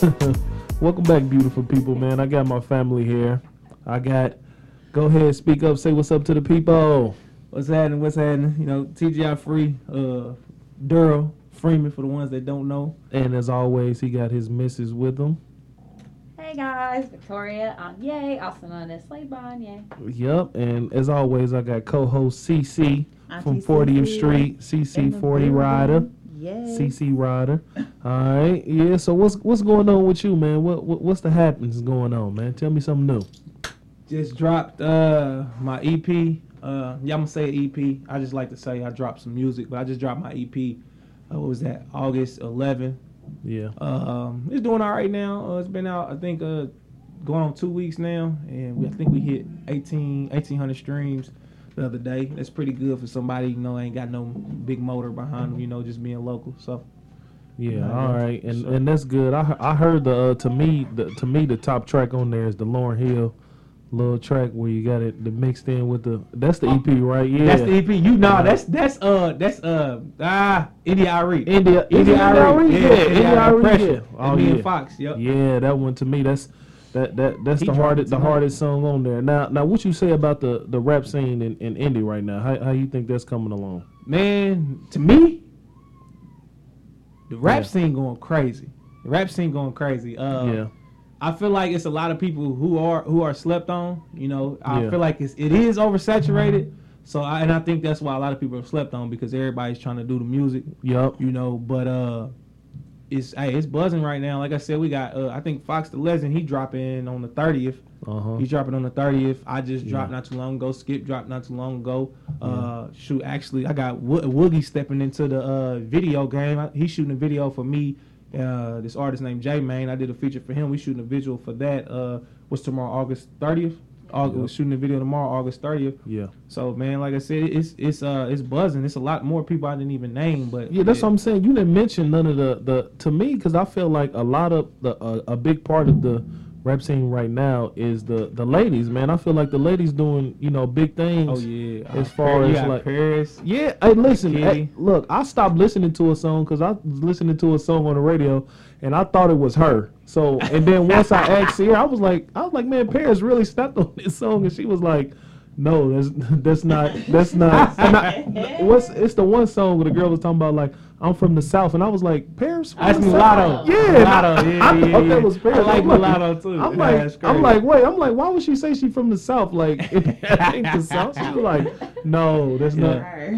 Welcome back, beautiful people, man. I got my family here. I got. Go ahead, speak up, say what's up to the people. What's happening? What's happening? You know, TGI Free, uh, Duro, Freeman for the ones that don't know. And as always, he got his missus with him. Hey guys, Victoria on Yay, also known as Slade Bond Yay. Yup, and as always, I got co-host CC from Auntie 40th Street, CC40 Rider, building. Yay. CC Rider. All right, yeah. So what's what's going on with you, man? What, what what's the happenings going on, man? Tell me something new. Just dropped uh my EP. Uh, yeah, I'm gonna say EP. I just like to say I dropped some music, but I just dropped my EP. Uh, what was that? August 11th. Yeah. Um, it's doing all right now. Uh, it's been out, I think, uh, going on two weeks now, and we, I think we hit 18, 1800 streams the other day. That's pretty good for somebody you know ain't got no big motor behind them. You know, just being local. So Yeah, Yeah, all yeah, right, and and that's good. I I heard the uh, to me the to me the top track on there is the Lauryn Hill little track where you got it the mixed in with the that's the EP right? Yeah, that's the EP. You know, that's that's uh that's uh ah India Arie. India India Arie. Yeah, yeah, India Arie Pressure. yeah. Oh And me yeah, and Fox. Yep. yeah, that one to me that's that that that's He the hardest the tonight. hardest song on there. Now now what you say about the the rap scene in, in Indy right now? How how you think that's coming along? Man, to me, the rap Yeah. scene going crazy. The rap scene going crazy. Uh, yeah, I feel like it's a lot of people who are who are slept on. You know, I Yeah. feel like it's it is oversaturated. So I, and I think that's why a lot of people are slept on because everybody's trying to do the music. yup, You know, but uh, it's hey, it's buzzing right now. Like I said, we got uh, I think Fox the Legend he dropping on the thirtieth. uh huh, He's dropping on the thirtieth. I just Yeah. dropped not too long ago. Skip dropped not too long ago. Uh, shoot, actually, I got Wo- Woogie stepping into the uh, video game. I, he's shooting a video for me. Uh, this artist named J Main. I did a feature for him. We shooting a visual for that. Uh, what's tomorrow? August thirtieth. August. We're shooting the video tomorrow, August thirtieth. yeah. So man, like I said, it's it's uh it's buzzing. It's a lot more people I didn't even name, but Yeah, that's what I'm saying. You didn't mention none of the the to me because I feel like a lot of the uh, a big part of the rap scene right now is the the ladies. Man, I feel like the ladies doing you know big things. Oh yeah, As Uh, far you as, like- Paris. Yeah, hey, listen, hey, look, I stopped listening to a song because I was listening to a song on the radio, and I thought it was her. So, and then once I asked her, I was like, I was like, man, Paris really stepped on this song, and she was like, no, that's that's not that's not. and I, what's it's the one song where the girl was talking about like I'm from the south, and I was like, Paris, from That's the mulatto. South? Yeah, Mulatto. I, Yeah, I yeah, thought yeah. that was Paris. I like I'm mulatto, too. I'm Yeah, like, that's I'm like, wait, I'm like, why would she say she's from the south? Like, it ain't the south. She was like, no, that's not. I,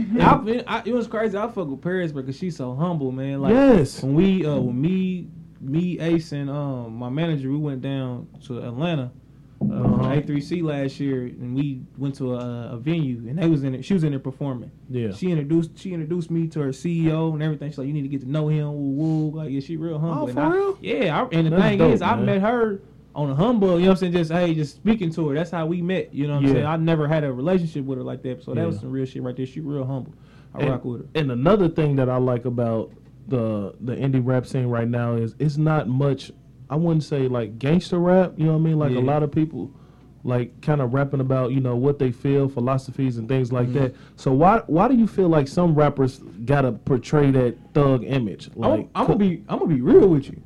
been- I, it was crazy. I fuck with Paris because she's so humble, man. Like Yes. when we, uh, when me, me, Ace, and um, my manager, we went down to Atlanta, uh, Uh-huh. A3C last year, and we went to a, a venue, and they was in it. She was in there performing. Yeah. She introduced, she introduced me to her CEO and everything. She's like, you need to get to know him. Woo woo. Like, yeah, she real humble. Oh, And for I- real? Yeah. I, and the That's thing dope, is, I met her on a humble. You know what I'm saying? Just hey, just speaking to her. That's how we met. You know what Yeah. I'm saying? I never had a relationship with her like that. So that was some real shit right there. She real humble. I and, rock with her. And another thing that I like about the the indie rap scene right now is it's not much. I wouldn't say like gangster rap. You know what I mean? Like Yeah. a lot of people like kind of rapping about you know what they feel, philosophies and things like Mhm. that. So why why do you feel like some rappers gotta portray that thug image? Like I'm, I'm gonna be I'm gonna be real with you.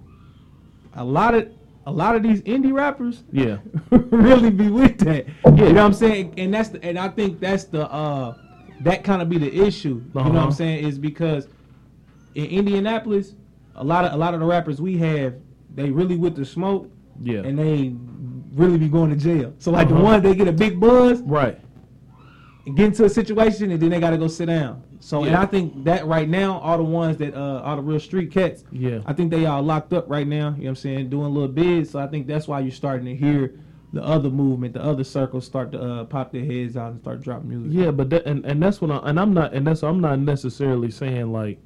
A lot of a lot of these indie rappers yeah really be with that. You know what I'm saying? And that's the, and I think that's the uh that kind of be the issue. You know what Uh-huh. I'm saying? Is because in Indianapolis, a lot of a lot of the rappers we have, they really with the smoke yeah and they really be going to jail. So like Uh-huh. the ones they get a big buzz right and get into a situation and then they gotta go sit down. So and I think that right now, all the ones that uh all the real street cats, yeah I think they all locked up right now, you know what I'm saying, doing little bids. So I think that's why you're starting to hear the other movement, the other circles start to uh, pop their heads out and start dropping music. Yeah, but that, and and that's what I and I'm not and that's I'm not necessarily saying like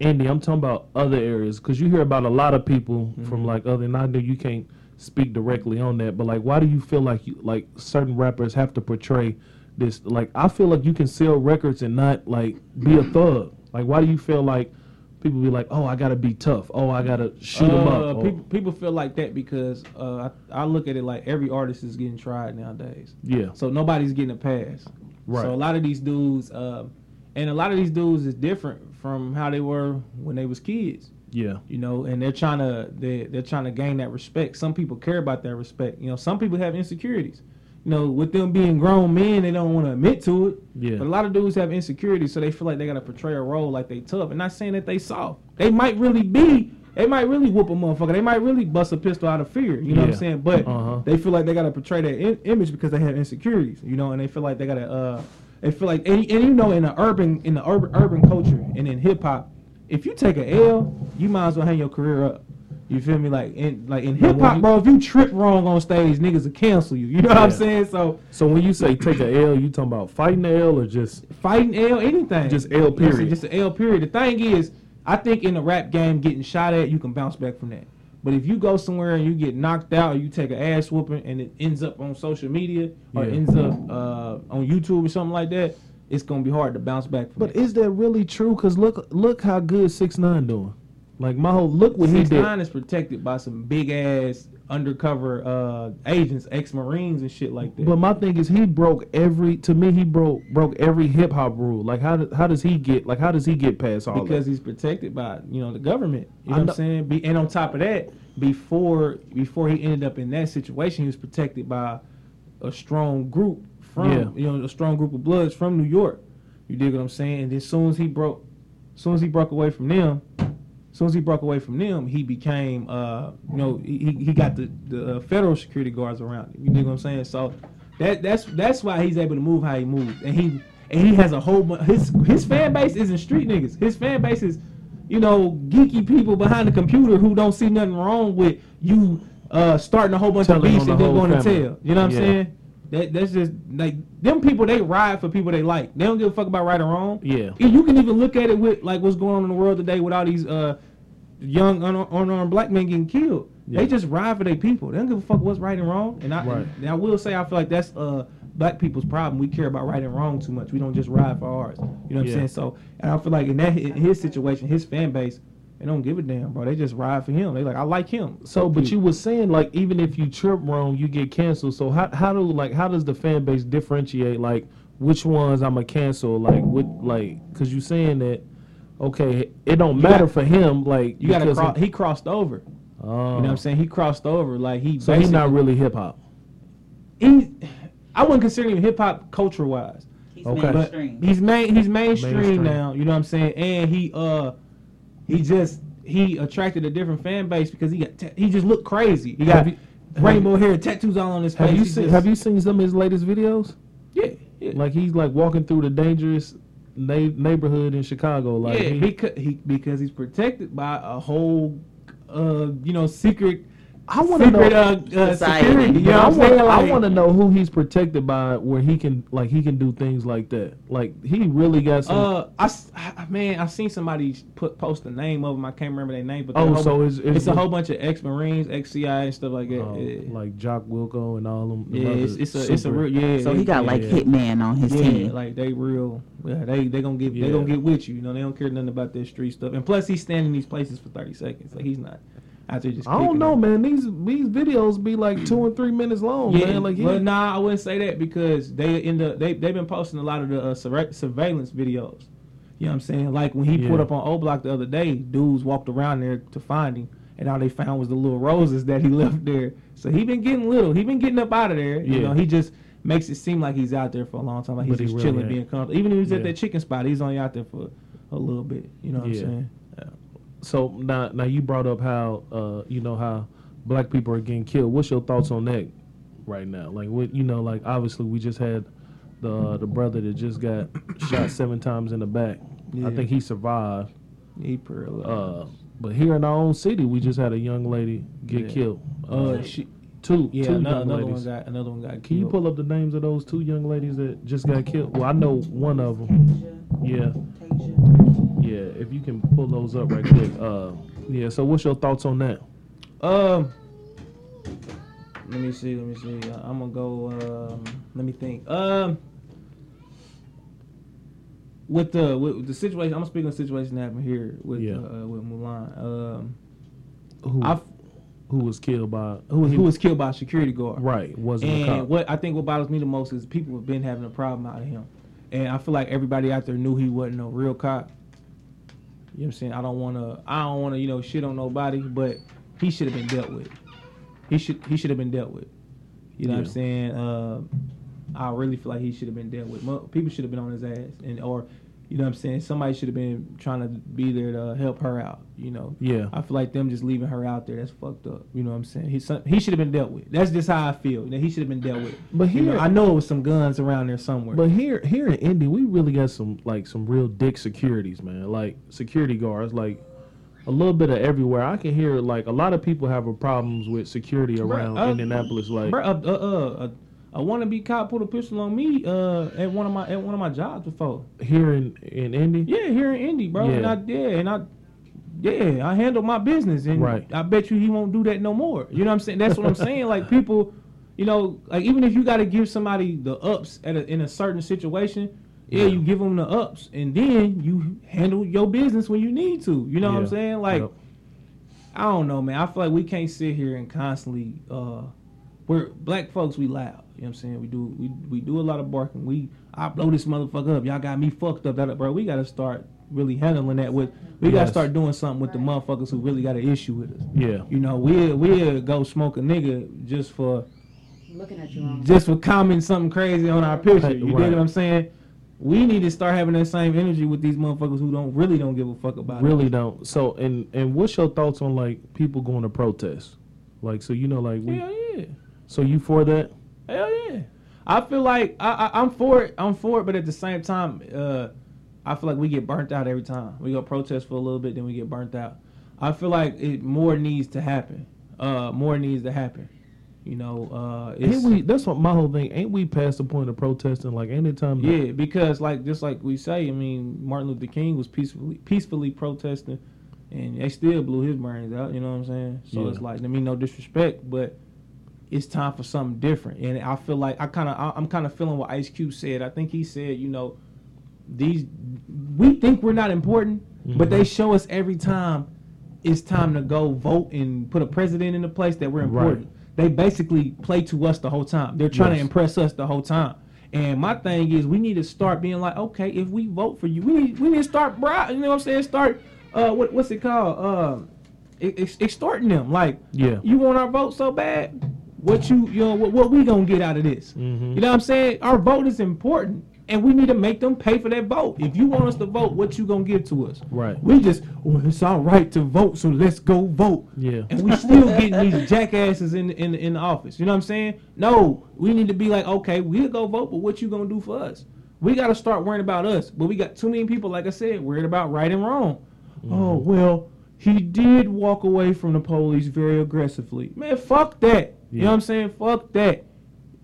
Indy. I'm talking about other areas because you hear about a lot of people from Mhm. like other. And I know you can't speak directly on that, but like, why do you feel like you like certain rappers have to portray this? Like, I feel like you can sell records and not like be a thug. Like, why do you feel like people be like, oh, I gotta be tough. Oh, I gotta shoot them Uh, up. or- People, people feel like that because uh, I, I look at it like every artist is getting tried nowadays. yeah, So nobody's getting a pass. Right. So a lot of these dudes, um, and a lot of these dudes is different from how they were when they was kids. Yeah. you know, and they're trying to they they're trying to gain that respect. Some people care about that respect. You know, some people have insecurities. You know, with them being grown men, they don't want to admit to it. Yeah. But a lot of dudes have insecurities, so they feel like they gotta portray a role like they tough. And not saying that they soft. They might really be. They might really whoop a motherfucker. They might really bust a pistol out of fear. You know what I'm saying? But Uh-huh. they feel like they gotta portray that in- image because they have insecurities. You know, and they feel like they gotta. uh They feel like, and, and you know, in the urban, in the urban, urban culture, and in hip hop, if you take a L, you might as well hang your career up. You feel me? Like in like in hip hop, bro. If you trip wrong on stage, niggas will cancel you. You know what I'm saying? So So when you say take a L, you talking about fighting the L or just fighting L, anything. Just L You know what I'm saying? period. Just an L period. The thing is, I think in the rap game, getting shot at, you can bounce back from that. But if you go somewhere and you get knocked out, or you take an ass whooping, and it ends up on social media or Yeah. ends up uh, on YouTube or something like that, it's gonna be hard to bounce back from But that. is that really true? Cause look, look how good Six Nine doing. Like my whole look what he did. Six. Nine is protected by some big ass undercover uh, agents, ex Marines and shit like that. But my thing is, he broke every. To me, he broke broke every hip hop rule. Like how do, how does he get like how does he get past all because that? he's protected by you know the government. You know, know- what I'm saying? Be, and on top of that, before before he ended up in that situation, he was protected by a strong group from Yeah. you know a strong group of bloods from New York. You dig what I'm saying? And then soon as he broke, as soon as he broke away from them, soon as he broke away from them, he became uh you know he he got the the uh, federal security guards around him. You know what I'm saying? So that that's that's why he's able to move how he moves, and he and he has a whole bu- his his fan base isn't street niggas. His fan base is you know geeky people behind the computer who don't see nothing wrong with you uh starting a whole bunch Telling of beefs and then going to tell. You know what Yeah. I'm saying? That that's just like them people. They ride for people they like. They don't give a fuck about right or wrong. Yeah. You can even look at it with like what's going on in the world today with all these uh young unarmed, unarmed black men getting killed. Yeah. They just ride for their people. They don't give a fuck what's right and wrong. And I Right. and I will say I feel like that's uh black people's problem. We care about right and wrong too much. We don't just ride for ours. You know what Yeah. I'm saying? So and I feel like in that in his situation, his fan base, they don't give a damn, bro. They just ride for him. They like I like him. So, but you was saying like even if you trip wrong, you get canceled. So how how do like how does the fan base differentiate like which ones I'm gonna cancel? Like what like because you saying that okay it don't You matter got- for him like you gotta because cross. he- He crossed over. oh. You know what I'm saying? He crossed over. Like he. So he's not really hip hop. he I wouldn't consider him hip hop culture wise. He's Okay. But mainstream. he's main he's mainstream, Mainstream. now, you know what I'm saying? And he uh he just he attracted a different fan base because he got ta- he just looked crazy. He got Have you- have rainbow hair, tattoos all on his face. Have you He seen just- Have you seen some of his latest videos? Yeah, yeah. Like he's like walking through the dangerous na- neighborhood in Chicago. Like yeah, he- because he because he's protected by a whole uh you know secret I want to know. secret uh, uh Society. security. You know I want, saying? Like- to know who he's protected by, where he can like he can do things like that. Like he really got some. Uh, I, s- I- man, I seen somebody put post the name of him. I can't remember their name, but Oh, whole so it's- it's it's, a whole bunch of ex Marines, ex CIA, and stuff like that. yeah, like Jock Wilco and all them. them yeah it's, it's a it's a real yeah. so he got like yeah. Hitman on his yeah, team. like they real. Yeah, they they gonna get Yeah. they gonna get with you. You know, they don't care nothing about that street stuff. And plus, he's standing in these places for thirty seconds. Like he's not there just. I don't know, them. man. These these videos be like two and three minutes long, Yeah, man. Like he, well, nah, I wouldn't say that because they end up they they've been posting a lot of the uh, surve- surveillance videos. You know what I'm saying? Like when he Yeah. put up on O Block the other day, dudes walked around there to find him, and all they found was the little roses that he left there. So he been getting little. He been getting up out of there. Yeah. You know, he just makes it seem like he's out there for a long time, like he's But he just really chilling, ain't. being comfortable. Even if he was Yeah. at that chicken spot, he's only out there for a little bit. You know what Yeah. I'm saying? So now now you brought up how uh you know how black people are getting killed. What's your thoughts on that right now? Like what you know, like obviously we just had the uh, the brother that just got shot seven times in the back. I think he survived. He paralyzed. Uh, but here in our own city, we just had a young lady get Yeah. killed. uh, she, two, yeah, two another, young another ladies. one got another one got killed. Can you pull up the names of those two young ladies that just got killed? Well, I know one of them. Yeah, yeah. If you can pull those up right quick. Uh, yeah. So, what's your thoughts on that? Um, let me see. Let me see. I'm gonna go. Um, let me think. Um, with the with the situation, I'm speaking of the situation that happened here with Yeah. uh, with Mulan. Um, Who I who was killed by who was who was killed by a security guard. right wasn't a And cop. what I think what bothers me the most is people have been having a problem out of him, and I feel like everybody out there knew he wasn't no real cop. You know what I'm saying? I don't want to. I don't want to. You know, shit on nobody, but he should have been dealt with. He should. He should have been dealt with. You know what I'm saying? Uh, I really feel like he should have been dealt with. People should have been on his ass, and or, you know what I'm saying? Somebody should have been trying to be there to help her out. You know. Yeah. I feel like them just leaving her out there. That's fucked up. You know what I'm saying? He some- he should have been dealt with. That's just how I feel. That he should have been dealt with. But You know, here- I know it was some guns around there somewhere. But here, here in Indy, we really got some like some real dick securities, man. Like security guards, like a little bit of everywhere. I can hear like a lot of people have problems with security around uh, Indianapolis. Like, uh, uh, uh, a, wannabe cop put a pistol on me uh, at one of my at one of my jobs before. here in in Indy, Yeah, here in Indy, bro. And Yeah. I yeah, and I yeah, I handle my business, and Right. I bet you he won't do that no more. You know what I'm saying? That's what I'm saying. Like people, you know, like even if you got to give somebody the ups at a, in a certain situation. Yeah, Yeah. you give them the ups, and then you handle your business when you need to. You know what I'm saying? Like, Yep. I don't know, man. I feel like we can't sit here and constantly uh we're black folks, we loud. You know what I'm saying? We do we we do a lot of barking. We I blow this motherfucker up. Y'all got me fucked up. That bro, we gotta start really handling that with we gotta start doing something with the motherfuckers who really got an issue with us. yeah, You know, we we go smoke a nigga just for Looking at you wrong. just for commenting something crazy on our picture. You Right. dig what I'm saying? We need to start having that same energy with these motherfuckers who don't really don't give a fuck about it. really don't. So, and and what's your thoughts on like people going to protest? Like, so you know, like we. Hell yeah. So you for that? Hell yeah. I feel like I, I I'm for it. I'm for it, but at the same time, uh, I feel like we get burnt out every time. We go protest for a little bit, then we get burnt out. I feel like it more needs to happen. Uh, more needs to happen. You know, uh, it's, Ain't we? That's what my whole thing. Ain't we past the point of protesting? Like anytime. yeah, because like just like we say, I mean, Martin Luther King was peacefully peacefully protesting, and they still blew his brains out. You know what I'm saying? So Yeah. it's like, I mean, no disrespect, but it's time for something different. And I feel like I kind of, I'm kind of feeling what Ice Cube said. I think he said, you know, these we think we're not important, but Mhm. they show us every time it's time to go vote and put a president in the place that we're important. They basically play to us the whole time. They're trying to impress us the whole time. And my thing is, we need to start being like, okay, if we vote for you, we need we need to start bri You know what I'm saying? Start uh, what what's it called? Uh, ex- extorting them. Like, Yeah. you want our vote so bad? What you you know what, what we gonna get out of this? Mhm. You know what I'm saying? Our vote is important, and we need to make them pay for that vote. If you want us to vote, what you gonna give to us? Right. We just, well, it's our right to vote, so let's go vote. Yeah. And we still getting these jackasses in in in the office. You know what I'm saying? No, we need to be like, okay, we'll go vote, but what you gonna do for us? We got to start worrying about us. But we got too many people, like I said, worried about right and wrong. Oh well, he did walk away from the police very aggressively. Man, fuck that. You know what I'm saying? Fuck that.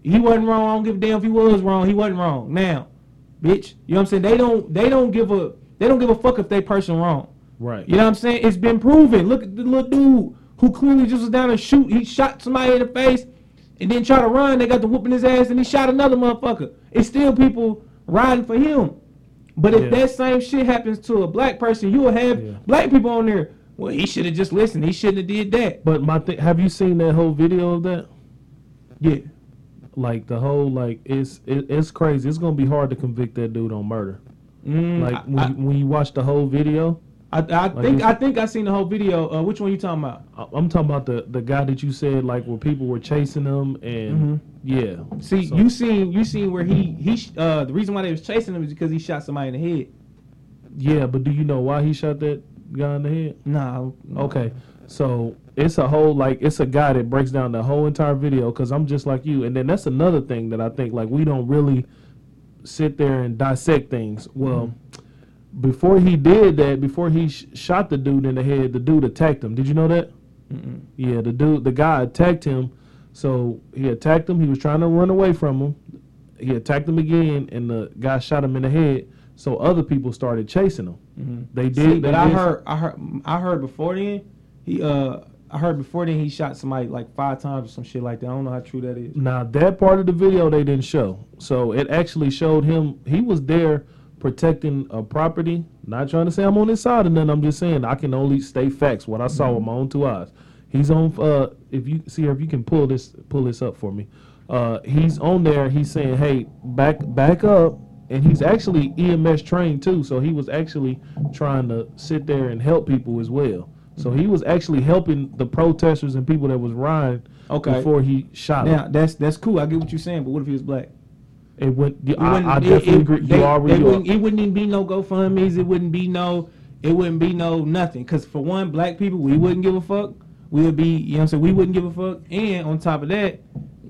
He wasn't wrong. I don't give a damn if he was wrong. He wasn't wrong. Now, bitch, you know what I'm saying? They don't they don't give a they don't give a fuck if they person wrong. Right. You know what I'm saying? It's been proven. Look at the little dude who clearly just was down to shoot. He shot somebody in the face and then try to run. They got the whooping his ass and he shot another motherfucker. It's still people riding for him. But if Yeah. that same shit happens to a black person, you will have Yeah. black people on there. Well, he should have just listened. He shouldn't have did that. But my thing, have you seen that whole video of that? Yeah. Like the whole like it's it, it's crazy. It's gonna be hard to convict that dude on murder. Mm, Like I, when you, when you watch the whole video, I, I, I think I think I seen the whole video. Uh, which one you talking about? I- I'm talking about the the guy that you said like where people were chasing him and yeah. See, So- you seen you seen where he he uh the reason why they was chasing him is because he shot somebody in the head. Yeah, but do you know why he shot that guy in the head? Nah. Okay, so it's a whole like it's a guy that breaks down the whole entire video because I'm just like you, and then that's another thing that I think like we don't really sit there and dissect things. Well, mm-hmm. before he did that, before he sh- shot the dude in the head, the dude attacked him. Did you know that? Mm-mm. Yeah, the dude, the guy attacked him. So he attacked him. He was trying to run away from him. He attacked him again, and the guy shot him in the head. So other people started chasing him. Mhm. They did, See, they but I did- heard, I heard, I heard before then, he, uh, I heard before then he shot somebody like five times or some shit like that. I don't know how true that is. Now that part of the video they didn't show. So it actually showed him he was there protecting a property. Not trying to say I'm on his side and then I'm just saying I can only state facts, what I saw with my own two eyes. He's on uh if you see if you can pull this pull this up for me. Uh he's on there, he's saying, Hey, back back up. And he's actually EMS trained too. So he was actually trying to sit there and help people as well. So he was actually helping the protesters and people that was riding Okay. before he shot Now him. that's that's cool. I get what you're saying, but what if he was black? It went. It I, wouldn't- I definitely it- agree. they- you already wouldn't- It wouldn't even be no GoFundmes. It wouldn't be no. It wouldn't be no nothing. Because for one, black people, we wouldn't give a fuck. We would be, you know, what I'm saying we wouldn't give a fuck. And on top of that,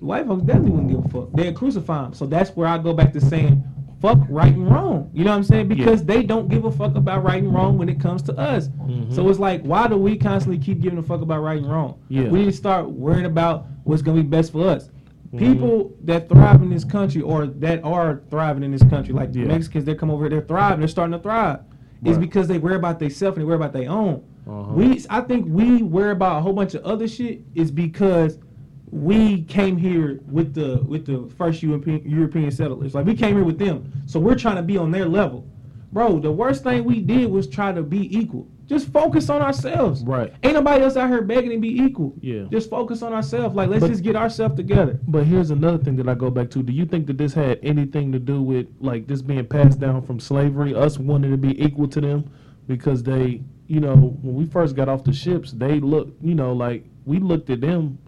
white folks definitely wouldn't give a fuck. They'd crucify him. So that's where I go back to saying, fuck right and wrong. You know what I'm saying? Because they don't give a fuck about right and wrong when it comes to us. Mhm. So it's like, why do we constantly keep giving a fuck about right and wrong? Yeah. We need to start worrying about what's gonna be best for us. Mhm. People that thrive in this country or that are thriving in this country, like Yeah. Mexicans, they come over here, they're thriving, they're starting to thrive. It's because they worry about themselves and they worry about their own. Uh-huh. We, I think we worry about a whole bunch of other shit is because we came here with the with the first European European settlers. Like we came here with them, so we're trying to be on their level. Bro, the worst thing we did was try to be equal. Just focus on ourselves. Right. Ain't nobody else out here begging to be equal. Yeah. Just focus on ourselves. Like let's But- just get ourselves together. But here's another thing that I go back to. Do you think that this had anything to do with like this being passed down from slavery, us wanting to be equal to them? Because they, you know, when we first got off the ships, they looked, you know, like we looked at them,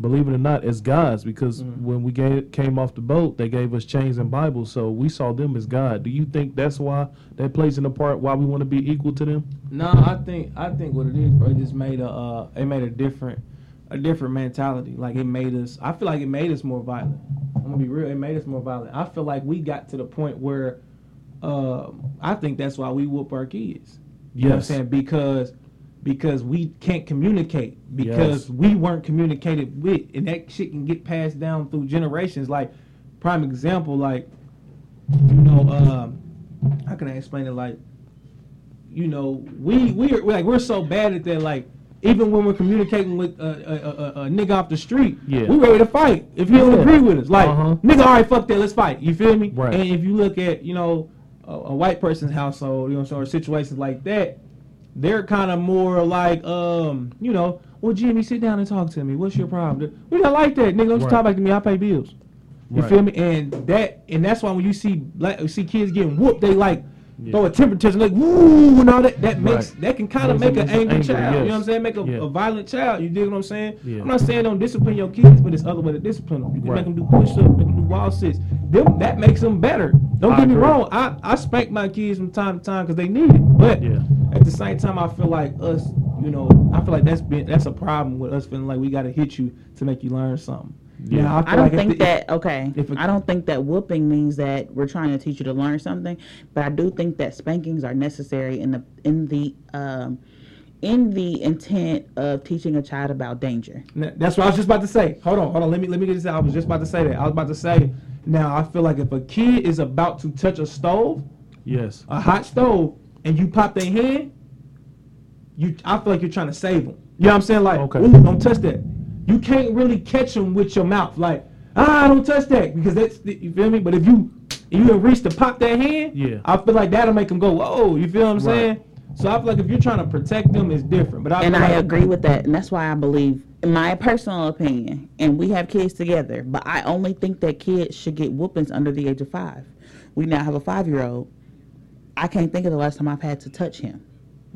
believe it or not, as gods. Because Mhm. when we gave, came off the boat, they gave us chains and Bibles, so we saw them as God. Do you think that's why that plays in a part why we want to be equal to them? No, I think I think what it is, bro, it just made a uh, it made a different a different mentality. Like it made us. I feel like it made us more violent. I'm gonna be real. It made us more violent. I feel like we got to the point where, um, I think that's why we whoop our kids. You know what I'm Yes. saying? Because because we can't communicate because Yes. we weren't communicated with, and that shit can get passed down through generations. Like prime example, like you know, um, how can I explain it? Like you know, we we're like we're so bad at that. Like even when we're communicating with a, a, a, a nigga off the street, Yeah. we ready to fight if he don't agree with us. Like Uh-huh. nigga, all right, fuck that, let's fight. You feel me? Right. And if you look at you know a, a white person's household, you know, or situations like that, they're kind of more like um, you know, well, Jimmy, sit down and talk to me. What's your problem? We don't like that, nigga. Don't you Right. talk back to me. I pay bills. You Right. feel me? And that and that's why when you see black see kids getting whooped, they like Yeah. throw a temper tantrum like woo and all that. That makes Right. that can kind of make an angry angry, child. You know what I'm saying? Make a, Yeah. a violent child. You dig what I'm saying? Yeah. I'm not saying don't discipline your kids, but it's other way to discipline them. You can Right. make them do push ups, make them do wall sits. Them, that makes them better. Don't I get me agree. wrong. I, I spank my kids from time to time because they need it. But Yeah. at the same time, I feel like us, you know, I feel like that's been that's a problem with us feeling like we got to hit you to make you learn something. Yeah. Now, feel I don't like think the- that okay. if a- I don't think that whooping means that we're trying to teach you to learn something, but I do think that spankings are necessary in the in the um, in the intent of teaching a child about danger. That's what I was just about to say. Hold on, hold on. Let me let me get this out. I was just about to say that. I was about to say. Now I feel like if a kid is about to touch a stove, Yes. a hot stove, and you pop their hand, you I feel like you're trying to save them. You know what I'm saying? Like, Okay. ooh, don't touch that. You can't really catch them with your mouth. Like, ah, don't touch that because that's you feel me. But if you if you reach to pop that hand, Yeah. I feel like that'll make them go, whoa. You feel what I'm Right. saying? So I feel like if you're trying to protect them, it's different. But I and feel I like- agree with that, and that's why I believe, in my personal opinion, and we have kids together, but I only think that kids should get whoopings under the age of five. We now have a five year old. I can't think of the last time I've had to touch him.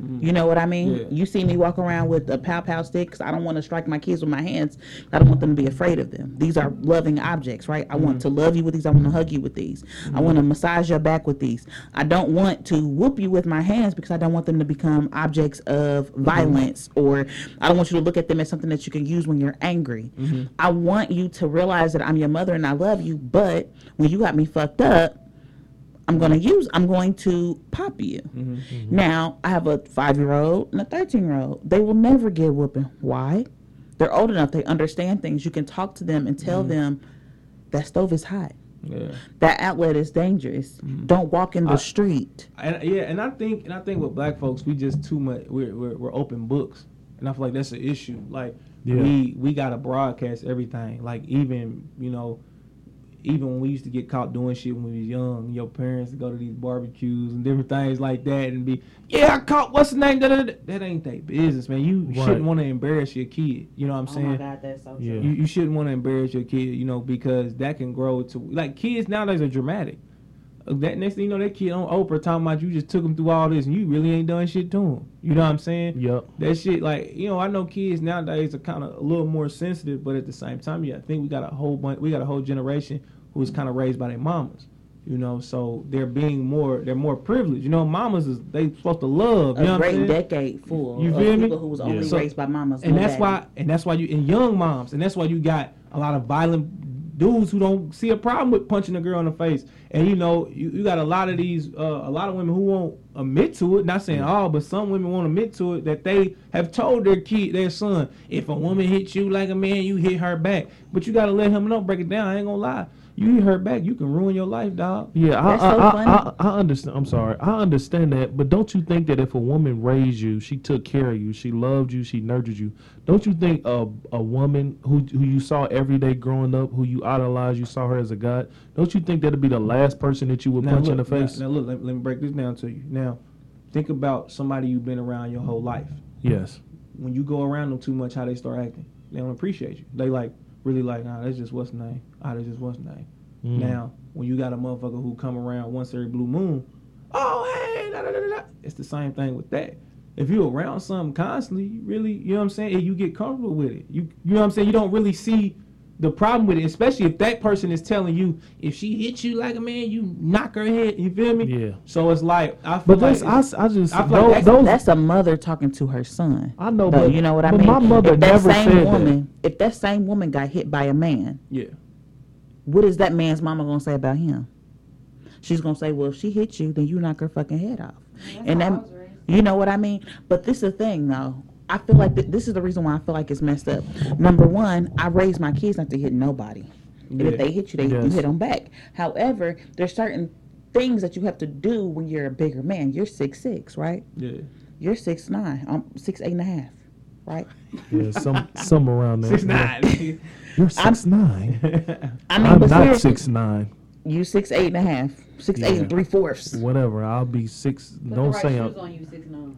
Mm. You know what I mean? Yeah. You see me walk around with a pow pow stick I don't want to strike my kids with my hands. I don't want them to be afraid of them. These are loving objects, right? I want mm. to love you with these. I want to hug you with these. I mm. want to massage your back with these. I don't want to whoop you with my hands because I don't want them to become objects of mm-hmm. violence or I don't want you to look at them as something that you can use when you're angry. Mm-hmm. I want you to realize that I'm your mother and I love you, but when you got me fucked up, I'm going to use, I'm going to pop you. Mm-hmm, mm-hmm. Now, I have a five year old and a 13 year old. They will never get whooping. Why? They're old enough, they understand things. You can talk to them and tell mm-hmm. them that stove is hot, Yeah. that outlet is dangerous. Don't walk in the I- street. And yeah, and I think and I think with black folks, we just too much. We're we're, we're open books, and I feel like that's an issue. Like Yeah. we we gotta broadcast everything. Like even you know, even when we used to get caught doing shit when we was young, your parents go to these barbecues and different things like that, and be yeah, I caught what's the name? Da, da, da. That ain't their business, man. You Right. shouldn't want to embarrass your kid. You know what I'm oh saying? that's so Yeah. You, you shouldn't want to embarrass your kid, you know, because that can grow to like kids nowadays are dramatic. That next thing you know, that kid on Oprah talking about you just took him through all this and you really ain't done shit to him. You know what I'm saying? Yep. That shit, like you know, I know kids nowadays are kind of a little more sensitive, but at the same time, yeah, I think we got a whole bunch, we got a whole generation who was kind of raised by their mamas. You know, so they're being more, they're more privileged. You know, mamas is they supposed to love. You know a what I'm great saying? decade full You of feel me? people who was only So- raised by mamas. and no that's daddy. why and that's why you and young moms and that's why you got a lot of violent dudes who don't see a problem with punching a girl in the face and you know you, you got a lot of these uh, a lot of women who won't admit to it not saying all but some women won't admit to it that they have told their kid their son if a woman hits you like a man you hit her back but you got to let him know break it down i ain't gonna lie you hit her back you can ruin your life dog Yeah, I, That's I, so I. I, I understand. I'm sorry. I understand that, but don't you think that if a woman raised you, she took care of you, she loved you, she nurtured you, don't you think a a woman who who you saw every day growing up, who you idolized, you saw her as a god, don't you think that'd be the last person that you would punch in the look, now- face? now, look let, let me break this down to you now think about somebody you've been around your whole life Yes. when you go around them too much, how they start acting. They don't appreciate you. They like really like, nah, that's just what's name. Ah, that's just what's name. Mm. Now, when you got a motherfucker who come around once every blue moon, oh hey, da, da, da, da, da. it's the same thing with that. If you're around something constantly, you really, you know what I'm saying, and you get comfortable with it. You, you know what I'm saying. You don't really see the problem with it, especially if that person is telling you if she hits you like a man, you knock her head. You feel me? Yeah. So it's like I feel But like that's I, it's- s- I just I feel like that's- those That's a mother talking to her son. I know, Though, but you know what I but mean. My mother if that never same said woman, if that same woman got hit by a man, yeah. what is that man's mama gonna say about him? She's gonna say, "Well, if she hit you, then you knock her fucking head off." and that, you know what I mean. But this is the thing, though. I feel like th- this is the reason why I feel like it's messed up. Number one, I raised my kids not to hit nobody. And if they hit you, they you hit them back. However, there's certain things that you have to do when you're a bigger man. You're six six, right? Yeah. You're six nine. I'm six eight and a half, right? Yeah, some some around there. Six nine. You're six nine. I mean, I'm not six nine. You six eight and a half, six eight Yeah. and three fourths Whatever. I'll be six. Put don't the right say shoes I'm. on you, six nine.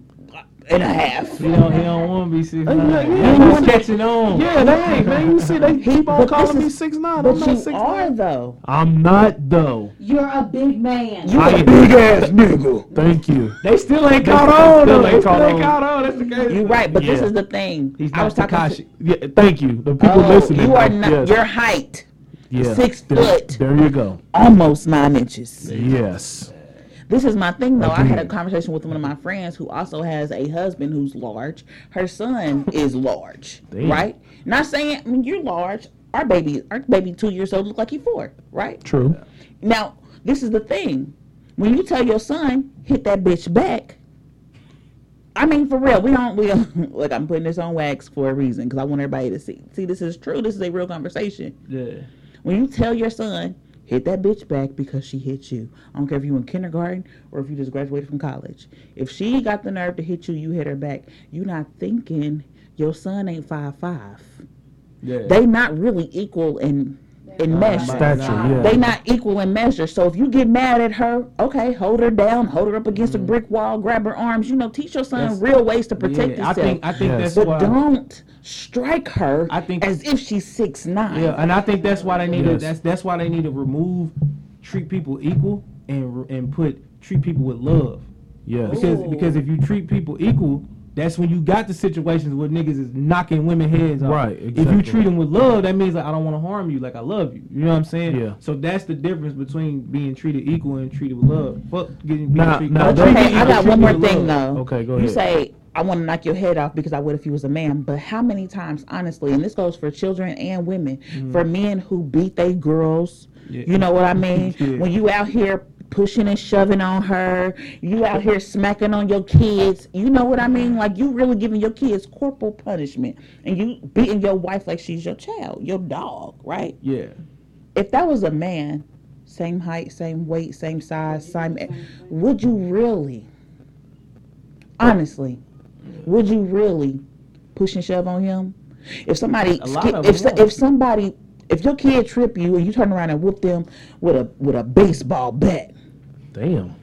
and a half. He don't, he don't want to be six Uh, nine. yeah, He yeah. just catching on. Yeah, they ain't, man. You see, they keep on but calling this me is- six nine. But I'm not you six are nine. though. I'm not though. You're a big man. You I a am- big ass nigga. Thank you. They still ain't They caught still on. ain't though. They still ain't caught on. That's the crazy. You right, but this Yeah. is the thing. He's I not was talking Tekashi. Yeah, thank you. The people oh, listening. you are not. Yes. Your height, yeah. six There- foot. There you go. almost nine inches. Yes. This is my thing, though. I had a conversation with one of my friends who also has a husband who's large. Her son is large, Damn. right? Not saying I mean, you're large. Our baby, our baby, two years old, look like he's four, right? True. Now, this is the thing. When you tell your son hit that bitch back, I mean, for real, we don't. We don't. Like I'm putting this on wax for a reason because I want everybody to see. See, this is true. This is a real conversation. Yeah. When you tell your son hit that bitch back because she hit you, I don't care if you in kindergarten or if you just graduated from college. If she got the nerve to hit you, you hit her back. You not thinking your son ain't five five. Yeah. They not really equal in in measure. Stature, yeah. They not equal in measure. So if you get mad at her, okay, hold her down, hold her up against a brick wall, grab her arms. You know, teach your son Mm-hmm. That's- real ways to protect yeah, I think I think Yes. that's but why. don't strike her I think- as if she's six nine. Yeah, and I think that's why they need to. That's that's why they need to remove, treat people equal, and and put treat people with love. Yes. Because Ooh. because if you treat people equal, that's when you got the situations where niggas is knocking women heads off. Right, Exactly. If you treat them with love, that means like I don't want to harm you, like I love you. You know what I'm saying? Yeah. So that's the difference between being treated equal and treated with love. Fuck getting being Now- treated. now don't that- Okay, I got one more thing love. though. Okay, go ahead. you say I want to knock your head off because I would if you was a man. But how many times, honestly, and this goes for children and women, mm. for men who beat they girls. Yeah. you know what I mean? Yeah. When you out here pushing and shoving on her, you out here smacking on your kids, you know what I mean? Like you really giving your kids corporal punishment, and you beating your wife like she's your child, your dog, right? Yeah. if that was a man, same height, same weight, same size, same, would you really, honestly, would you really push and shove on him? If somebody, A lot skip- of if them if somebody, if your kid trip you and you turn around and whoop them with a with a baseball bat, Damn.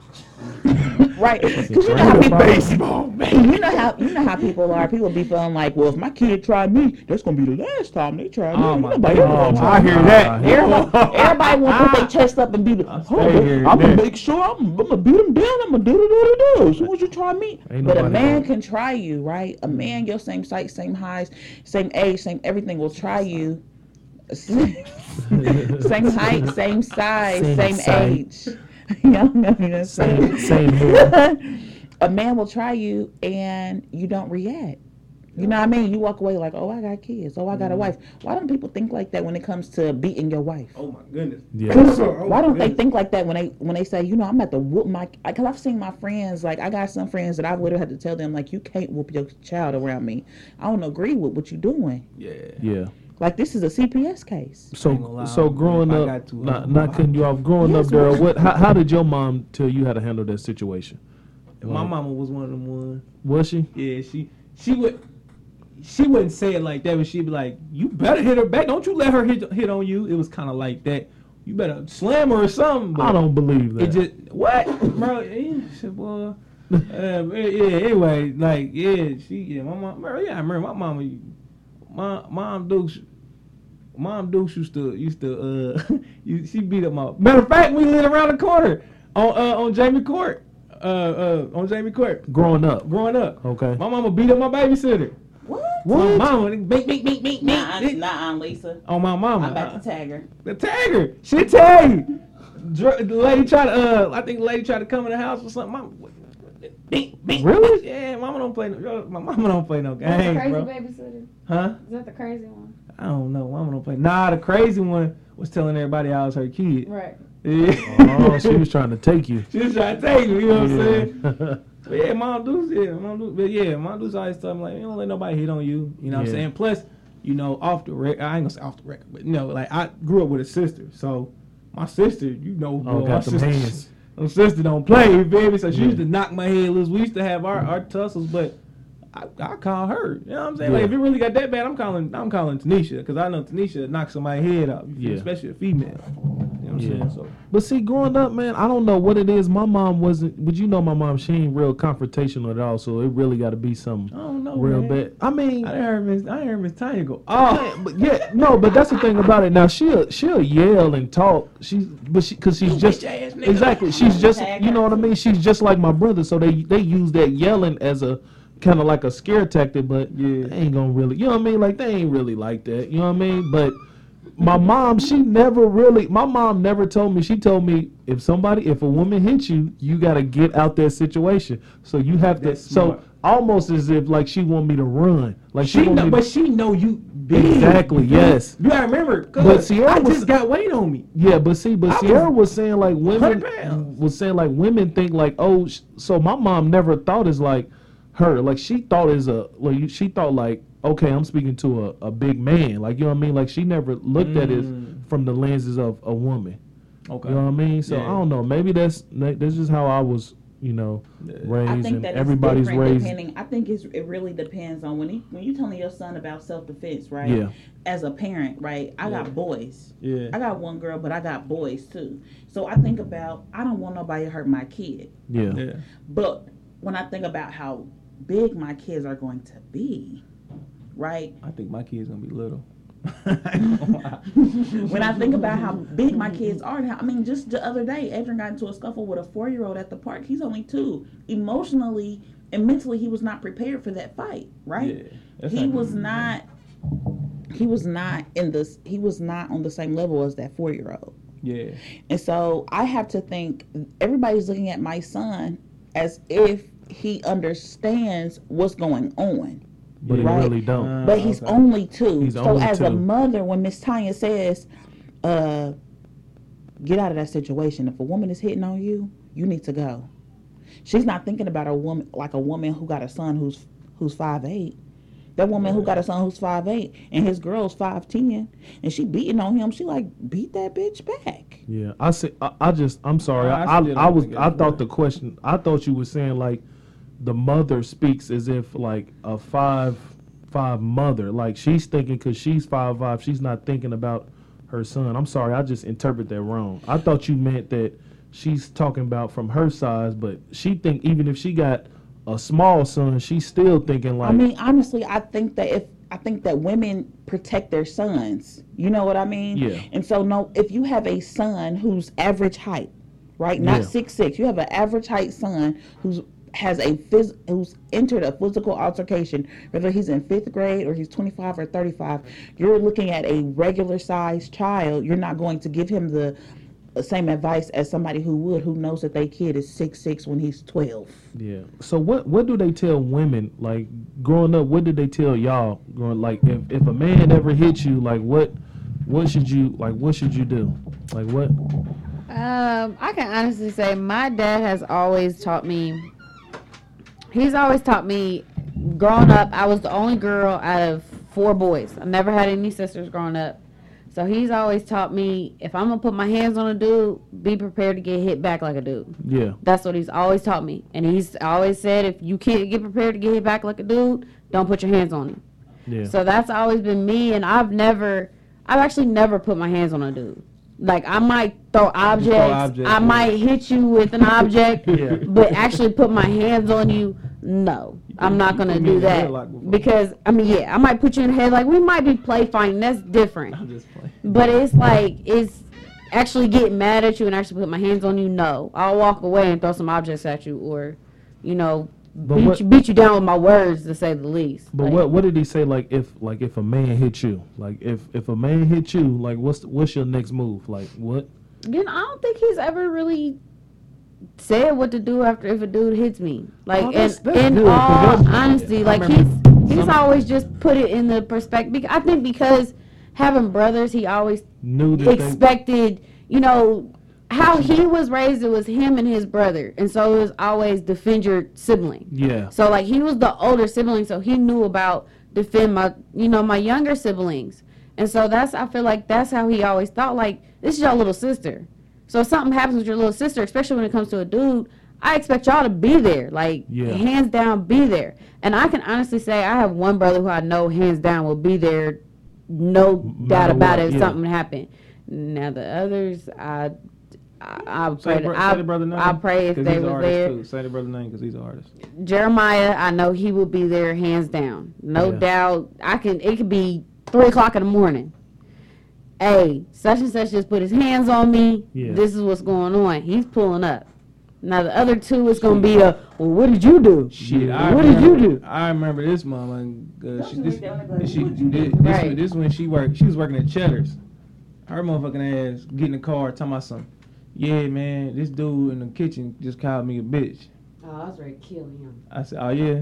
right? Because you know how people, Baseball, you know how you know how people are. People be feeling like, well, if my kid tried me, that's gonna be the last time they try me. Oh, my Nobody God. ever gonna Oh, I hear that. Everybody, everybody want to put their chest up and be the. Like, oh, I'm gonna that. make sure I'm, I'm gonna beat them down. I'm gonna do do do do do. As soon as you try me, Ain't but a man gonna- can try you, right? A man, your same height, same highs, same age, same everything will try you. same height, same size, Same same, age. you know what I'm saying? Same, same here. a man will try you and you don't react. You know what I mean? You walk away like, oh, I got kids. Oh, I got a Mm-hmm. wife. Why don't people think like that when it comes to beating your wife? Oh my goodness. Yeah. Oh, Why don't they goodness. think like that when they when they say, you know, I'm about to whoop my? Because I've seen my friends like I got some friends that I've literally had to tell them like, you can't whoop your child around me. I don't agree with what you're doing. Yeah. Yeah. Like this is a CPS case. So so growing up, to, not um, not cutting you off. Growing Yes, up, Daryl, what? How, how did your mom tell you how to handle that situation? My Like, mama was one of them ones. was she? Yeah, she she would she wouldn't say it like that, but she'd be like, "You better hit her back. Don't you let her hit hit on you." It was kind of like that. You better slam her or something. But I don't believe that. It just what, bro? Yeah, boy. Uh, yeah. Anyway, like yeah, she yeah. My mom, bro, yeah. I remember my mama. My mom Dukes. Mom Dukes used to used to uh, she beat up my. Matter of fact, we lived around the corner on uh, on Jamie Court. Uh, uh, on Jamie Court. Growing up. Growing up. Okay. My mama beat up my babysitter. What? My mama, beat, beat, beat, beat, Nah, beat. nah, Lisa. On my mama. I'm about to tag her. The tagger. She tag you. Dr- The lady tried to, uh, I think the lady tried to come in the house or something. Mama, beat, beat. Really? Yeah, mama don't play no, my mama don't play no That's the games, crazy bro. babysitter. Huh? Is that the crazy one? I don't know. Mama don't play. Nah, the crazy one was telling everybody I was her kid. Right. Yeah. Oh, she was trying to take you. She was trying to take me, you know what I'm saying? Yeah. But yeah, Mom Deuce, yeah, Mom Deuce, but yeah, Mom Deuce always tell me like, you don't let nobody hit on you. You know what Yeah. I'm saying? Plus, you know, off the record, I ain't gonna say off the record, but you know, like I grew up with a sister, so my sister, you know, Oh, my got them sister, hands. My sister don't play, me? So she Yeah. used to knock my head loose. We used to have our, our tussles, but I, I call her. You know what I'm saying? Like if it really got that bad, I'm calling I'm calling Tanisha because I know Tanisha knock somebody's head out, you feel me? Yeah. especially a female. You know what I'm Yeah. saying? So But see, growing up, man, I don't know what it is. My mom wasn't, but you know, my mom, she ain't real confrontational at all. So it really got to be something. I don't know, real man. bad. I mean, I heard Miss I heard Miss Tanya go, Oh, but yeah, no, but that's the thing about it. Now she'll she'll yell and talk. She's but she because she's You just bitch ass nigga. exactly. She's just you know what I mean. She's just like my brother. So they they use that yelling as a kind of like a scare tactic. But Yeah. they ain't gonna really. You know what I mean? Like they ain't really like that. You know what I mean? But my mom, she never really. My mom never told me. She told me if somebody, if a woman hits you, you gotta get out that situation. So you have to. So almost as if like she want me to run. Like she, she know, but to, she know you big. Exactly, yes. You gotta remember, But Sierra I was- just got weight on me. Yeah, but see, but I Sierra was was saying like women was saying like women think like oh, sh- so my mom never thought as like her like she thought as a like she thought like okay, I'm speaking to a, a big man like you know what I mean like she never looked at it Mm. from the lenses of a woman. Okay. You know what I mean? So Yeah. I don't know. Maybe that's that's just how I was, you know, raised, I think and that it's everybody's different raised. depending. I think it's, it really depends on when he, when you telling your son about self defense, right? Yeah. As a parent, right? I Yeah. got boys. Yeah. I got one girl, but I got boys too. So I think about I don't want nobody to hurt my kid. Yeah. Yeah. But when I think about how big my kids are going to be, right? I think my kid's gonna be little. when I think about how big my kids are, how, I mean, just the other day, Adrian got into a scuffle with a four year old at the park. He's only two. Emotionally and mentally, he was not prepared for that fight, right? Yeah. He was not. He was not in this. He was not on the same level as that four year old. Yeah. And so I have to think everybody's looking at my son as if he understands what's going on. But he Right. really don't. Uh, But he's okay. only two. He's so only as a mother, when Miss Tanya says, uh, get out of that situation. If a woman is hitting on you, you need to go. She's not thinking about a woman like a woman who got a son who's who's five eight. That woman who got a son who's five eight and his girl's five ten and she beating on him, she like beat that bitch back. Yeah, I see. I, I just, I'm sorry. I I, I, I was, I thought the question. I thought you were saying like, the mother speaks as if like a five, five mother. Like she's thinking because she's five five. She's not thinking about her son. I'm sorry. I just interpret that wrong. I thought you meant that she's talking about from her size, but she think even if she got a small son, she's still thinking like I mean, honestly, I think that if I think that women protect their sons, you know what I mean? Yeah. And so, no, if you have a son who's average height, right, not Yeah. six six, you have an average height son who's has a phys- who's entered a physical altercation, whether he's in fifth grade or he's 25 or 35, you're looking at a regular sized child. You're not going to give him the the same advice as somebody who would, who knows that their kid is six six when he's 12. Yeah. So what what do they tell women like growing up? What did they tell y'all growing like if if a man ever hits you like what what should you like what should you do? Like what? Um, I can honestly say my dad has always taught me. He's always taught me. Growing up, I was the only girl out of four boys. I never had any sisters growing up. So he's always taught me if I'm gonna put my hands on a dude, be prepared to get hit back like a dude. Yeah. That's what he's always taught me. And he's always said if you can't get prepared to get hit back like a dude, don't put your hands on him. Yeah. So that's always been me, and I've never, I've actually never put my hands on a dude. Like I might throw objects, objects, I yeah. might hit you with an object, Yeah. but actually put my hands on you, no, I'm not gonna do that because I mean, yeah, I might put you in the head. Like we might be play fighting, that's different. I'm just playing. But it's like it's actually getting mad at you and actually put my hands on you. No, I'll walk away and throw some objects at you, or you know, But beat what- you beat you down with my words to say the least. But Like, what what did he say like if like if a man hit you like if if a man hit you like what's what's your next move like what Again, I don't think he's ever really said what to do after if a dude hits me. Like, Oh, that's- in, that's in good, 'cause all honesty, like he's he's always just put it in the perspective. I think because having brothers, he always knew that they, expected, you know, how he was raised. It was him and his brother, and so it was always defend your sibling. yeah So like he was the older sibling, so he knew about defend my, you know, my younger siblings. And so that's I feel like that's how he always thought like this is your little sister. So if something happens with your little sister, especially when it comes to a dude, I expect y'all to be there. Like Yeah. hands down be there. And I can honestly say I have one brother who I know hands down will be there no doubt about what, it if yeah. something happened. Now the others I I, I Say, pray, bro- I, say the brother name. I pray if 'cause they he's an was artist, there. Too. Say the brother name because he's an artist. Jeremiah, I know he will be there hands down. No Yeah. doubt. I can it could be three o'clock in the morning. Hey, such and such just put his hands on me. Yeah. This is what's going on. He's pulling up. Now the other two is gonna be a well what did you do? Shit, I what did you do? I remember this mama. Uh, she, this, this, she, What this, this, Right. this when she worked. She was working at Cheddar's. Her motherfucking ass getting in the car talking about something. Yeah, man, this dude in the kitchen just called me a bitch. Oh, I was ready to kill him. I said, oh yeah,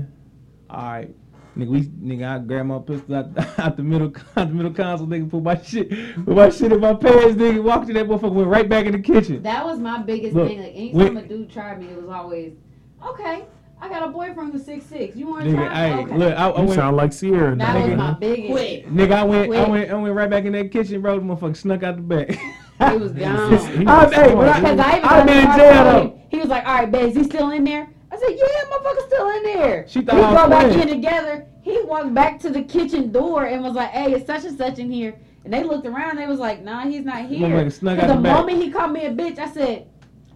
all right. Nigga, we nigga, I grabbed my pistol out, out the middle, out the middle console, nigga, put my shit, put my shit in my pants, nigga, walked to that motherfucker, went right back in the kitchen. That was my biggest Look, thing. Like anytime when- a dude tried me, it was always okay. I got a boyfriend who's six six. You want to Nigga, try? hey, okay. look, I, I you went, sound like Sierra that now. was my biggest. Quick. nigga, I went, I went, I went right back in that kitchen, bro. The motherfucker snuck out the back. He was gone. He I, was hey, but I, Because I even I've been in jail car though. He was like, "All right, babe, is he still in there?" I said, "Yeah, motherfucker's still in there." She we thought I was go back playing. in together. He walked back to the kitchen door and was like, "Hey, it's such and such in here." And they looked around. and They was like, "Nah, he's not here." Motherfucker snuck 'Cause out the the back. moment he called me a bitch, I said,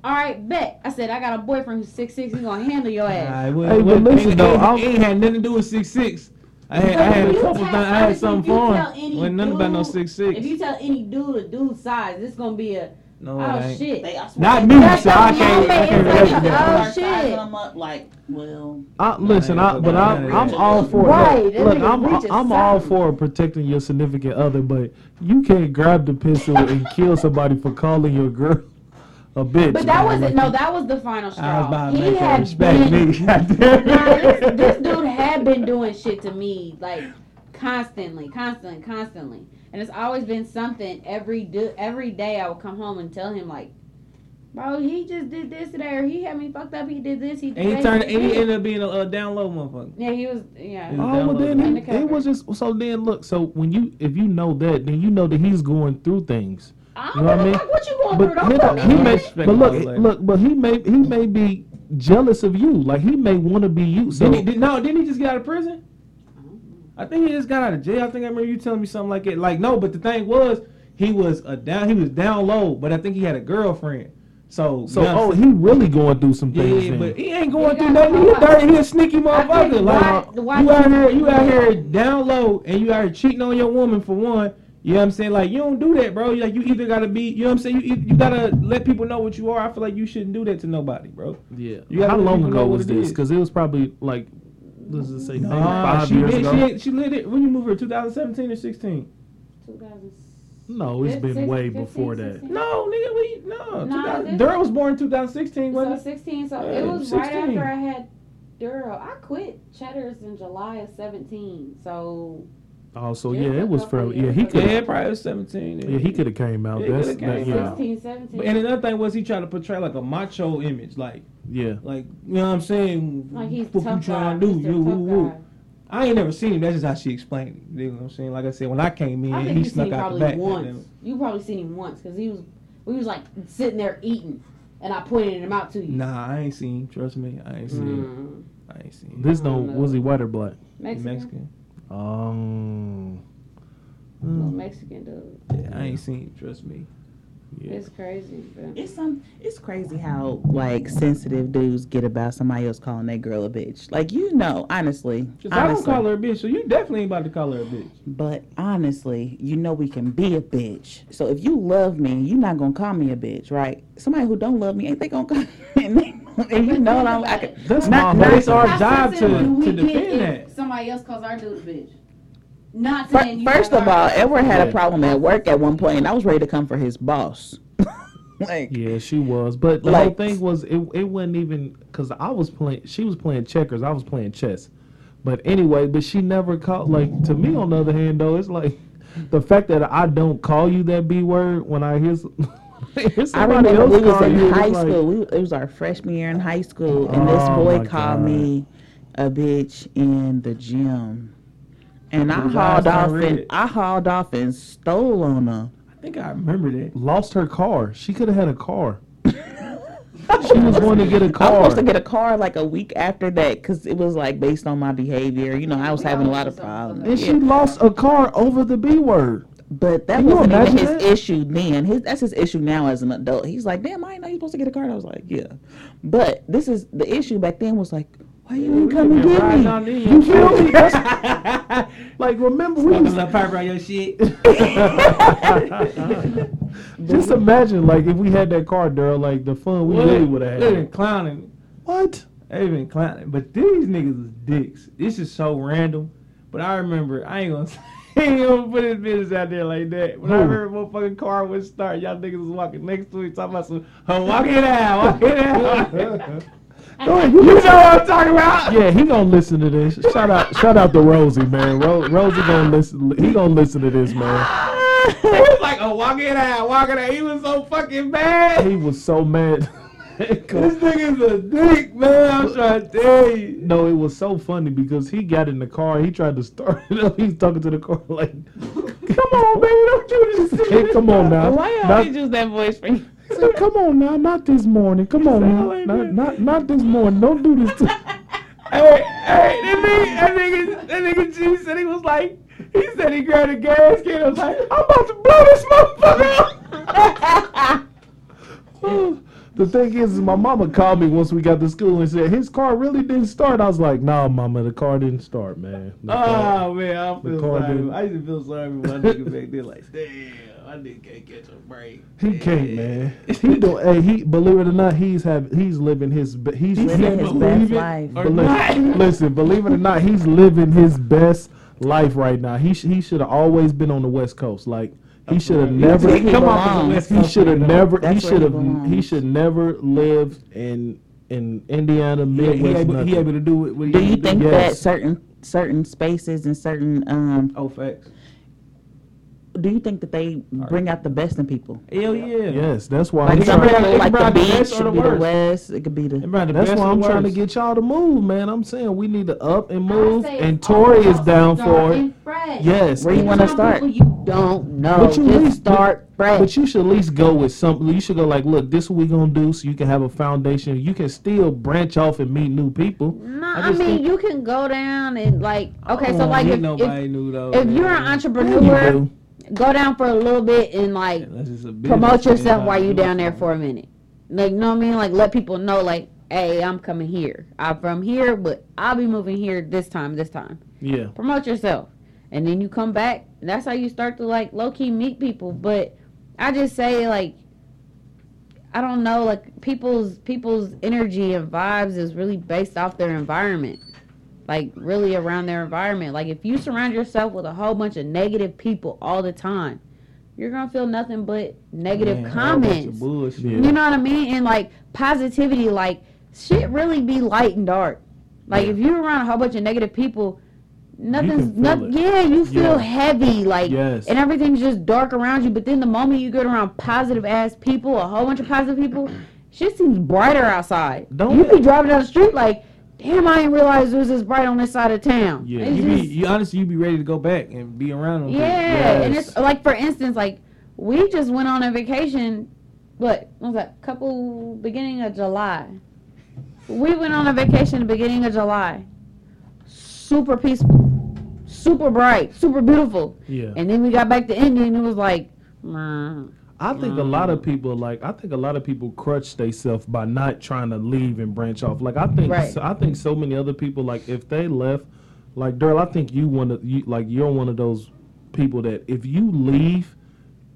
"All right, bet." I said, "I got a boyfriend who's six six. He's gonna handle your ass." Alright, well, Hey, well, but listen it, though, I'm- it ain't had nothing to do with six six. I had, I had a couple tell- things. I had honestly, something if you for tell him. any Wasn't nothing about no dude- six six. If you tell any dude a dude size, it's gonna be a no, oh it ain't. shit. They, I swear Not me, so I can't. I moment, can't it's relate like, to oh, that. Start sizing shit. them up like, well, I, listen, I, but I'm, I'm all for Right, look, look I'm, I'm all for protecting your significant other, but you can't grab the pistol and kill somebody for calling your girl a bitch. But that wasn't Like, no, that was the final straw. I was about to he had respect been, me. Nah, this, this dude had been doing shit to me like constantly, constantly, constantly, and it's always been something every do, every day. I would come home and tell him like, bro, he just did this today, or he had me fucked up. He did this. He did And he that, turned. did And he ended up being a, a down low motherfucker. Yeah, he was. Yeah. Yeah. Oh, well, then he, it. it was just so. Then look, so when you if you know that, then you know that he's going through things. I You don't know what I give mean? fuck what you going But through. Don't he, he may, but look, look, but he may he may be jealous of you. Like he may want to be you. So Didn't he, did, no, didn't he just get out of prison? I think he just got out of jail. I think I remember you telling me something like it. Like no, but the thing was, he was a down. He was down low, but I think he had a girlfriend. So, So, Beyonce- oh, he really going through some things. yeah, then. but he ain't going He through nothing. He dirty. He a sneaky motherfucker. Like why- why you out here, you out here down low, and you out here cheating on your woman for one. You know what I'm saying? Like you don't do that, bro. Like you either gotta be, you know what I'm saying? You you gotta let people know what you are. I feel like you shouldn't do that to nobody, bro. yeah. You How long ago was this? Because it was probably like, let's just say maybe Nah, five she years been, ago. She, she lit it. When you move her, 2017 or 16? 2000. no, it's been way 15, before that. No, nigga, we no. Nah, 2000 Daryl was born 2016, So wasn't it? 16. So Yeah, it was right after I had Duro. I quit Cheddar's in July of 17. So Oh, so Yeah, yeah, it was a couple fairly. Yeah, he could. Yeah, Yeah, probably was 17. he could have came out. He That's coulda that, yeah, out. 16, 17. But- And another thing was he tried to portray like a macho image, like yeah. like you know what I'm saying? like he's what tough you guy. trying to do? Mr. You, woo, tough woo. guy. I ain't never seen him. That's just how she explained it. You know what I'm saying? Like I said, when I came in, I think he you snuck seen him out the probably back. once. You probably seen him once because he was we was like sitting there eating, and I pointed him out to you. Nah, I ain't seen. him. Trust me, I ain't seen. Mm, I ain't seen. him. This no don't was he white or black? Mexican. Mexican. Um. Little mm, Mexican dude. Yeah, I ain't seen. him, Trust me. yeah. It's crazy. But It's some. It's crazy how like sensitive dudes get about somebody else calling that girl a bitch. Like you know, honestly, Cause I don't call her a bitch, so you definitely ain't about to call her a bitch. But honestly, you know we can be a bitch. So if you love me, you're not gonna call me a bitch, right? Somebody who don't love me, ain't they gonna call? and, they, and you know, I'm, I can, That's Not- my not- it's our job to, sensitive do we to defend if that. Somebody else calls our dude a bitch. Not Fir- saying you First of all, Edward had a problem at work at one point, and I was ready to come for his boss. like, Yeah, she was, but the Like- whole thing was it. It wasn't even because I was playing. She was playing checkers. I was playing chess. But anyway, but she never called. Like to me, on the other hand, though, it's like the fact that I don't call you that b word when I hear. s- hear I remember else we was in you, it's high like- school. We, it was our freshman year in high school, and oh this Oh, boy called God. me a bitch in the gym. And I hauled off and red. I hauled off and stole on her. I think I remember that. lost her car. She could have had a car. she was going to get a I was car. supposed to get a car like a week after that because it was like based on my behavior. You know, I was having a lot of problems. and Yeah. she lost a car over the b word. But that Can wasn't even his that? issue then. His that's his issue now as an adult. He's like, damn, I didn't know you supposed to get a car. And I was like, yeah. But this is the issue back then was like, why you didn't come and get me? You feel me? That's- like remember we Smoking a was little pipe around your shit. Just imagine, like, if we had that car, Daryl, like the fun we really would have They been clowning. What? They been clowning. But these niggas is dicks. This is so random. But I remember, I ain't gonna say, I ain't gonna put his business out there like that. When I Who? heard motherfucking car would start, y'all niggas was walking next to each talking about some, oh, walk it out, walk it out. You know what I'm talking about? Yeah, he gonna listen to this. Shout out, shout out to Rosie, man. Ro- Rosie gonna listen. He gonna listen to this, man. he was like, oh, walk it out, walk it out. He was so fucking mad. He was so mad. This nigga's a dick, man. I'm trying to tell you. No, it was so funny because he got in the car. He tried to start it up. He's talking to the car like, "Come on, baby, don't do this." Hey, come on now. Why y'all Not- use that voice for you? Said, "Come on now, not this morning. Come on now, like not, that. not not this morning. Don't do this." To- Hey, hey, that nigga, that nigga, that nigga G said he was like, he said he grabbed a gas can and was like, I'm about to blow this motherfucker up. Oh. The thing is, is, my mama called me once we got to school and said his car really didn't start. I was like, "Nah, mama, the car didn't start, man." The ah, car- oh man, I feel sorry. didn't- I used to feel sorry for my nigga back then. Like, damn, I nigga can't catch a break. He can't, man. He do. Hey, he believe it or not, he's have he's living his he's, He's living his best life. or But not. listen, listen, believe it or not, he's living his best life right now. He sh- he should have always been on the West Coast. Like he should have never. He come off as a He should have never. He should have. He should never lived in in Indiana He, Midwest. he, able, nothing. he able to do it. Do you able to think Yes. that certain certain spaces and certain um Oh, facts. Do you think that they bring out the best in people? Hell yeah. Yes, that's why. Like I'm It's some trying, bring out- people like the out the beach, or it the could be the west, it could be the the that's why I'm trying to get y'all to move, man. I'm saying we need to up and move, and it's Tori is down for it. Yes. Where you wanna start? You don't know. But you Just least- start fresh. But you should at least go with something. You should go like, look, this is what we gonna do, so you can have a foundation. You can still branch off and meet new people. No, I I, mean think- you can go down and like okay, so like if, nobody if new though. if you're an entrepreneur, You do. Go down for a little bit and like Unless it's a business promote yourself while you do down there for a minute. like, you know what I mean? Like, let people know, like, hey, I'm coming here. I'm from here, but I'll be moving here this time, this time. Yeah. Promote yourself. And then you come back. And that's how you start to, like, low key meet people. But I just say, like, I don't know, like people's people's energy and vibes is really based off their environment. Like really around their environment. Like if you surround yourself with a whole bunch of negative people all the time, you're gonna feel nothing but negative Man, a whole bunch of comments. bullshit. You know what I mean? And like positivity, like shit really be light and dark. Like Yeah. if you're around a whole bunch of negative people, nothing's nothing. yeah, you feel Yeah. heavy, like Yes. and everything's just dark around you. But then the moment you get around positive ass people, a whole bunch of positive people, shit seems brighter outside. Don't you be driving down the street like, damn, I didn't realize it was this bright on this side of town. Yeah. It's You be, you honestly, you be ready to go back and be around them. yeah, and it's like for instance, like we just went on a vacation. What was that? Couple beginning of July. We went on a vacation the beginning of July. Super peaceful, super bright, super beautiful. Yeah. And then we got back to Indy and it was like, mm, I think a lot of mm. people like I think a lot of people crutch themselves by not trying to leave and branch off. Like I think Right. I think so many other people like if they left, like Daryl, I think you one of you like you're one of those people that if you leave,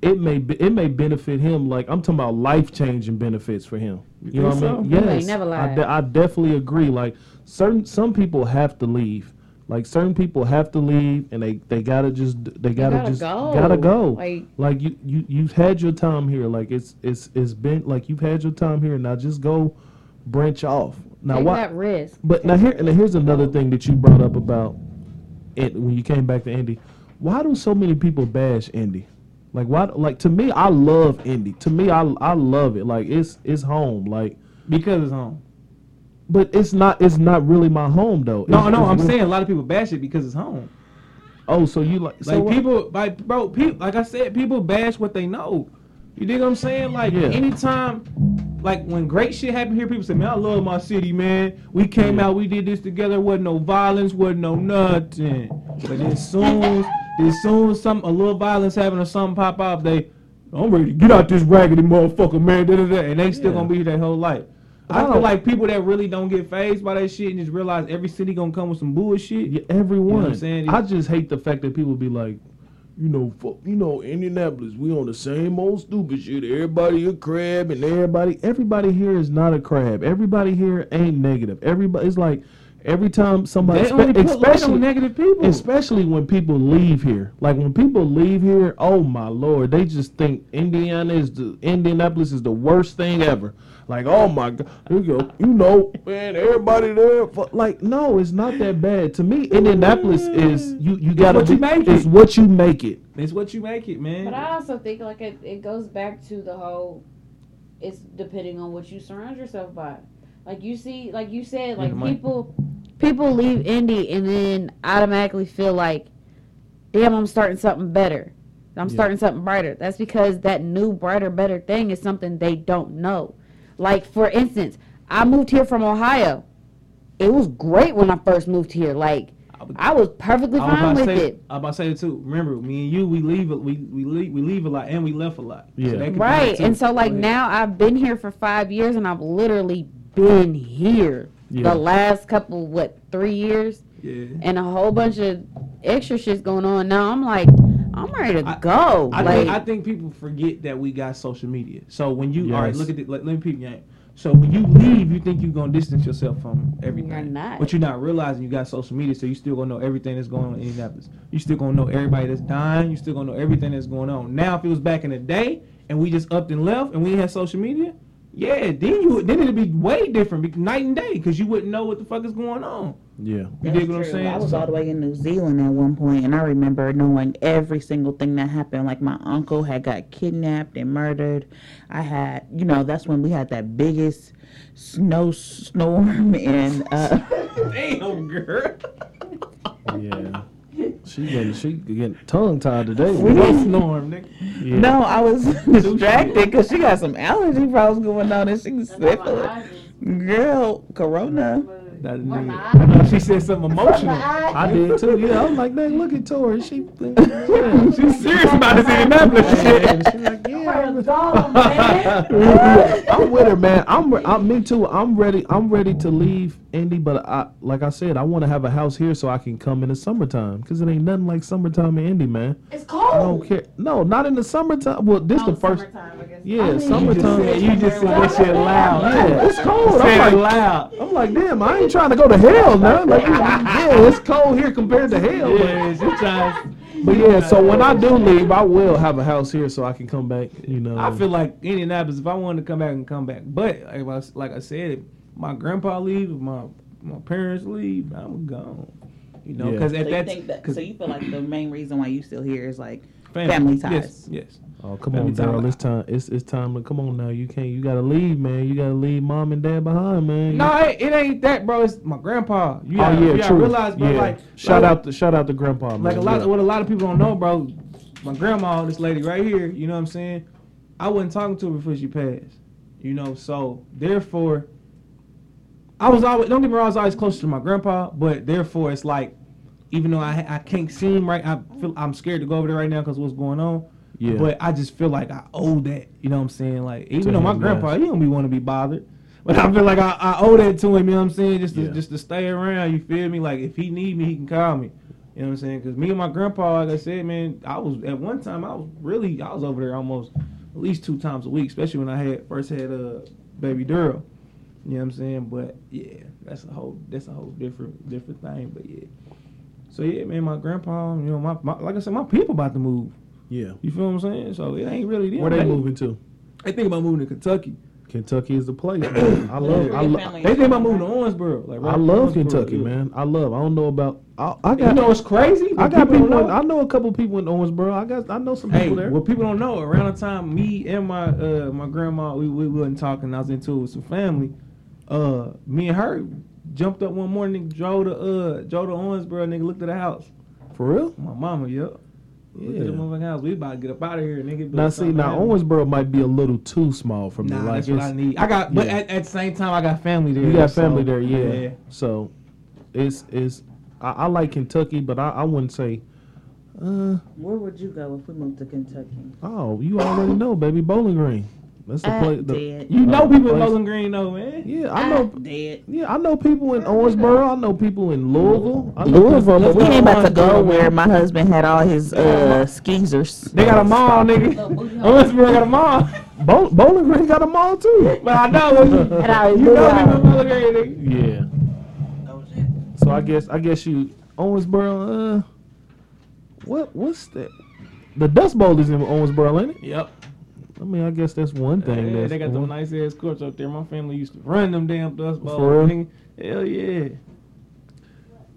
it may be, it may benefit him. Like I'm talking about life changing benefits for him. You, know what think I mean? so? Yes, never I, de- I definitely agree. Like certain some people have to leave. Like certain people have to leave, and they they gotta just they gotta, gotta just go. gotta go. Like- like you you you've had your time here. Like it's it's it's been like you've had your time here. Now just go branch off. Now take why? that risk. But now here and here's another thing that you brought up about it when you came back to Indy. Why do so many people bash Indy? Like why? Like to me, I love Indy. To me, I I love it. Like it's it's home. Like because it's home. But it's not it's not really my home though. No, It's- no, it's I'm really- saying a lot of people bash it because it's home. Oh, so you like so Like what- people, like bro, people, like I said, people bash what they know. You dig what I'm saying? Like Yeah. anytime, like when great shit happen here, people say, "Man, I love my city, man. We came Yeah. out, we did this together. Wasn't no violence, wasn't no nothing." But then soon, then soon some a little violence happen or something pop off, they, I'm ready to get out this raggedy motherfucker, man. Da, da, da, and they still Yeah. gonna be here their whole life. I I feel like people that really don't get phased by that shit and just realize every city gonna come with some bullshit. Yeah, everyone. what I'm saying? I just hate the fact that people be like, you know, fuck, you know, Indianapolis, we on the same old stupid shit. Everybody a crab, and everybody, everybody here is not a crab. Everybody here ain't negative. Everybody, it's like every time somebody, They only espe- put light on especially, negative people. especially when people leave here. Like when people leave here, oh my lord, they just think Indiana is the Indianapolis is the worst thing ever. Like, oh my god, you go, you know, man, everybody there. fu- Like, no, it's not that bad. To me, Indianapolis is you. You gotta what you be- make It's what you make it. It's what you make it, man. But I also think like it, it goes back to the whole. It's depending on what you surround yourself by. Like you see, like you said, like the people. People leave Indy and then automatically feel like, damn, I'm starting something better. I'm Yeah. starting something brighter. That's because that new, brighter, better thing is something they don't know. Like, for instance, I moved here from Ohio. It was great when I first moved here. Like, I was perfectly I was fine with say, it. I'm about to say it too. Remember, me and you, we leave, a- we we leave, we leave a lot, and we left a lot. Yeah. that could be Right. And so, like, now I've been here for five years and I've literally been here Yeah. the last couple, what, three years? yeah. and a whole bunch of extra shit's going on. Now I'm like, I'm ready to I- go. I like, think I think people forget that we got social media. So when you all right, look at it. Let, let me peep your game. So when you leave, you think you're gonna distance yourself from everything. You're not. But you're not realizing you got social media, so you still gonna know everything that's going on in Indianapolis. You still gonna know everybody that's dying. You still gonna know everything that's going on. Now, if it was back in the day and we just upped and left and we didn't social media, yeah, then you then it'd be way different, be night and day, because you wouldn't know what the fuck is going on. Yeah. You That's dig what I'm saying? I was all the way in New Zealand at one point, and I remember knowing every single thing that happened. Like my uncle had got kidnapped and murdered. I had, you know, that's when we had that biggest snowstorm, and uh, Damn, girl. Yeah. She getting she getting tongue tied today. We man. Snorm, nigga. Yeah. no, I was distracted because she got some allergy problems going on, and she was. Girl, Corona. That Or nigga- my I she said something emotional. I did too. Yeah, I was like, dang, look at Tori. She, yeah, She's serious about this Indianapolis shit. She's like, yeah. Man. I'm with her, man. I'm, I'm me too. I'm ready. I'm ready to leave Indy, but I, like I said, I want to have a house here so I can come in the summertime because it ain't nothing like summertime in Indy, man. It's cold. I don't care. No, not in the summertime. Well, this Oh, the first. summertime, Yeah, I mean, You just summertime. said, you just said that shit loud. Yeah, it's cold. I'm like, loud. I'm like, damn, I ain't trying to go to hell now. Like, yeah, it's cold here compared to hell. but- Yeah, she trying. But yeah, so when I do leave, I will have a house here so I can come back. You know, I feel like Indianapolis. If I wanted to come back and come back, but like I, like I said, if my grandpa leave, if my my parents leave, I'm gone. You know, Yeah. because So at you that, think that? So you feel like the main reason why you still here is like family ties. Yes, yes. Oh come on, Daryl. It's time. It's it's time to come on now. You can't. You gotta leave, man. You gotta leave mom and dad behind, man. No, it, it ain't that, bro. It's my grandpa. You oh gotta, yeah, you gotta true. realize, bro. yeah. Like shout like, out to shout out to grandpa. Man. like a lot yeah. what a lot of people don't know, bro. My grandma, this lady right here, you know what I'm saying? I wasn't talking to her before she passed. You know, so therefore I was always don't get me wrong, I was always close to my grandpa, but therefore it's like even though I I can't see him right, I feel I'm scared to go over there right now because what's going on. Yeah. But I just feel like I owe that. You know what I'm saying? Like even To though my grandpa, he don't be want to be bothered. But I feel like I, I owe that to him, you know what I'm saying? Just to Yeah. just to stay around, you feel me? Like if he need me, he can call me. You know what I'm saying? Because me and my grandpa, like I said, man, I was at one time I was really I was over there almost at least two times a week, especially when I had first had uh baby Daryl. You know what I'm saying? But yeah, that's a whole that's a whole different different thing. But yeah. So yeah, man, my grandpa, you know, my, my like I said, my people about to move. Yeah. You feel what I'm saying? So it ain't really them. Where they moving to? They think about moving to Kentucky. Kentucky is the place. Man. I love. I, Your lo- They think about moving to Owensboro. Like I love Owensboro, Kentucky, yeah. man. I love. I don't know about. I, I You know it's crazy. I got people. don't in, I know a couple people in Owensboro. I got. I know some Hey, people there. Well, people don't know, around the time me and my uh my grandma we, we wasn't talking, I was into it with some family. Uh, me and her jumped up one morning, drove to uh drove to Owensboro, nigga looked at the house. For real? My mama, yep. Looked at the motherfucking house. We about to get up out of here, nigga. Now see, now Owensboro might be a little too small for me. Nah, like that's what I need. I got, but yeah. at, at the same time, I got family there. You got so, family there, yeah. So it's it's I, I like Kentucky, but I, I wouldn't say. Uh Where would you go if we moved to Kentucky? oh, you already know, baby, Bowling Green. That's the place. The, dead. You know Uh, people in place- Bowling Green, though, man. yeah, I know. Dead. Yeah, I know people in Owensboro. I know people in Louisville. I know Louisville, but we Let's ain't about to go where my husband had all his uh skeezers. They got a mall, nigga. Little booty hole. Owensboro got a mall. Bow- Bowling Green got a mall too. But I know, And I you know people in Bowling Green, nigga. Yeah. So I guess I guess you Owensboro. Uh, what what's that? The Dust Bowl is in Owensboro, ain't it? Yep. I mean, I guess that's one thing. Yeah, that's they got them nice ass courts up there. My family used to run them damn dust balls. For real? nigga. Hell yeah.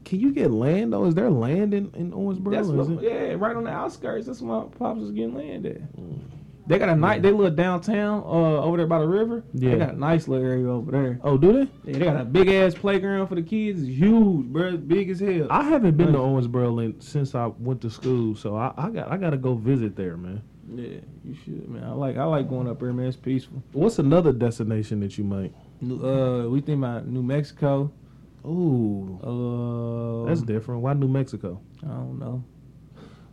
Can you get land though? Is there land in, in Owensboro? That's what, yeah, right on the outskirts. That's why pops was getting land there. Mm. They got a nice, they live downtown, uh, over there by the river. Yeah. They got a nice little area over there. Oh, do they? Yeah, they got a big ass playground for the kids. It's huge, bro. It's big as hell. I haven't been to Owensboro since I went to school, so I, I got I got to go visit there, man. Yeah, you should, man. I like, I like going up there, man. It's peaceful. What's another destination that you might? Uh, we think about New Mexico. Ooh, Uh, that's different. Why New Mexico? I don't know.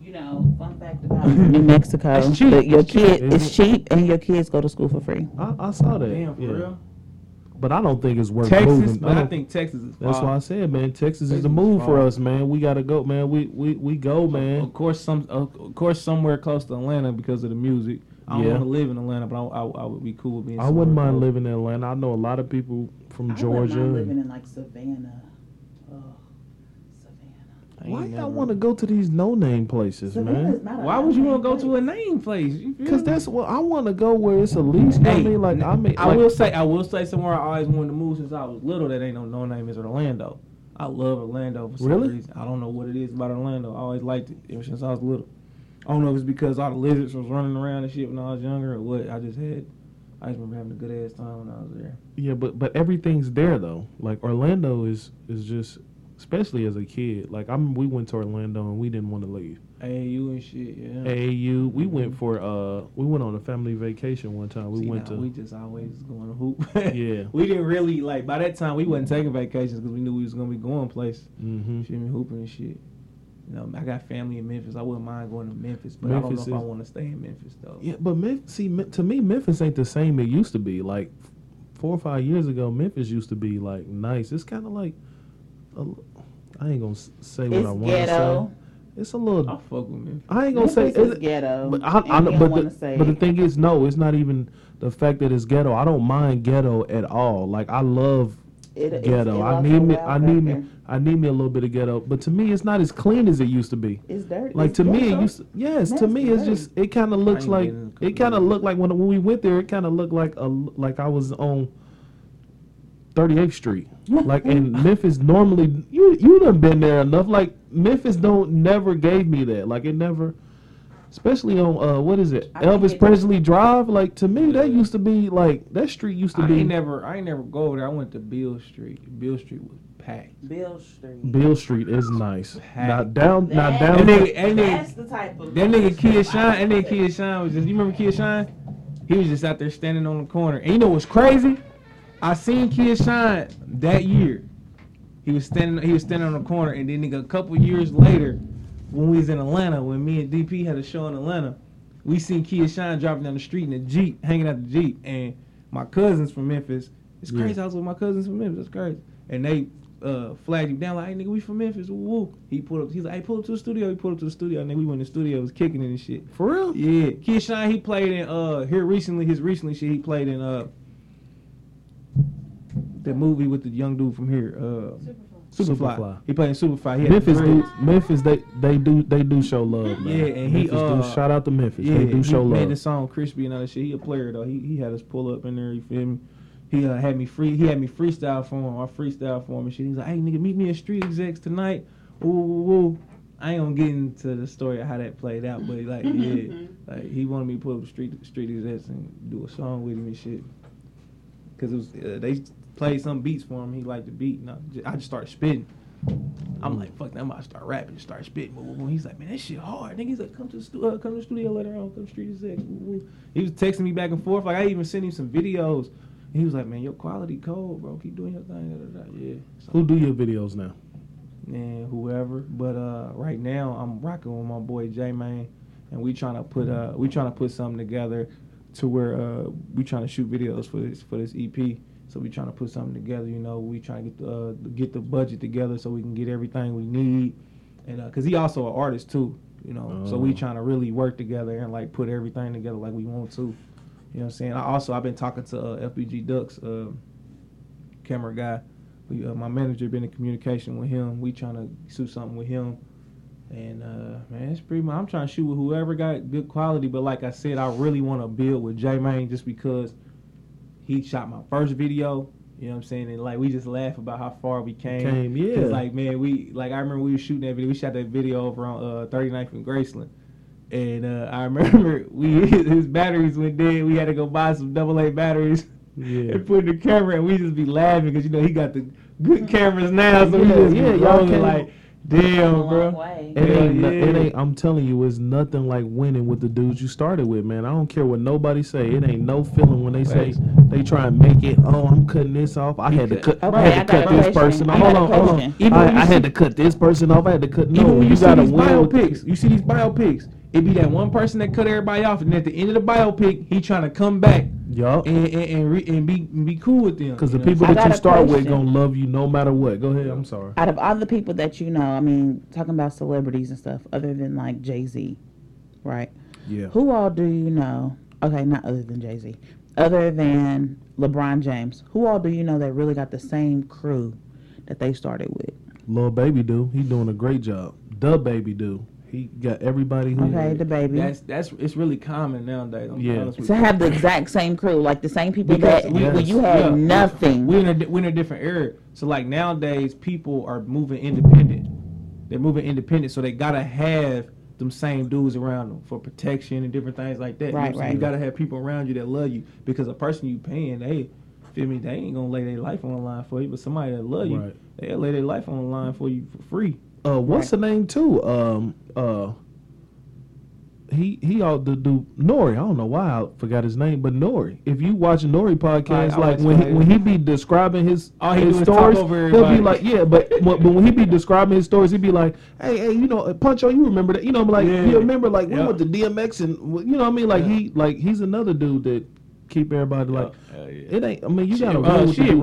You know, fun fact about New Mexico, It's cheap. your It's cheap. kid it's cheap and your kids go to school for free. I, I saw that. Damn, for yeah. real. But I don't think it's worth Texas, moving. but I don't- think Texas is. that's why I said, man, Texas is Texas the is move for us, man. We gotta go, man. We we we go, man. Of course, some of course somewhere close to Atlanta because of the music. I don't Yeah. want to live in Atlanta, but I, I, I would be cool with being. I wouldn't mind close. living in Atlanta. I know a lot of people from I wouldn't Georgia. mind living in like Savannah. Oh, Savannah. I ain't Why never- y'all want to go to these no name places, Savannah's man? Why would you want to go place. to a name place? Because that's what I want to go where it's at least. You know what I mean, like I mean, I like, will say, I will say somewhere I always wanted to move since I was little. That ain't no no name is Orlando. I love Orlando for some Really? reason. I don't know what it is about Orlando. I always liked it ever since I was little. I don't know if it's because all the lizards was running around and shit when I was younger or what. I just had. I just remember having a good ass time when I was there. yeah, but but everything's there though. Like Orlando is is just especially as a kid. Like I am we went to Orlando and we didn't want to leave. AAU and shit. Yeah. AAU, we went for uh, we went on a family vacation one time. We See, went nah, to We just always going to hoop. Yeah. We didn't really like. By that time, we wasn't taking vacations because we knew we was gonna be going places. hmm Shit, me hooping and shit. You know, I got family in Memphis. I wouldn't mind going to Memphis, but Memphis I don't know if is- I want to stay in Memphis though. Yeah, but Memphis, see, to me, Memphis ain't the same it used to be. Like four or five years ago, Memphis used to be like nice. It's kind of like, I ain't gonna say what It's I want to say. It's a little. I fuck with Memphis. I ain't gonna say. Memphis is it- ghetto. But I, and I, but wanna the, say but the thing is, no, it's not even the fact that it's ghetto. I don't mind ghetto at all. Like I love It- ghetto. it I need me. I need me. I need me a little bit of ghetto. But to me, it's not as clean as it used to be. It's dirty. Like It's to me, it used to, yes. To me, it's just it kind of looks like been in a couple it kind of looked like when when we went there, it kind of looked like a like I was on 38th Street. Like in Memphis, normally you you done been there enough. Like Memphis don't never gave me that. Like it never, especially on uh what is it I Elvis it- Presley Drive. Like to me, that used to be like that street used to I be ain't never, I ain't never go over there. I went to Beale Street. Beale Street was packed. Beale Street. Beale Street is nice. Packed. Now down, now That- down. That nigga- that nigga- That's the type of That nigga Kia Shine, that nigga Kia Shine was just, you remember Kia Shine? He was just out there standing on the corner. And you know what's crazy? I seen Kia Shine that year. He was standing, he was standing on the corner, and then nigga, a couple years later, when we was in Atlanta, when me and DP had a show in Atlanta, we seen Kia Shine driving down the street in a Jeep, hanging out the Jeep, and my cousins from Memphis. It's Yeah. crazy. I was with my cousins from Memphis. That's crazy. And they uh, flagged him down like, "Hey nigga, we from Memphis." Woo woo. He pulled up. He's like, "Hey, pull up to the studio." He pulled up to the studio, and then we went in the studio, was kicking it and shit. For real? Yeah, Kia Shine, he played in uh here recently. His recently shit, he played in uh the movie with the young dude from here, uh Superfly. Superfly. He played in Superfly. He Memphis, the do. Memphis, they they do they do show love, man. Yeah, and he, Memphis uh, do, shout out to Memphis. Yeah, they do he show made the song "Krispy" and all that shit. He a player though. He he had us pull up in there. You feel me? He uh, had me free. He had me freestyle for him. I freestyle for him and shit. He's like, "Hey nigga, meet me at Street Execs tonight." Ooh, ooh, ooh. I ain't gonna get into the story of how that played out, but like, yeah, like he wanted me to pull up to Street Street Execs and do a song with him and shit. Cause it was uh, they played some beats for him. He liked the beat, and I just, I just started spitting. I'm like, fuck that, I'm about to start rapping, start spitting. He's like, man, that shit hard. Nigga, he's like, come to the stu- uh, come to the studio later on, come to Street woo. He was texting me back and forth. Like I even sent him some videos. And he was like, man, your quality cold, bro. Keep doing your thing. Da, da, da. Yeah. So, Who do your videos now? and whoever. But uh, right now I'm rocking with my boy J Man, and we trying to put uh we trying to put something together to where uh we trying to shoot videos for this for this EP. So we trying to put something together. You know, we trying to get the uh, get the budget together so we can get everything we need, and uh, cause he also an artist too. You know, so we Oh. trying to really work together and like put everything together like we want to. You know what I'm saying? I also I've been talking to uh, FBG Duck's, uh, camera guy. We, uh, my manager been in communication with him. We trying to shoot something with him, and uh, man, it's pretty much. I'm trying to shoot with whoever got good quality. But like I said, I really want to build with J Main just because he shot my first video. You know what I'm saying? And like we just laugh about how far we came. Came, yeah. 'Cause, like man, we like I remember we were shooting that video. We shot that video over on uh, 39th and Graceland. And uh, I remember we his batteries went dead. We had to go buy some double A batteries Yeah. and put in the camera, and we just be laughing because you know he got the good cameras now, so we just yeah, rolling like, damn, long bro. way. It ain't, no- it ain't. I'm telling you, it's nothing like winning with the dudes you started with, man. I don't care what nobody say. It ain't no feeling when they say they try and make it. Oh, I'm cutting this off. I had to cut. Okay, I had to got cut this question. person. Off. Hold on, hold on. Even I, I see- had to cut this person off. I had to cut. No, Even when you, you see gotta these win biopics, you see these biopics. It be that one person that cut everybody off, and at the end of the biopic, he trying to come back Yup. and and, and, re, and be and be cool with them. Because the know? people that you a start with question. gonna love you no matter what. Go ahead. I'm sorry. Out of all the people that you know, I mean, talking about celebrities and stuff, other than like Jay Z, right? Yeah. Who all do you know? Okay, not other than Jay Z, other than LeBron James. Who all do you know that really got the same crew that they started with? Lil baby do. He doing a great job. The baby do. He got everybody who. Okay, the baby. That's that's it's really common nowadays. I'm Yeah. honest with to you. have the exact same crew, like the same people Because that we- when you had Yeah. nothing. We're in a we're in a different era. So like nowadays, people are moving independent. They're moving independent, so they gotta have them same dudes around them for protection and different things like that. You know Right, what right. You gotta have people around you that love you because a person you paying, they Feel me? They ain't gonna lay their life on the line for you, but somebody that love you, Right. they'll lay their life on the line for you for free. Uh, what's the name too? Um, uh, he he ought to do Nori. I don't know why I forgot his name, but Nori. If you watch Nori podcast, I like when he, when he be describing his All his do stories, he'll be like, yeah, but when, but when he be describing his stories, he'd be like, hey, hey, you know, Puncho, you remember that? You know, I'm like Yeah. you remember like we Yeah. went to DMX and you know what I mean? Like Yeah. he like he's another dude that keep everybody like. It ain't. I mean, you gotta uh, shit, dude.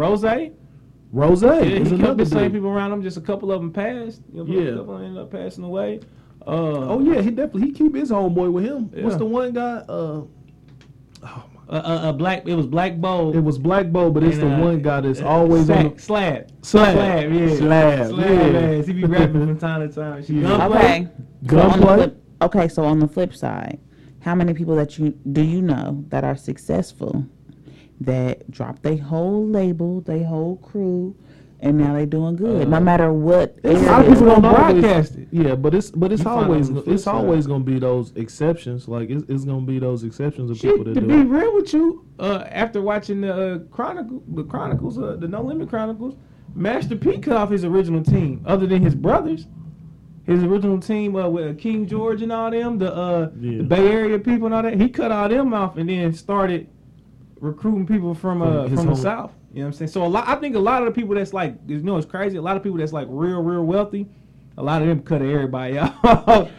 Rose. Yeah, Rose he is kept the same dude. people around him. Just a couple of them passed. You know, Yeah. a couple ended up passing away. Uh, Oh yeah, he definitely he keep his homeboy with him. What's the one guy? Uh, oh my uh, uh, uh, black. It was Black Bo. It was Black Bo, but it's And, the uh, one guy that's uh, always Slab, on the slab. slab. Slab, yeah. Slab, Slab, yeah. man. He be rapping from time to time. She Yeah. gunplay. Okay. So on the Gunplay. flip, okay, so on the flip side, how many people that you do you know that are successful that dropped their whole label, their whole crew, and now they're doing good, no Uh, matter what. A lot of people don't broadcast broadcast it. Yeah, but it's but it's You always on it's always gonna be those exceptions. Like it's, it's gonna be those exceptions of Shit, people that to do. be it. real with you, uh, after watching the uh, Chronicle, the Chronicles, uh, the No Limit Chronicles, Master P cut off his original team, other than his brothers. His original team uh, with King George and all them, the, uh, Yeah. the Bay Area people and all that. He cut all them off and then started recruiting people from uh, From from the south. You know what I'm saying? So a lot, I think a lot of the people that's like, you know, it's crazy. A lot of people that's like real, real wealthy. A lot of them cut everybody out.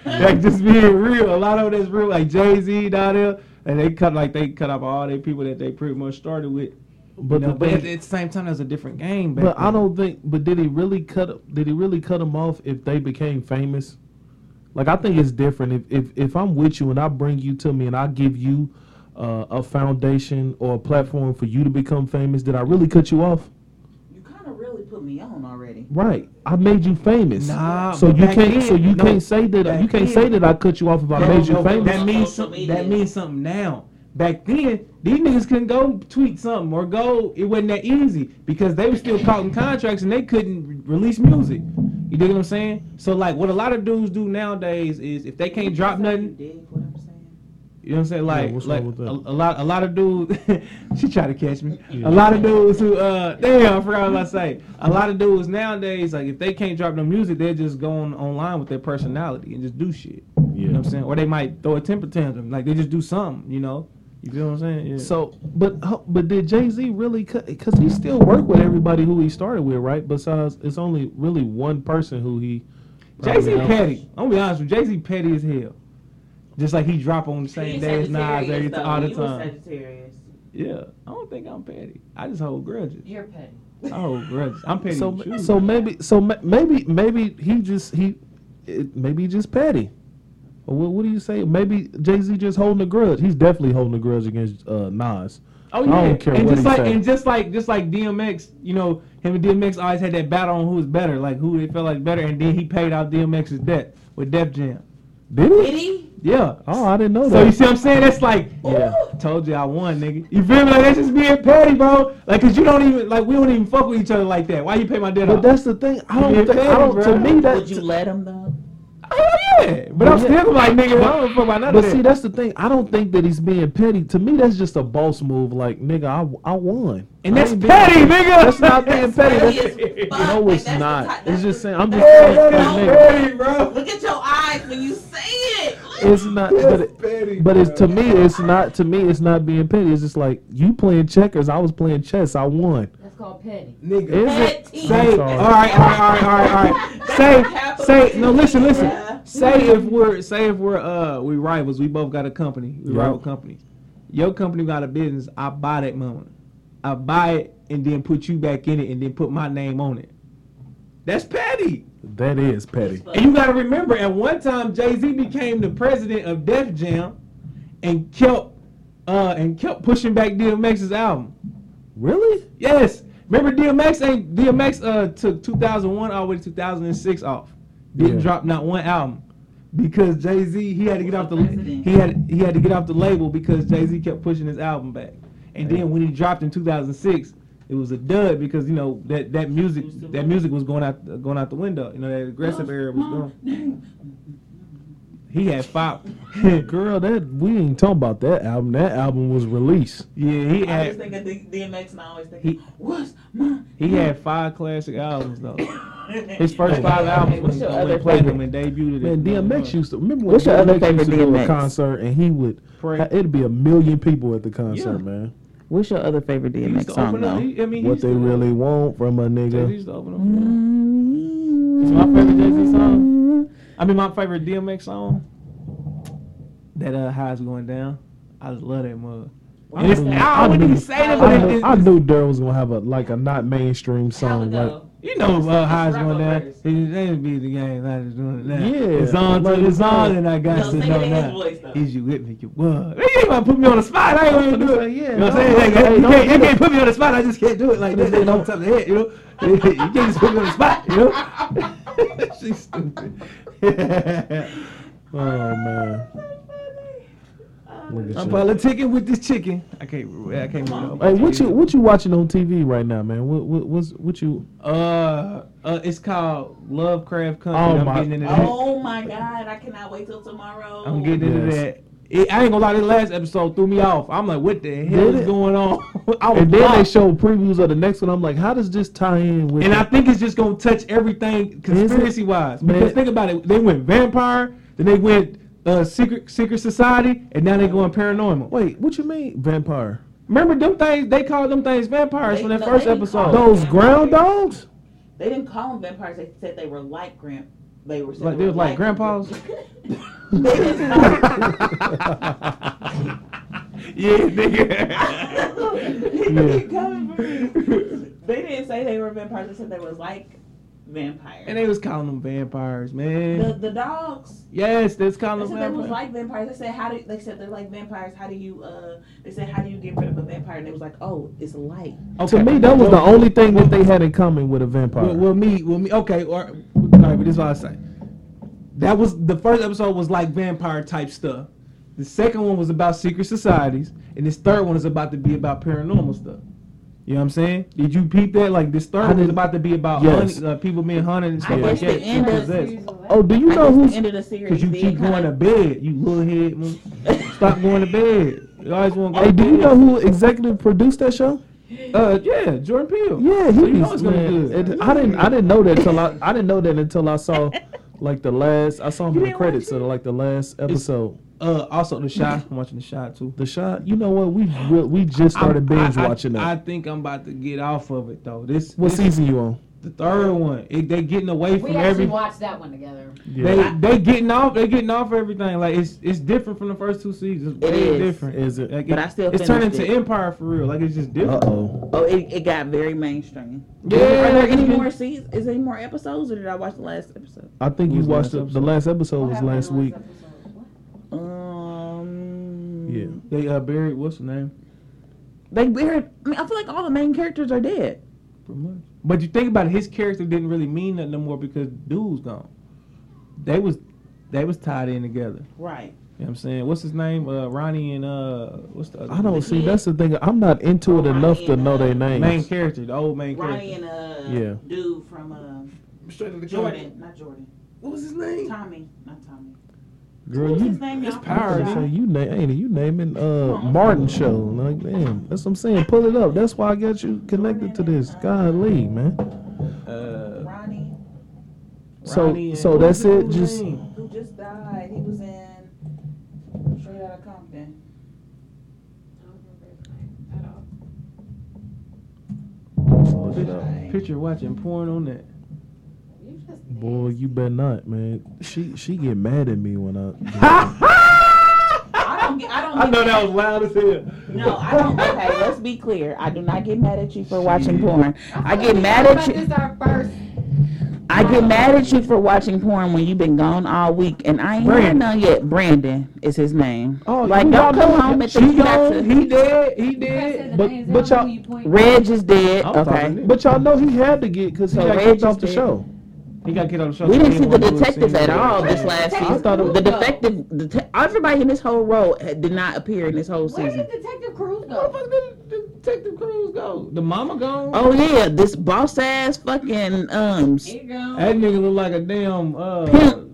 like just being real. A lot of them that's real, like Jay Z down there, and they cut like they cut off all their people that they pretty much started with. But you know, the but at, at the same time, there's a different game. But I don't think. But did he really cut? Did he really cut them off if they became famous? Like I think it's different. If if if I'm with you and I bring you to me and I give you uh, a foundation or a platform for you to become famous, did I really cut you off? You kind of really put me on already. Right. I made you famous. Nah, So you can't. then- so you no, can't say that. You can't then- say that I cut you off if I No, made you no, famous. That means something. That means something now. Back then, these niggas couldn't go tweet something or go. It wasn't that easy because they were still caught in contracts and they couldn't release music. You dig what I'm saying? So like, what a lot of dudes do nowadays is if they can't drop nothing, Dig what I'm saying? You know what I'm saying? Like, what's like a, a lot, a lot of dudes. she tried to catch me. Yeah. A lot of dudes who, uh, damn, I forgot what I say. A lot of dudes nowadays, like, if they can't drop no music, they're just going online with their personality and just do shit. You know what I'm saying? Or they might throw a temper tantrum, like they just do something. You know? You feel what I'm saying? Yeah. So, but but did Jay Z really cut? Because he still worked with everybody who he started with, right? Besides, it's only really one person who he. Jay Z petty. I'm gonna be honest with you. Jay Z petty as hell. Just like he drop on the same day as Nas every though. all the You time. Sagittarius. Yeah, I don't think I'm petty. I just hold grudges. You're petty. I hold grudges. I'm petty. So, you. so maybe, so maybe, maybe he just he, it, maybe he just petty. Or what, what do you say? Maybe Jay Z just holding a grudge. He's definitely holding a grudge against uh, Nas. Oh I yeah, don't care and what just he like say. and just like just like DMX, you know, him and DMX always had that battle on who was better, like who they felt like better, and then he paid out DMX's debt with Def Jam. Did he? Did he? Yeah. Oh, I didn't know that. So you see what I'm saying? That's like, Yeah. told you I won, nigga. You feel me? Like that's just being petty, bro. Like, cause you don't even like we don't even fuck with each other like that. Why you pay my debt but off? that's the thing. I don't Yeah, think. I petty, don't. To bro. me, that. Would you let him though? Oh yeah, but I'm Yeah. still like, nigga, I don't fuck about none But of see, that. that's the thing. I don't think that he's being petty. To me, that's just a boss move. Like, nigga, I, I won. And I that's ain't being petty, nigga. That's not being petty. Petty That's, as fuck. no, Like, it's that's not. type- It's just saying. I'm just Yeah, saying. that's petty, bro. Look at your eyes when you say it. It's not. But, it, petty, but it's to me. It's not. To me, it's not being petty. It's just like you playing checkers. I was playing chess. I won. That's called petty. nigga. Is it? Petty. Say, I'm all sorry. right, all right, all right, all right, all right. Say, say, no, listen, listen. Yeah. Say if we're, say if we're, uh, we rivals, we both got a company, we Yeah. rival companies. Your company got a business, I buy that moment. I buy it and then put you back in it and then put my name on it. That's petty. That is petty. And you gotta remember, at one time, Jay Z became the president of Def Jam, and kept, uh, and kept pushing back DMX's album. Really? Yes. Remember DMX ain't DMX uh took 2001 all the way to 2006 off. Didn't Yeah. drop not one album because Jay Z he had to get off the President. he had he had to get off the label because Jay Z kept pushing his album back. And Yeah. then when he dropped in 2006, it was a dud because you know that that music that music was going out going out the window. You know that aggressive era was gone. He had five. Girl, that we ain't talking about that album. That album was released. yeah, he I always had think of D- DMX and I always think, He- what's my he had five classic albums though. His first five albums What's when your he other went platinum and debuted it. Man, DMX used to remember when What's your other DMX favorite used to go to a concert and he would Pray. it'd be a million people at the concert, Yeah. man. What's your other favorite DMX song though? He, I mean, What they really want from a He nigga. used to open up. It's my favorite Jay Z song. I mean, my favorite DMX song. That uh, how it's going down. I just love that mug. And it's, knew- I I wouldn't knew- even say that, I but knew, it, I knew Daryl was gonna have a like a not mainstream song. Like, you know uh, how it's going down. verse. It ain't be the game. I just doing it now. Yeah. it's on Like to it's it's on, on. and I got No, to sing know it now. Is you with me? You what? You ain't gonna put me on the spot. I ain't gonna do it. Yeah, you know what I'm saying? Like, hey, you, can't, you can't put me on the spot. I just can't do it like that. They don't tell the head, you know. you can't just put me on the spot, you know. She's stupid. oh man. Look at I'm you. politicking with this chicken. I can't. I can't remember. Hey, what you what you watching on TV right now, man? What what what's, what you? Uh, uh, it's called Lovecraft Country. Oh, I'm my- getting into that. Oh my god, I cannot wait till tomorrow. I'm getting into that. It, I ain't gonna lie, this last episode threw me off. I'm like, what the hell Did is it? going on? I was And then they blocked. show previews of the next one. I'm like, how does this tie in with? And the- I think it's just gonna touch everything conspiracy wise. Man. Because think about it, they went vampire, then they went uh, secret secret society, and now they going paranormal. wait, what you mean vampire? Remember them things? They called them things vampires They- from that no, first episode. call Those ground dogs? They didn't call them vampires. They said they were like grand. They were Like they was like grandpas? they didn't yeah, nigga. They didn't say they were vampires. They said they was like vampires. and they was calling them vampires, man. the dogs. yes, that's They calling said them they was vampires. like vampires. They said how do they said they're like vampires. How do you uh? They said how do you get rid of a vampire? And they was like oh it's light. Okay. To me, that was the only thing that they had in common with a vampire. Well, well, me, well, me. Okay, or all right, but this is what I say. That was the first episode was like vampire type stuff. The second one was about secret societies, and this third one is about to be about paranormal stuff. You know what I'm saying? Did you peep that? Like this third one is about to be about Yes. hunting, uh, people being hunted and stuff guess like the that. end of- Possessed. oh, do you I know who's? the end of the series? Cause you keep kinda- going to bed, you little head. Stop going to bed. You always want to go Hey, do you know who executive produced that show? Uh, yeah, Jordan Peele. Yeah, he So you know it's gonna be good. it- I didn't I didn't know that till I I didn't know that until I saw like the last I saw him You in the didn't credits of like the last episode. Uh, also the shot. I'm watching the shot too. The shot, you know what? We re- we just started I'm- binge I- I- watching I that. think I'm about to get off of it though. This what this- season you on? The third one. It, they getting away from We actually every. watched that one together. Yeah. They they getting off. They getting off everything. Like it's it's different from the first two seasons. It's It way is. different. Is it? Like But I still it's turning finished to. Empire for real. Like it's just different. Uh different. oh. Oh, it, it got very mainstream. Yeah, Are there any been- more seasons? Is there any more episodes, or did I watch the last episode? I think you was the watched last the, the last episode was last week. episode? Um. Yeah. They uh buried what's the name? They buried. I mean, I feel like all the main characters are dead. Pretty much. But you think about it, his character didn't really mean nothing no more because dude's gone. They was they was tied in together. Right. You know what I'm saying? What's his name? Uh, Ronnie and uh, what's the other I don't dude? see. That's the thing. I'm not into it Oh, enough to and, know uh, their names. main character, the old main Ronnie character. and uh, Yeah. dude from uh, Straight to the Jordan, not Jordan. What was his name? Tommy, not Tommy. Girl, What's you. his name? it's power, I dude. say you name ain't it? You naming uh Martin show like damn. That's what I'm saying. Pull it up. That's why I got you connected to this. Golly, man. Uh, Ronnie, So Ronnie and- so that's it. his Just name? who just died. He was in Straight Outta Compton. I don't remember his name at all. look it up. Died. Picture watching porn on that. You Boy, you better not, man. She she get mad at me when I. I don't get. I don't. I know mad- that was loud as hell. No, I don't. Okay, let's be clear. I do not get mad at you for watching porn. I get mad at you. This our first. I get mad at you for watching porn when you've been gone all week and I ain't had Brandon. none yet. Brandon is his name. Oh, like you don't y'all come know- home and she think got gone. He dead. He You dead. But- but y'all- know who you point Reg is dead. I'm Okay. But y'all know he had to get because he So got Reg kicked off the dead. show. He got kicked off the show. We didn't see the wanna do a detective at all this last I season. thought it the was- defective, det- everybody in this whole role had- did not appear in this whole Where season. did Detective Cruz Where the fuck did Detective Cruz go? The mama gone? Oh yeah, this boss ass fucking um. Here you. That nigga look like a damn uh Pimp.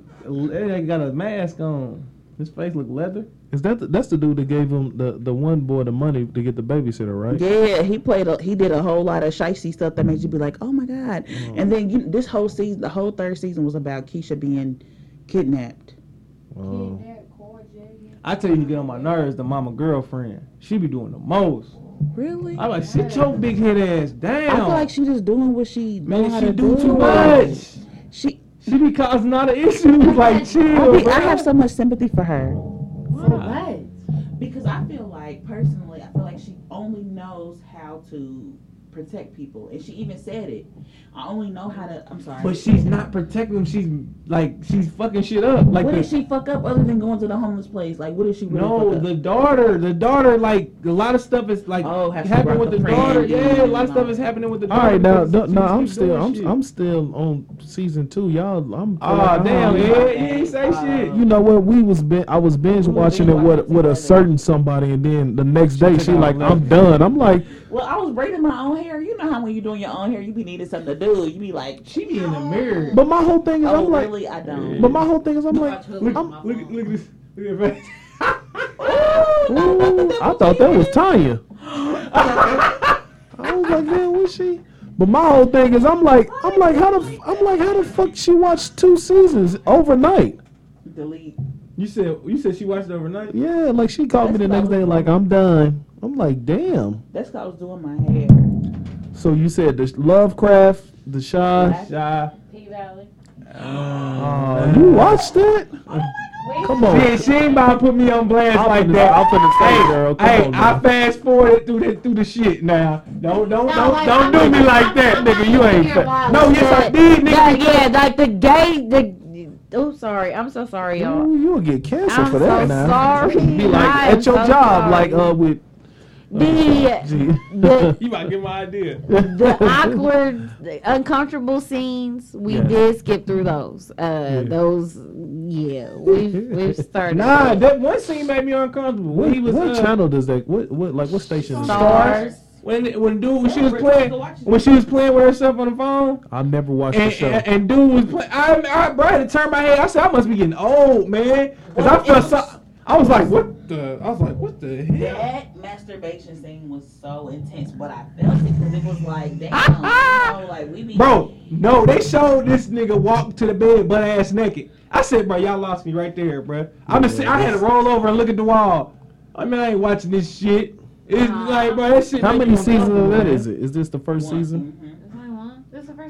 They got a mask on. His face look leather. Is that the, that's the dude that gave him the, the one boy the money to get the babysitter, right? Yeah, he played. A, he did a whole lot of shicey stuff that makes you be like, "Oh my god!" Uh-huh. And then you, this whole season, the whole third season was about Keisha being kidnapped. Oh. I tell you, you get on my nerves. The mama girlfriend. She be doing the most. Really? I like sit your big head ass down. I feel like she just doing what she know man, how she to do do. too much. She, She be causing all the issues. Like chill. I, be, I have so much sympathy for her For what? because I feel like personally, I feel like she only knows how to protect people, and she even said it. I only know how to. I'm sorry. But she's not protecting them. She's like she's fucking shit up. Like what the, did she fuck up other than going to the homeless place? Like, what did she really No, fuck up? the daughter, the daughter, like a lot of stuff is like Oh, have happening with the, the daughter. friend Yeah, a lot of stuff is happening with the daughter. right, now, no, no, I'm still, I'm, shit. I'm still on season two, y'all. I'm. Oh damn, yeah. yeah, you ain't say Uh, shit. You know what? We was bin- I was binge We watching it with with a certain somebody, and then the next day she like. I'm done. I'm like, Well, I was braiding my own hair. You know how when you're doing your own hair, you be needing something to do. You be like, She be in the mirror. but my whole thing is, oh, I'm like, really? I don't. but my whole thing is, I'm like, Look, I'm- look, look at this. Look at her face. Ooh, I thought that was Tanya. I was like, man, was she? But my whole thing is, I'm like, I'm like, how the, I'm like, how the fuck she watched two seasons overnight? Delete. You said you said she watched it overnight. Yeah, like she called me the next day, like, I'm done. I'm like, damn. That's 'cause I was doing my hair. So you said the Lovecraft, the Chi. Chi. P Valley. Oh, you watched that? Come on. She, she ain't about to put me on blast I'm like finna- that. I'm finna say, hey, girl, come hey, on I fast forwarded through the through the shit now. Don't don't No, don't, like, don't I'm do not- me like I'm- that, I'm nigga. You ain't. Fa- no, yes I did, nigga. Yeah, yeah, like the gay, the. Oh, sorry. I'm so sorry, y'all. Ooh, you'll get canceled I'm for that so now. sorry. Be like I am at your so job, sorry. like uh with. The Gee. the You might get my idea. the awkward, uncomfortable scenes. We Yeah. did skip through those. Uh, Yeah. those. Yeah, we've we've started. Nah, that one scene made me uncomfortable. What, he was what uh, channel does that? What what like what station? Is that? Stars. when when dude when she was playing go watch it. when she was playing with herself on the phone. I never watched And, the show. and, and dude was playing. I, I, bro, I had to turn my head. I said, I must be getting old, man. Because I felt it so. Was- I was like, what the? I was like, what the hell? That masturbation scene was so intense, but I felt it because it was like, damn, you know, like we be. Bro, no, they showed this nigga walk to the bed butt ass naked. I said, bro, y'all lost me right there, bro. I'm just, I had to roll over and look at the wall. I mean, I ain't watching this shit. It's Nah. like, bro, that shit. How many seasons of uncomfortable, that man. is it? Is this the first One. season? Mhm.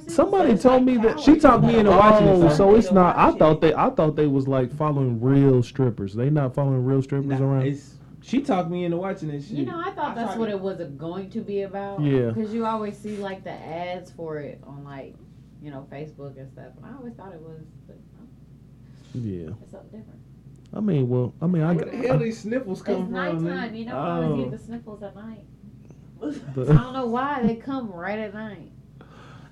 There's only one. This is the first season. Somebody it's told like me that. She talked me into oh, watching it. Oh, son. so it's not. I thought they. I thought they was like following real strippers. They not following real strippers Nah, around. it's, she talked me into watching this shit. You know, I thought I that's what it. it was going to be about. Yeah. Because you always see like the ads for it on like, you know, Facebook and stuff. And I always thought it was, but no, Yeah. it's something different. I mean, well, I mean, I. Where the hell these sniffles It's come from? nighttime. man? You know, I always Oh. get the sniffles at night. Oh. I don't know why they come right at night.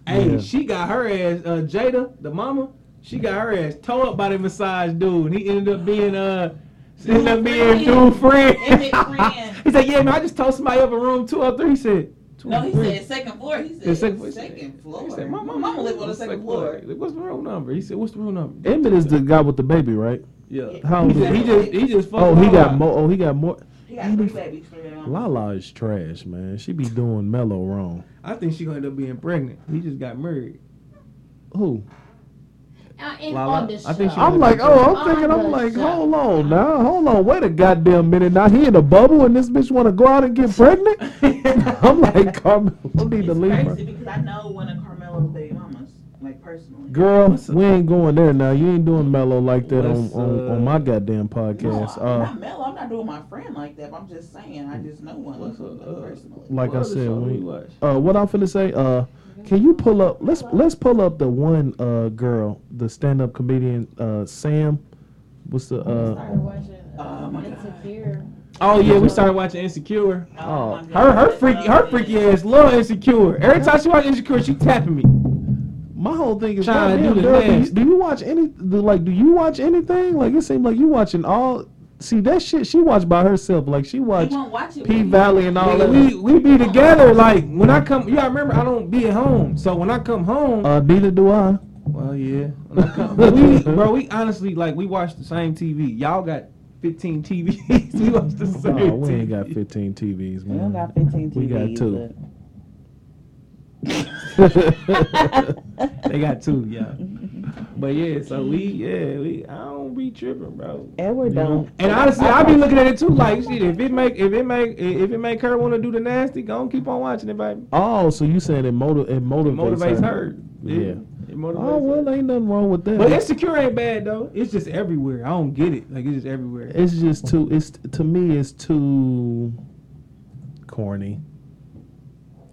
Hey, Yeah. she got her ass, uh, Jada, the mama, she got her ass towed up by the massage dude. And he ended up being, uh, ended up being dude friend. Friend. he said, yeah, man, I just told somebody up in room two or 203. He said, No, he 203. said second floor. He The said second second, floor. floor. He said, my my mama, mama live on the second floor. Like, What's the room number? He said, what's the room number? Emmett is the guy with the baby, right? Yeah. How He old just, is he just, he just fucked Oh, he got more. Oh, he got more. He got three babies. Lala is trash, man. She be doing Melo wrong. I think she gonna end up being pregnant. He just got married. Who? Uh, Lala, on the show. I think she- I'm like, oh, I'm thinking, I'm like, show. hold on now, hold on, wait a goddamn minute. Now he in a bubble and this bitch want to go out and get pregnant. I'm like, Carmelo need to It's leave her. because I know one of Carmelo's baby mamas, like personally. Girl, we ain't going there now. You ain't doing Melo like that on, on, on my goddamn No, podcast. I'm Uh, not Melo. I'm not doing my friend like that. But I'm just saying. I just know one What's like, up, uh, personally. like I What other said, we, we uh, what I'm finna say, uh, can you pull up? Let's let's pull up the one uh girl, the stand up comedian uh Sam. What's the uh? watching Oh uh, my Insecure. Oh yeah, we started watching Insecure. Oh, Her her freaky her freaky ass love Insecure. Every time she watch Insecure, she tapping me. My whole thing is, Trying to do the girl, do, you, do you watch any? Do, like, do you watch anything? Like, it seems like you watching all. See that shit she watched by herself. Like she He watched watch it. P Valley and all Nigga, that. we we be together. Like when I come, you gotta remember I don't be at home. So when I come home, uh, neither do I. Well, yeah. When I come- we, bro, we honestly like we watch the same TV. Y'all got 15 TVs. we watch the same. Oh, we ain't TV. got 15 TVs, man. We don't got 15 TVs. We got two. They got two, yeah. But yeah, so we, yeah, we. I don't be tripping, bro. but Edward don't. And honestly, I be looking at it too, like shit. If it make, if it make, if it make her want to do the nasty, go on, keep on watching it, baby. Oh, so you saying it, motiv- it It motivates, motivates her? her. Yeah. It motivates Oh well, her. ain't nothing wrong with that. But insecure ain't bad though. It's just everywhere. I don't get it. Like it's just everywhere. It's just too. It's to me. It's too corny.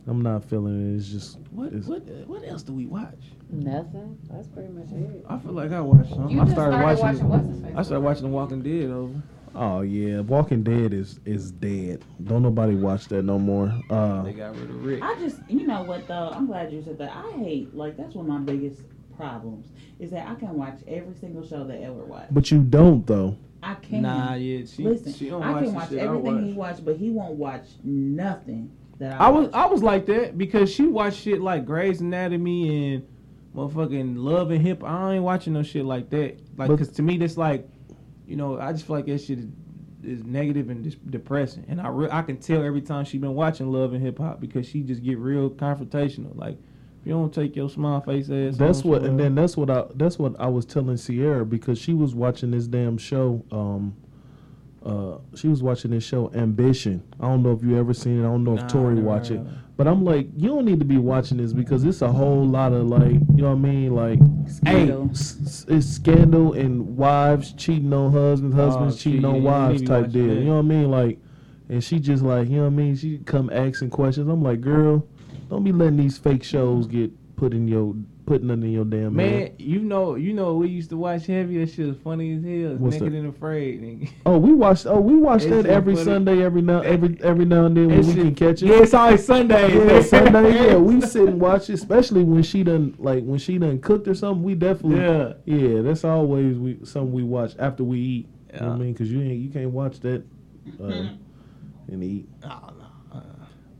I'm not feeling it. It's just. What it's- what what else do we watch? Nothing. That's pretty much it. I feel like I watched some. You I just started, started watching. watching what's his face? I started watching The Walking Dead over. Oh yeah, Walking Dead is is dead. Don't nobody watch that no more. Uh, They got rid of Rick. I just, you know what though? I'm glad you said that. I hate, like, that's one of my biggest problems is that I can watch every single show that Edward watched. but you don't though. I can't. Nah, yeah, she Listen, she don't I watch can watch shit I everything he watched, but he won't watch nothing that I, I was. I was like that because she watched shit like Grey's Anatomy and motherfucking Love and Hip. I ain't watching no shit like that. Like, But- cause to me that's like, you know, I just feel like that shit is, is negative and dis- depressing. And I re- I can tell every time she been watching Love and Hip Hop because she just get real confrontational. Like, if you don't take your smile face ass. That's on what, and somewhere- then that's what I that's what I was telling Sierra because she was watching this damn show. Um, uh, she was watching this show Ambition. I don't know if you ever seen it. I don't know Nah, if Tori never watch it, it. but I'm like, you don't need to be watching this because it's a whole lot of like, you know what I mean, like. Scandal. s- s- it's scandal and wives cheating on husbands, husbands Oh, cheating shit, on wives type deal. that. You know what I mean? Like, and she just like, you know what I mean? She come asking questions. I'm like, girl, don't be letting these fake shows get put in your putting under your damn Man, head. you know, you know, we used to watch heavy. That shit was funny as hell. What's Naked that? and afraid. nigga. Oh, we watched. Oh, we watched that every funny. Sunday, every now, every every now and then when we can catch it. Yeah, it's always Sundays. Yeah. Sunday. Yeah, we sit and watch it, especially when she done like when she done cooked or something. We definitely. Yeah. Yeah, that's always we something we watch after we eat. You know I mean? Because you ain't you can't watch that uh, and eat. Oh, no.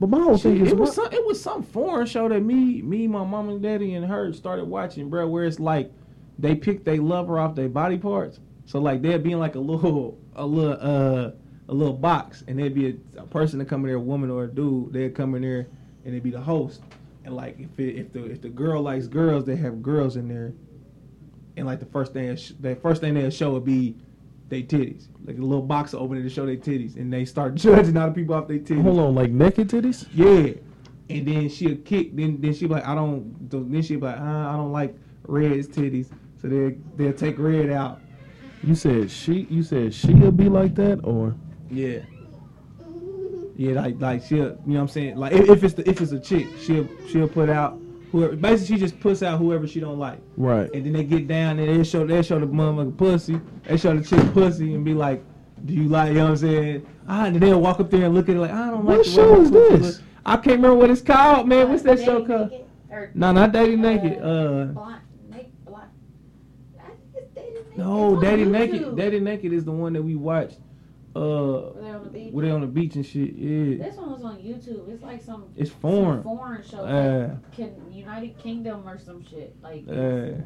But my whole thing is it was what- some it was some foreign show that me me my mom and daddy and her started watching, bro. Where it's like they pick their lover off their body parts. So like they'd be in like a little a little uh a little box, and there'd be a, a person to come in there, a woman or a dude. They'd come in there, and they'd be the host. And like if it, if the if the girl likes girls, they have girls in there. And like the first thing the first thing they'll show would be they titties, like a little box opening to show their titties, and they start judging other people off their titties. hold on, like naked titties. Yeah. And then she'll kick. Then then she'll be like, I don't. Then she'll be like, uh, I don't like Red's titties. So they they'll take Red out. You said she. You said she'll be like that, or Yeah. Yeah, like like she'll. You know what I'm saying? Like if, if it's the, if it's a chick, she'll she'll put out whoever. Basically, she just puts out whoever she don't like. right? And then they get down and they show they show the motherfucking pussy. They show the chick pussy and be like, Do you like? You know what I'm saying? Ah, and they'll walk up there and look at it like, I don't like. What the show my is this? look." I can't remember what it's called, man. What's that show called? Naked? Or, No, not Dating Naked. Uh, Blind, naked, blind. I think it's Dating Naked. no, Dating Naked. Dating Naked is the one that we watched. Uh, Where they on the beach. where they on the beach and shit. Yeah, This one was on YouTube. It's like some it's some foreign. foreign show. Uh, like Can, United Kingdom or some shit. Like uh,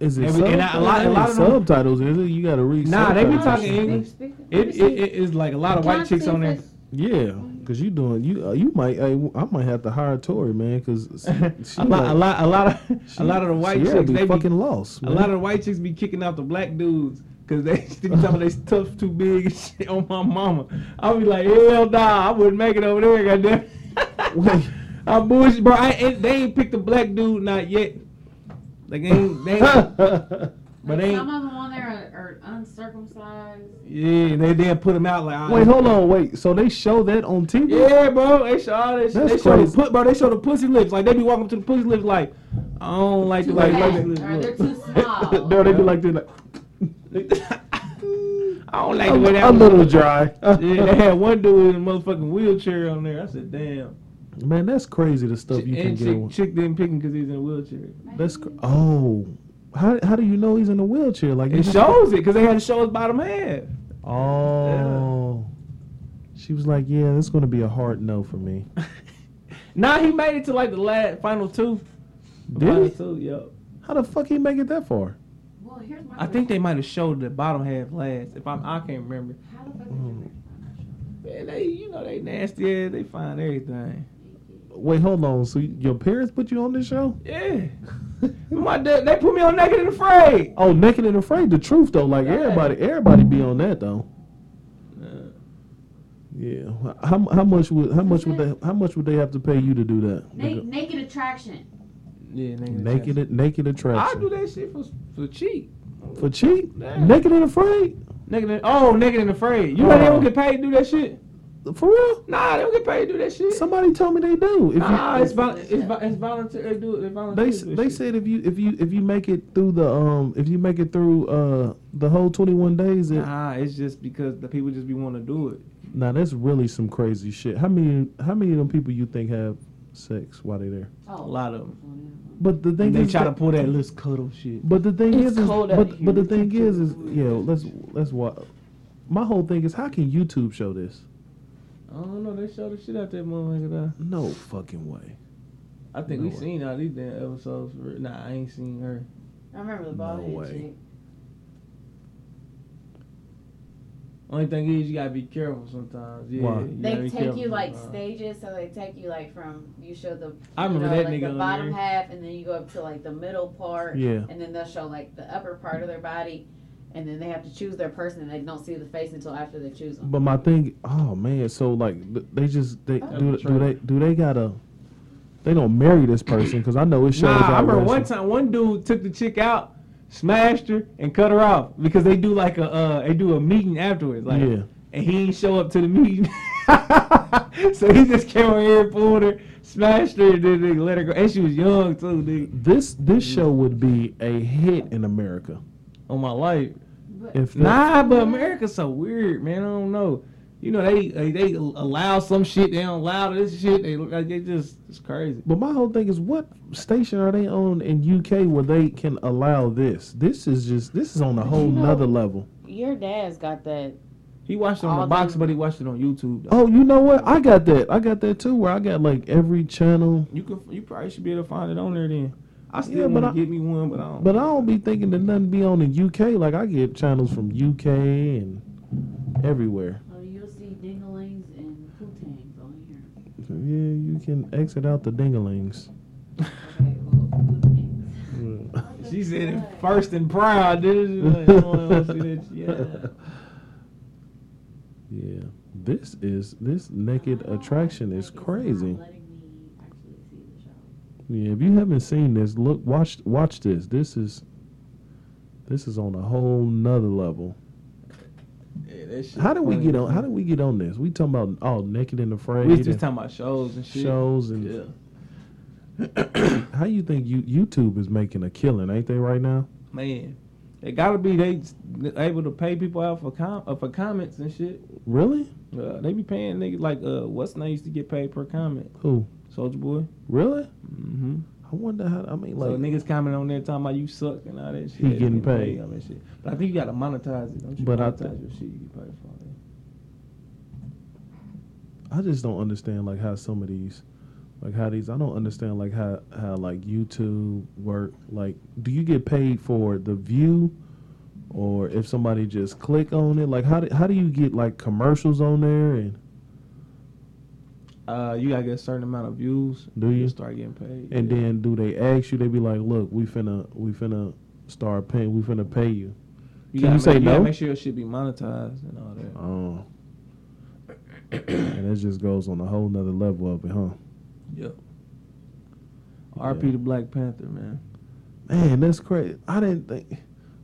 Is it And we- and I- a lot- a lot of them- subtitles? Is it? You got to read. Nah, they be talking English. speak- it, it, it is like a lot of Can white chicks on there. it's- Yeah, because you doing you. Uh, you might. I, I might have to hire Tori, man, because a lot, a lot, a lot of, a lot of the white Sierra chicks, be they fucking be, lost. a lot of the white chicks be kicking out the black dudes because they they be talking they tough too big and shit on my mama. I be like, hell nah, I wouldn't make it over there, goddamn. Wait. I'm bullshit, bro. I ain't, they ain't picked a black dude not yet. Like they ain't, they ain't, but Like, they some of them on there are, are uncircumcised. Yeah, they didn't put them out like. Wait, hold on, wait. So they show that on TV? Yeah, bro. They show all that shit. That's They show the crazy. put, bro. They show the pussy lips. Like they be walking to the pussy lips like, I don't like the Too way like- fat, pussy or they're look. too small. no, they be like this, like I don't like a, the way that a was- little dry. Yeah, they had one dude in a motherfucking wheelchair on there. I said, damn. Man, that's crazy. The stuff you can get. chick, didn't pick him because he's in a wheelchair. That's cr- oh. How how do you know he's in a wheelchair? Like It shows it because they had to show his bottom half. Oh. She was like, "Yeah, that's going to be a hard no for me." Nah, he made it to like the last final two. Did final he? two, yo. How the fuck he make it that far? Well, here's my I think they might have showed the bottom half last. If I'm, I can't remember. How the fuck Mm. Man, they, you know, they nasty. ass. They find everything. Wait, hold on. So your parents put you on this show? Yeah. My dad, they put me on Naked and Afraid. Oh, naked and afraid. The truth though, like Yeah. everybody, everybody be on that though. Uh, Yeah. How, how much would how much would they how much would they have to pay you to do that? Na- naked attraction. Yeah, naked. naked naked I do that shit for for cheap. for cheap. Yeah. Naked and afraid. Naked and, oh, naked and afraid. You know they Oh. don't get paid to do that shit. For real? Nah, they don't get paid to do that shit. Somebody told me they do. If Nah, you, it's vol- it's, vo- it's voluntary. They do it. They they volunteer. do they that said if you if you if you make it through the um if you make it through uh the whole twenty one days, shit. it, Nah, it's just because the people just be want to do it. now that's really some crazy shit. How many how many of them people you think have sex while they there? Oh. A Oh, lot of them. Oh, but the thing They is, they try to pull that little cuddle shit. But the thing It's is, is cold out but, but the thing is, is yeah. Let's let's what. My whole thing is, how can YouTube show this? I don't know. They show the shit out that motherfucker. Though. No fucking way. I think No we way. seen all these damn episodes. For, nah, I ain't seen her. I remember the No bald head way. chick. Only thing is, you gotta be careful sometimes. Yeah, Why? you They take careful you like sometimes. stages, so they take you like from you show the I you remember know, that like nigga the bottom there. half, and then you go up to like the middle part, Yeah. and then they'll show like the upper part of their body, and then they have to choose their person, and they don't see the face until after they choose them. But my thing, oh man, so like they just they Oh. do do they do they gotta they gonna marry this person because I know it shows. Nah, I remember one time one dude took the chick out, smashed her, and cut her off because they do like a uh, they do a meeting afterwards. Like, Yeah. and he ain't show up to the meeting, so he just came over here, pulled her, smashed her, and then they let her go. And she was young too, nigga. This this show would be a hit in America On my life. But if Nah, but America's so weird, man. I don't know. You know they they, they allow some shit, they don't allow this shit. They like they just it's crazy. But my whole thing is, what station are they on in UK where they can allow this? This is just this is on a whole you know- nother level. your dad's got that. He watched it on the box, them- but he watched it on YouTube. Though. Oh, you know what? I got that. I got that too. Where I got like every channel. You could you probably should be able to find it on there then. I still Yeah, but want I- to get me one, but I don't. But I don't be thinking that nothing be on in UK. Like I get channels from UK and everywhere. Oh, you'll see dinglings and pootangs on here. So, yeah, you can exit out the dinglings. Okay, well, she said it first and proud, dude. She like, I don't wanna see that shit. Yeah. Yeah, this is this naked attraction is crazy. Letting me actually see the show. Yeah, if you haven't seen this, look, watch, watch this. This is, this is on a whole nother level. Yeah, How did we get on? How did we get on this? We talking about all naked and afraid. We just talking about shows and shit. shows and Yeah. how you think you YouTube is making a killing? Ain't they right now? Man, it gotta be they able to pay people out for com- uh, for comments and shit. Really? Uh, they be paying niggas like uh, what's name used to get paid per comment. Who? Soulja Boy. Really? Mm-hmm. I wonder how. I mean, like so like, niggas comment on there talking about you suck and all that shit. He getting paid. on that shit. But I think you gotta monetize it. Don't you But I monetize thi- your shit, you get paid for it. I just don't understand like how some of these, like how these. I don't understand like how how like YouTube work. Like, do you get paid for the view, or if somebody just click on it? Like, how do how do you get like commercials on there? And Uh, you gotta get a certain amount of views. Do you? start getting paid? and Yeah. then do they ask you? They be like, look, we finna we finna start paying. We finna pay you. you can you say make, gotta no? make sure your shit be monetized and all that. Oh. and it just goes on a whole nother level of it, huh? Yep. Yeah. RP the Black Panther, man. Man, that's crazy. I didn't think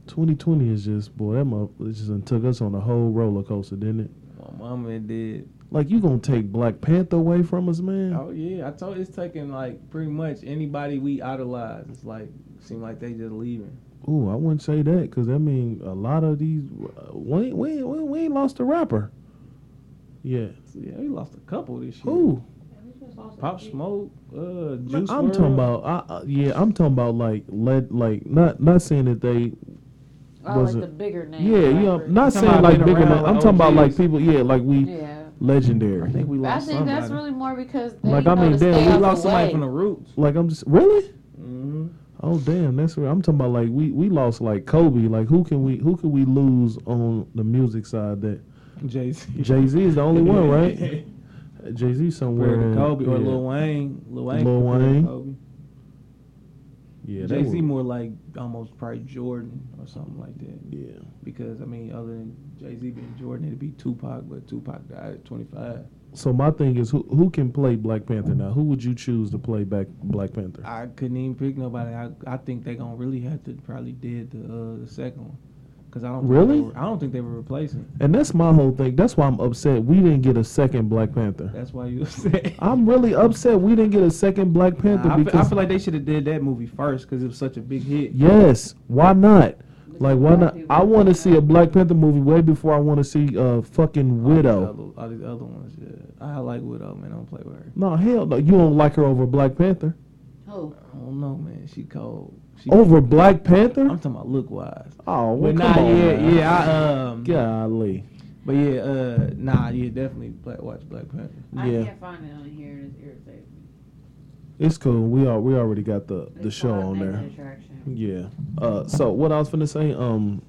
2020 is just boy that mo- it just took us on a whole roller coaster, didn't it? My mama did. Like you gonna take Black Panther away from us, man? Oh yeah, I told you it's taking like pretty much anybody we idolize. It's like seem like they just leaving. Ooh, I wouldn't say that because I mean a lot of these uh, we ain't, we ain't, we ain't- we ain't lost a rapper. Yeah. So, yeah, we lost a couple this year. Who? Pop Smoke, uh, Juice. I'm Juice talking about. I, uh, yeah, I'm talking about like let like not not saying that they. Oh, like wasn't- the bigger name. Yeah, you know, rappers. not saying like bigger. around I'm like talking about like people. Yeah, like we Yeah. Legendary. I think we But I think somebody. that's really more because they Like, know I mean, to damn, we lost the somebody way. from the roots. Like I'm just really. hmm Oh damn, that's right. I'm talking about like we we lost like Kobe. Like who can we who can we lose on the music side that Jay Z. Jay Z is the only one, right? Jay Z somewhere. In- Kobe or yeah. Lil Wayne. Lil Wayne. Lil compared to Wayne. Yeah, Jay Z more like almost probably Jordan or something like that. Yeah. Because I mean, other than Jay Z being Jordan, it'd be Tupac, but Tupac died at 25. So my thing is, who who can play Black Panther now? Who would you choose to play back Black Panther? I couldn't even pick nobody. I, I think they gonna really have to probably did the uh, the second one. Cause I don't Really? were- I don't think they were replacing. And that's my whole thing. That's why I'm upset we didn't get a second Black Panther. That's why you said. I'm really upset we didn't get a second Black Panther I, feel, I because feel like they should have did that movie first because it was such a big hit. yes, why not? Like why not? I want to see a Black Panther movie way before I want to see uh fucking All these Widow. other- All these other ones, yeah. I like Widow, man. I don't play with her. No hell no, you don't like her over Black Panther? Who? I don't know, man. She cold. She, Over Black Panther? I'm talking about look wise. Oh, well, But come nah, on, yeah, man. yeah. I um. Golly. But yeah, uh, nah, yeah, definitely black, watch Black Panther. I Yeah. can't find it on here. and It's irritating. It's cool. We are we already got the the show on there. attraction. Yeah. Uh, so what I was gonna say, um,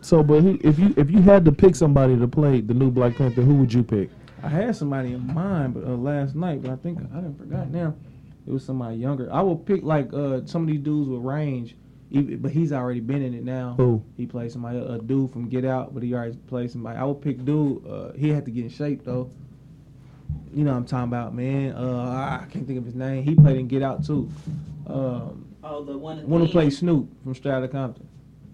so but who, if you if you had to pick somebody to play the new Black Panther, who would you pick? I had somebody in mind, but uh, last night, but I think I didn't forgot now. It was somebody younger. I would pick like uh some of these dudes with range, even, but he's already been in it now. Who? He played somebody, a dude from Get Out, but he already played somebody. I would pick dude. Uh, he had to get in shape though. You know what I'm talking about, man. Uh, I can't think of his name. He played in Get Out too. Um, Oh, the one. one who played Snoop from Straight Outta Compton.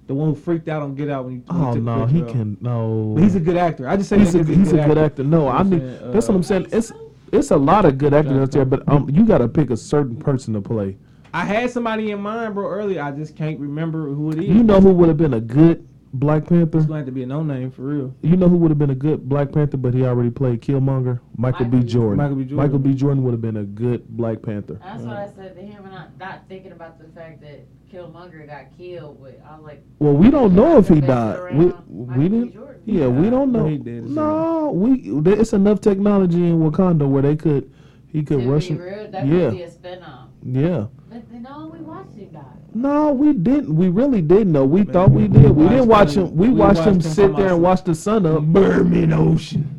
The one who freaked out on Get Out when he. when he Oh took no, he of him. can no. But he's a good actor. I just say he's that a 'cause he's a good actor. No, I I'm mean saying, that's what I'm uh, saying. It's it's a lot of good actors out there, but um, you got to pick a certain person to play. I had somebody in mind, bro, earlier. I just can't remember who it is. You know who would have been a good Black Panther? it's going to be a no name for real. You know who would have been a good Black Panther, but he already played Killmonger? Michael B. Michael B. Jordan. Michael B. Jordan. Michael B. Jordan would have been a good Black Panther. That's what I said to him, and not not thinking about the fact that Killmonger got killed. But I was like, Well, we don't know if he died. We we didn't. Jordan. Yeah, we don't know. did. No, we there- it's enough technology in Wakanda where they could he could to rush be real, that Yeah. could be a spinoff. Yeah. But then, no, we watched him die. No, we didn't. We really didn't know. We Man, thought we we did. We didn't watch watched him- him. We, we watched, watched him him sit there and watch the sun up. Burn me in the ocean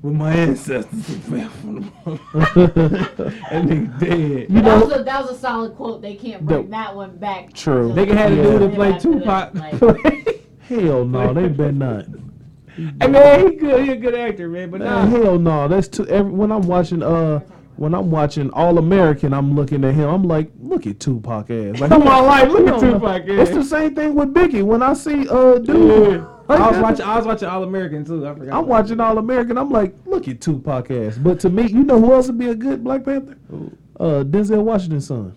with my ancestors who fell from the That nigga dead. You that, know- was a, that was a solid quote. They can't bring that one back. True. Nigga had a Yeah. dude that played After Tupac. like- Hell no, they better not. hey man, he good. He a good actor, man. But Man, nah, hell no. That's too. Every, when I'm watching uh. When I'm watching All American, I'm looking at him. I'm like, look at Tupac ass. Like, Come on, like, look at. Tupac ass. It's the same thing with Biggie. When I see uh dude, Yeah. like I was watching. I was watching All American too. I forgot. I'm watching All American. I'm like, look at Tupac ass. But to me, you know who else would be a good Black Panther? Who? Uh, Denzel Washington's son.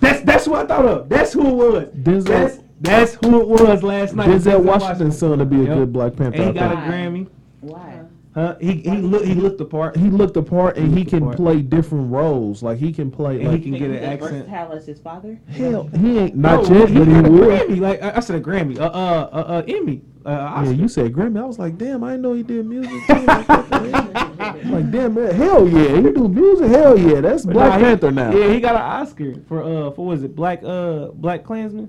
That's that's what I thought of. That's who it was. Denzel- That's, that's who it was last night. Denzel Washington's son would be a Yep. good Black Panther. And he got a. Grammy. Why? Huh? He he look he looked the part. He looked the part, and He he can play different roles. Like he can play. And Like, he can get an accent. Versatile as his father. hell, he ain't not No, yet, but he got a will. Grammy. Like I, I said, a Grammy. Uh uh uh, uh Emmy. Uh, Yeah, you said Grammy. I was like, damn, I didn't know he did music. too. Like, damn, man, hell yeah, he do music. Hell yeah, that's But Black nah, he- Panther now. Yeah, he got an Oscar for uh for what was it Black uh BlacKkKlansman.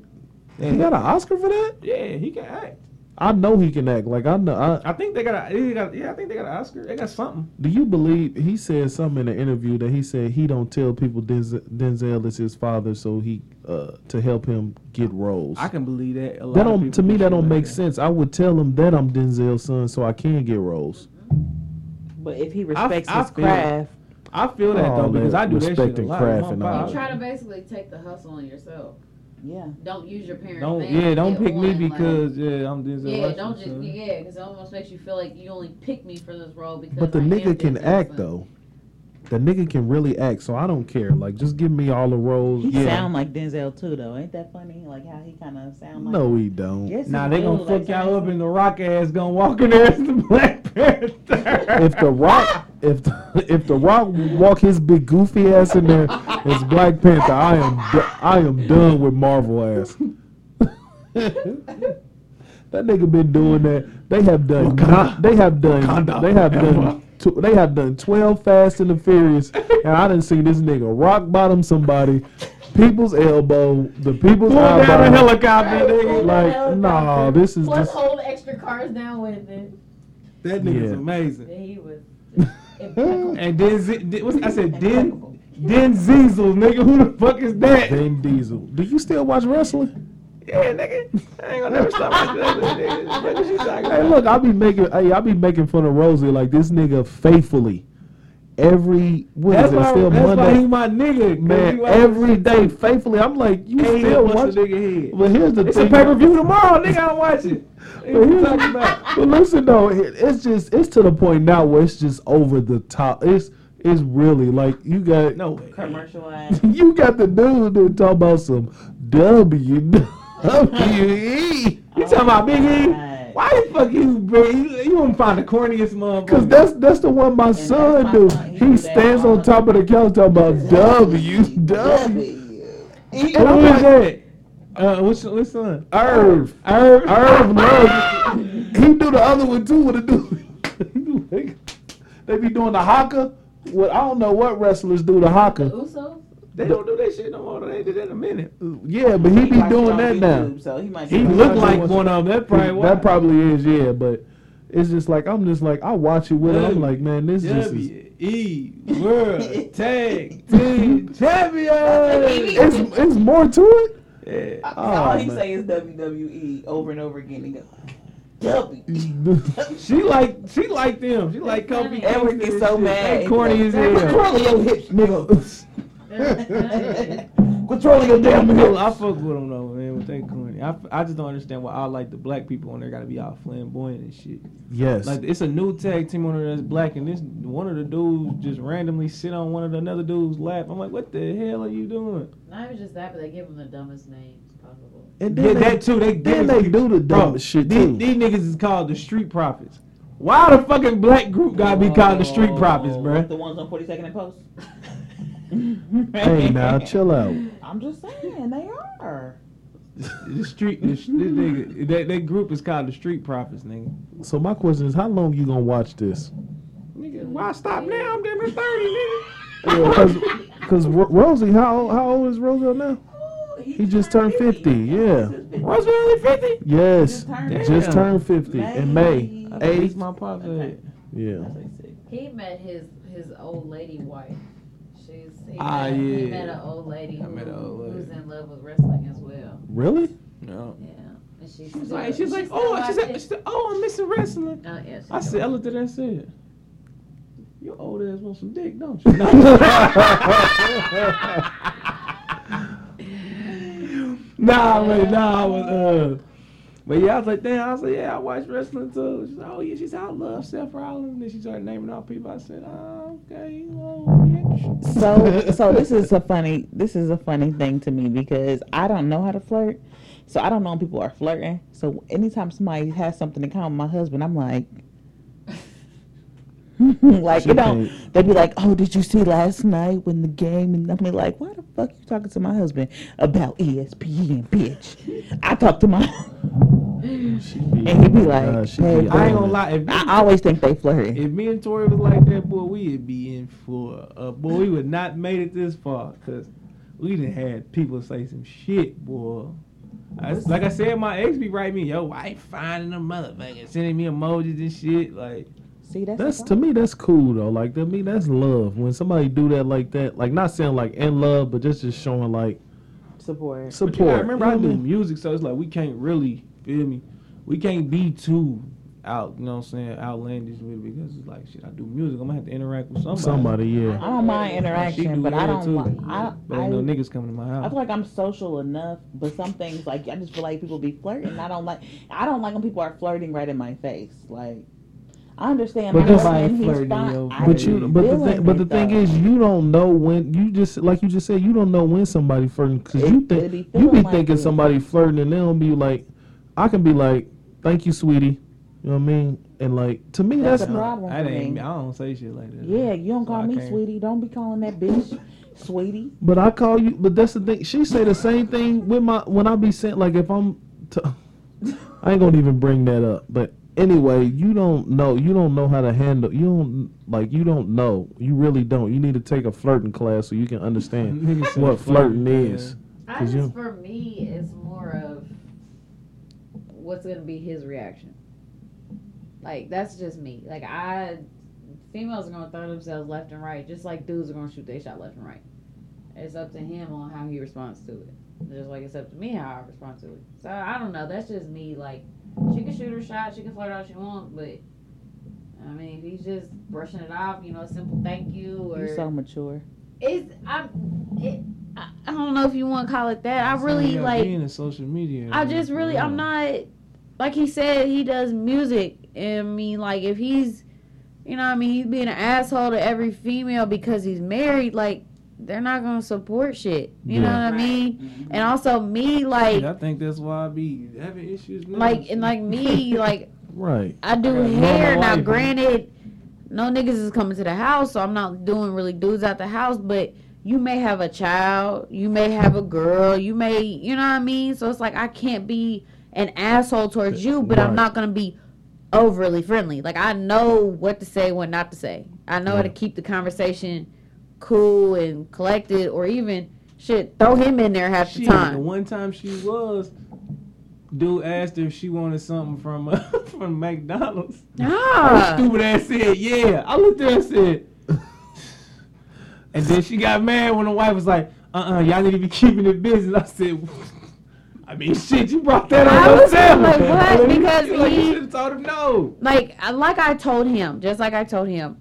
He got an Oscar for that. Yeah, he can act. I know he can act. Like I know. I, I think they got a he got yeah I think they got an Oscar. They got something. do you believe he said something in an interview that he said he don't tell people Denzel, Denzel is his father, so he uh to help him get roles. I can believe that. A lot that don't people to me that don't like make that. sense. I would tell him that I'm Denzel's son, so I can get roles. But if he respects I his feel craft, I feel that Oh, though because that I do that shit a lot. craft and my all power. You try to basically take the hustle on yourself. Yeah. Don't use your parents' Don't yeah, don't get pick me one, like- because yeah, I'm Denzel. yeah, Washington, don't just son. yeah, because it almost makes you feel like you only pick me for this role because. But the I nigga can Denzel's act son. though. The nigga can really act, so I don't care. Like, just give me all the roles. He yeah. sound like Denzel too, though. Ain't that funny? Like how he kind of sound like. no, he don't. Yes, Nah, they gonna like fuck y'all up somebody- and the rock ass gonna walk in there as the Black Panther. if the Rock, if the, if the Rock walk his big goofy ass in there as Black Panther, I am do- I am done with Marvel ass. that nigga been doing that. They have done. Wakanda. They have done. Wakanda They have done. tw- They have done twelve Fast and the Furious, and I didn't see this nigga rock bottom somebody, people's elbow, the people's Pull down a eyebrow. helicopter, nigga. Like, nah, this is Plus just hold extra cars down with it. That nigga's Yeah. amazing. He was impeccable. And then, Z- what's, I said, Den, Impeccable. Den Ziesel, nigga. Who the fuck is that? Vin Diesel. Do you still watch wrestling? Yeah, nigga. I ain't gonna never stop watching that nigga. What is you talking Hey, about? look, I'll be making, hey, I'll be making fun of Rosie like this nigga faithfully. Every what That's is it? why, Still that's why Monday, he my nigga. 'cause man. Every day faithfully. I'm like, you Hey, still what's watch? the nigga head? But here's the It's a pay per view tomorrow, nigga. I'm watching. What you talking about? But listen though, it- it's just it's to the point now where it's just over the top. It's it's really like you got No way. Commercialized. you got the dude that talk about some W W E. You talking about Big E? Oh God. Why the fuck you, bro? You, you won't find the corniest motherfucker. Cause that's that's the one my son my do. He He do that stands on top of the couch talking about W W. Who And I'm is like, that? Uh, what's what's son? Irv. Irv. Irv love. He do the other one too with the do? they be doing the haka. What I don't know what wrestlers do the The haka. Usos? They don't do that shit no more. They did that in a minute. Yeah, but he be doing that now. So he might He be- looked like one of them. That probably why. That probably is, yeah. But it's just like I'm just like I watch it with. it. I'm like, man, this just is. W E World Tag Team Champion. It's it's more to it. Yeah. all Oh, he man. say is WWE over and over again. He go, W. She like she like them. She like Kofi. Eric Kingston is so shit. mad. They corny as hell. Control your hips, nigga. Controlling your damn Well, I fuck with them though, man. With they corny, I, I just don't understand why I like the black people on there gotta be all flamboyant and shit. Yes. Like it's a new tag team on there that's black, and this one of the dudes just randomly sit on one of the another dude's lap. I'm like, what the hell are you doing? Not even just that, but they give them the dumbest names possible. and Yeah, then that too. They then give they do the Bro, dumbest shit these, too. these niggas is called the Street Profits. Why the fucking black group gotta be called the Street Profits, bruh? The ones on 42nd and Post. Hey, now chill out. I'm just saying they are. The street, the, this nigga, that, that group is called the Street Profits, nigga. So my question is, how long you gonna watch this? Nigga, why stop now? I'm damn near thirty, nigga. Because because Rosie, how old, how old is Rosie now? He just turned 50, yeah. Was really fifty? Yes, Just turned just turned fifty in May. I Eight. my pop Okay. Yeah. He met his his old lady wife. She's he, Ah, met, he yeah. met an old lady I who, met an old lady. who's in love with wrestling as well. Really? No. Yeah, and she's She was still- like, she was like, still oh, she said, watches- she said, oh, I'm missing wrestling. Oh yeah, she I said, I looked at her and said, your old ass want some dick, don't you? nah, man, nah, I was, uh, but yeah, I was like, damn, I was like, yeah, I watch wrestling too. She said, oh yeah, she said, I love Seth Rollins. And then she started naming all people. I said, oh, okay. So, so this is a funny, this is a funny thing to me because I don't know how to flirt. So I don't know when people are flirting. So anytime somebody has something in common with my husband, I'm like, like She you know, can't- they'd be like, "Oh, did you see last night when the game?" And I'm like, "Why the fuck you talking to my husband about ESPN, bitch?" I talk to my, She be, and he'd be like, uh, "Hey, be I ain't gonna lie. If, I always think they flirting." if me and Tori was like that, boy, we'd be in for uh, boy. We would not made it this far because we didn't had people say some shit, boy. I, like I said, my ex be writing me, yo, wife finding a motherfucker, sending me emojis and shit. Like, See, that's, That's to me. That's cool though. Like to me, that's love. When somebody do that like that, like not saying like in love, but just just showing like support. support. you gotta remember, You I do mean? music, so it's like we can't really feel me. We can't be too out, you know what I'm saying, outlandish with it because it's like shit. I do music. I'm gonna have to interact with somebody. Somebody, yeah. I don't mind interaction, do but I don't. too. I, But ain't no niggas coming to my house. I feel like I'm social enough, but some things like I just feel like people be flirting. I don't like. I don't like when people are flirting right in my face. Like I understand. But my this- flirting in fine. your I But you, but the thing, but the thing though. is, you don't know when you just like you just said, you don't know when somebody flirting because you think be you be like thinking it. somebody flirting and they'll be like, I can be like, thank you, sweetie. You know what I mean? And like to me, That's that's, a problem I for ain't. me. I don't say shit like that. Yeah, you don't So call I me can't- sweetie. Don't be calling that bitch sweetie. But I call you. But that's the thing. She say the same thing with my when I be sent. like if I'm. T- I ain't gonna even bring that up. But anyway, you don't know. You don't know how to handle. You don't like. You don't know. You really don't. You need to take a flirting class so you can understand what flirting is. I 'Cause just you- for me, it's more of what's gonna be his reaction. Like that's just me. Like I, females are gonna throw themselves left and right, just like dudes are gonna shoot their shot left and right. It's up to him on how he responds to it. Just like it's up to me how I respond to it. So I don't know. That's just me. Like she can shoot her shot, she can flirt all she wants, but I mean, if he's just brushing it off, you know, a simple thank you or You're so mature. it's I, it, I I don't know if you want to call it that. I really Yeah, like. being in social media. I just really, I'm not. Like he said, he does music. And I mean, like if he's, you know, what I mean, he's being an asshole to every female because he's married. Like they're not gonna support shit. You know what I mean? Mm-hmm. And also me, like, I think that's why I be having issues. Now. like and like me, like Right. I do I hair. Now, life, granted, no niggas is coming to the house, so I'm not doing really dudes out the house. But you may have a child, you may have a girl, you may, you know what I mean. So it's like I can't be an asshole towards you, but I'm not gonna be overly friendly. Like I know what to say, what not to say. I know how to keep the conversation cool and collected, or even shit, throw him in there half the Shit, The time. one time she was, dude asked her if she wanted something from uh, from McDonald's. Ah, stupid ass said, "Yeah." I looked at her and said, and then she got mad when the wife was like, "Uh, uh-uh, uh, you all need to be keeping it business." I said. I mean, shit, you brought that I on was yourself. like, what? Because like, you he- should have told him no. like like I told him, just like I told him,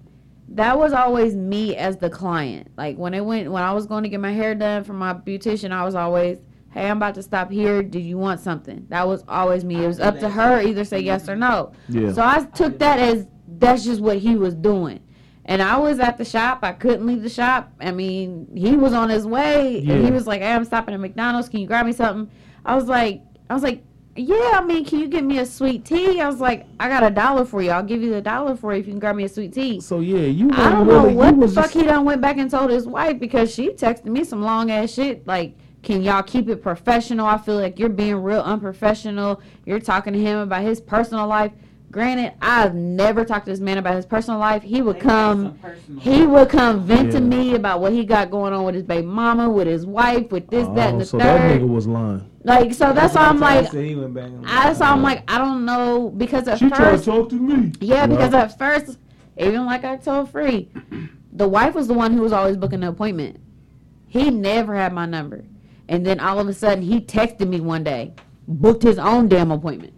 that was always me as the client. Like when it went when I was going to get my hair done from my beautician, I was always, "Hey, I'm about to stop here. Do you want something?" That was always me. It was up to her either say yes or no. Yeah. So I took that as that's just what he was doing. And I was at the shop. I couldn't leave the shop. I mean, he was on his way, and Yeah. he was like, "Hey, I'm stopping at McDonald's. Can you grab me something?" I was like, "I was like, yeah. I mean, can you give me a sweet tea?" I was like, "I got a dollar for you. I'll give you the dollar for you if you can grab me a sweet tea." So yeah, you I don't wasn't know what the fuck just, he done went back and told his wife because she texted me some long ass shit like, "Can y'all keep it professional?" I feel like you're being real unprofessional. You're talking to him about his personal life. Granted, I've never talked to this man about his personal life. He would come. He would come vent to me about what he got going on with his baby mama, with his wife, with this, that, and Oh, the so that nigga was lying. Like, so that's why I'm why I like, said he went back and- I, so I'm like, I don't know because at She tried to first, talk to me. yeah, because Yeah. at first, even like I told Free, the wife was the one who was always booking the appointment. He never had my number, and then all of a sudden, he texted me one day, booked his own damn appointment.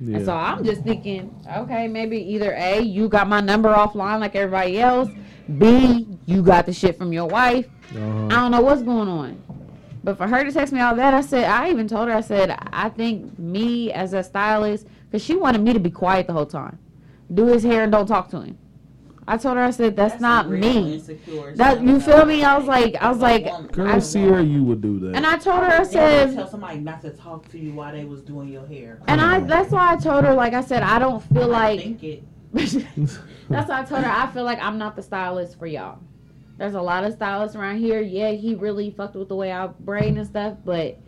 Yeah. And so I'm just thinking, okay, maybe either A, you got my number offline like everybody else. B, you got the shit from your wife. I uh-huh. don't know what's going on. But for her to text me all that, I said, I even told her, I said, I think me as a stylist, because she wanted me to be quiet the whole time, do his hair and don't talk to him. I told her, I said, that's, not me. That you feel me? I was like, I was like, Girl, I- Sierra, you would do that. and I told her, I said tell said, somebody not to talk to you while they was doing your hair. and I, that's why I told her, like I said, I don't feel I like. think it. That's why I told her I feel like I'm not the stylist for y'all. There's a lot of stylists around here. Yeah, he really fucked with the way I braid and stuff, but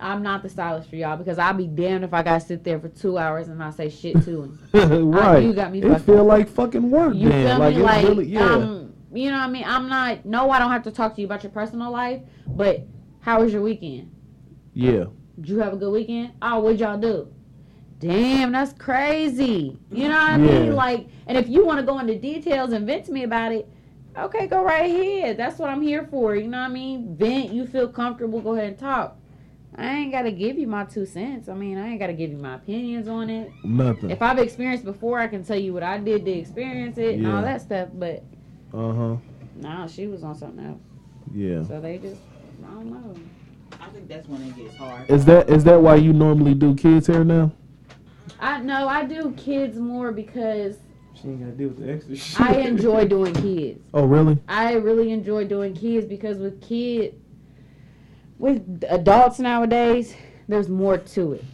I'm not the stylist for y'all because I'll be damned if I gotta sit there for two hours and not say shit to him. right. you got me It feel up. like fucking work You then. feel like me? Like, really yeah. um, you know what I mean? I'm not. No, I don't have to talk to you about your personal life. But how was your weekend? yeah. Did you have a good weekend? Oh, what'd y'all do? Damn, that's crazy. You know what I mean? Yeah. Like, and if you want to go into details and vent to me about it, okay, go right ahead. That's what I'm here for. You know what I mean? Vent, you feel comfortable, go ahead and talk. I ain't got to give you my two cents. I mean, I ain't got to give you my opinions on it. Nothing. If I've experienced before, I can tell you what I did to experience it and all that stuff. But Uh huh. nah, she was on something else. Yeah. So they just, I don't know. I think that's when it gets hard. Is that is that why you normally do kids hair now? I know I do kids more because She ain't gotta deal with the extra shit. I enjoy doing kids. Oh really? I really enjoy doing kids because with kid, with adults nowadays, there's more to it.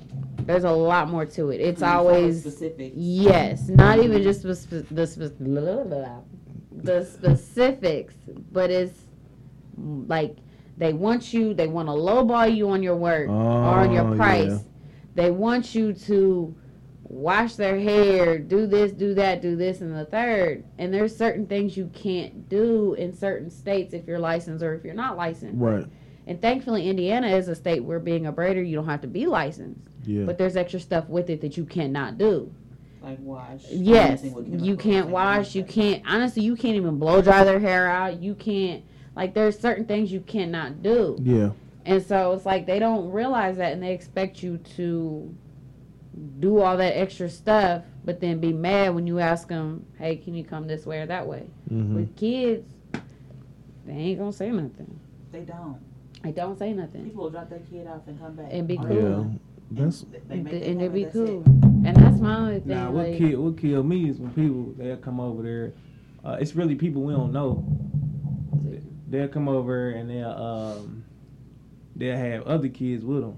There's a lot more to it. It's mm, always specific. yes, not even just the spe- the, spe- blah, blah, blah, the specifics, but it's mm, like they want you. They want to lowball you on your work or on your Oh, price. yeah. They want you to wash their hair, do this, do that, do this, and the third. And there's certain things you can't do in certain states if you're licensed or if you're not licensed. Right. And thankfully, Indiana is a state where being a braider, you don't have to be licensed. Yeah. But there's extra stuff with it that you cannot do. Like wash. Yes, you can't wash. You can't. Honestly, you can't even blow dry their hair out. You can't. Like, there's certain things you cannot do. yeah. And so it's like they don't realize that and they expect you to do all that extra stuff, but then be mad when you ask them, hey, can you come this way or that way? hmm With kids, they ain't gonna say nothing. They don't. They don't say nothing. People will drop their kid off and come back. And be cool. Yeah. and That's they make their and they payment, be cool. it. And that's my only thing. Nah, what like, kill what kill me is when people they'll come over there. Uh, it's really people we don't know. They'll come over and they'll um they'll have other kids with them.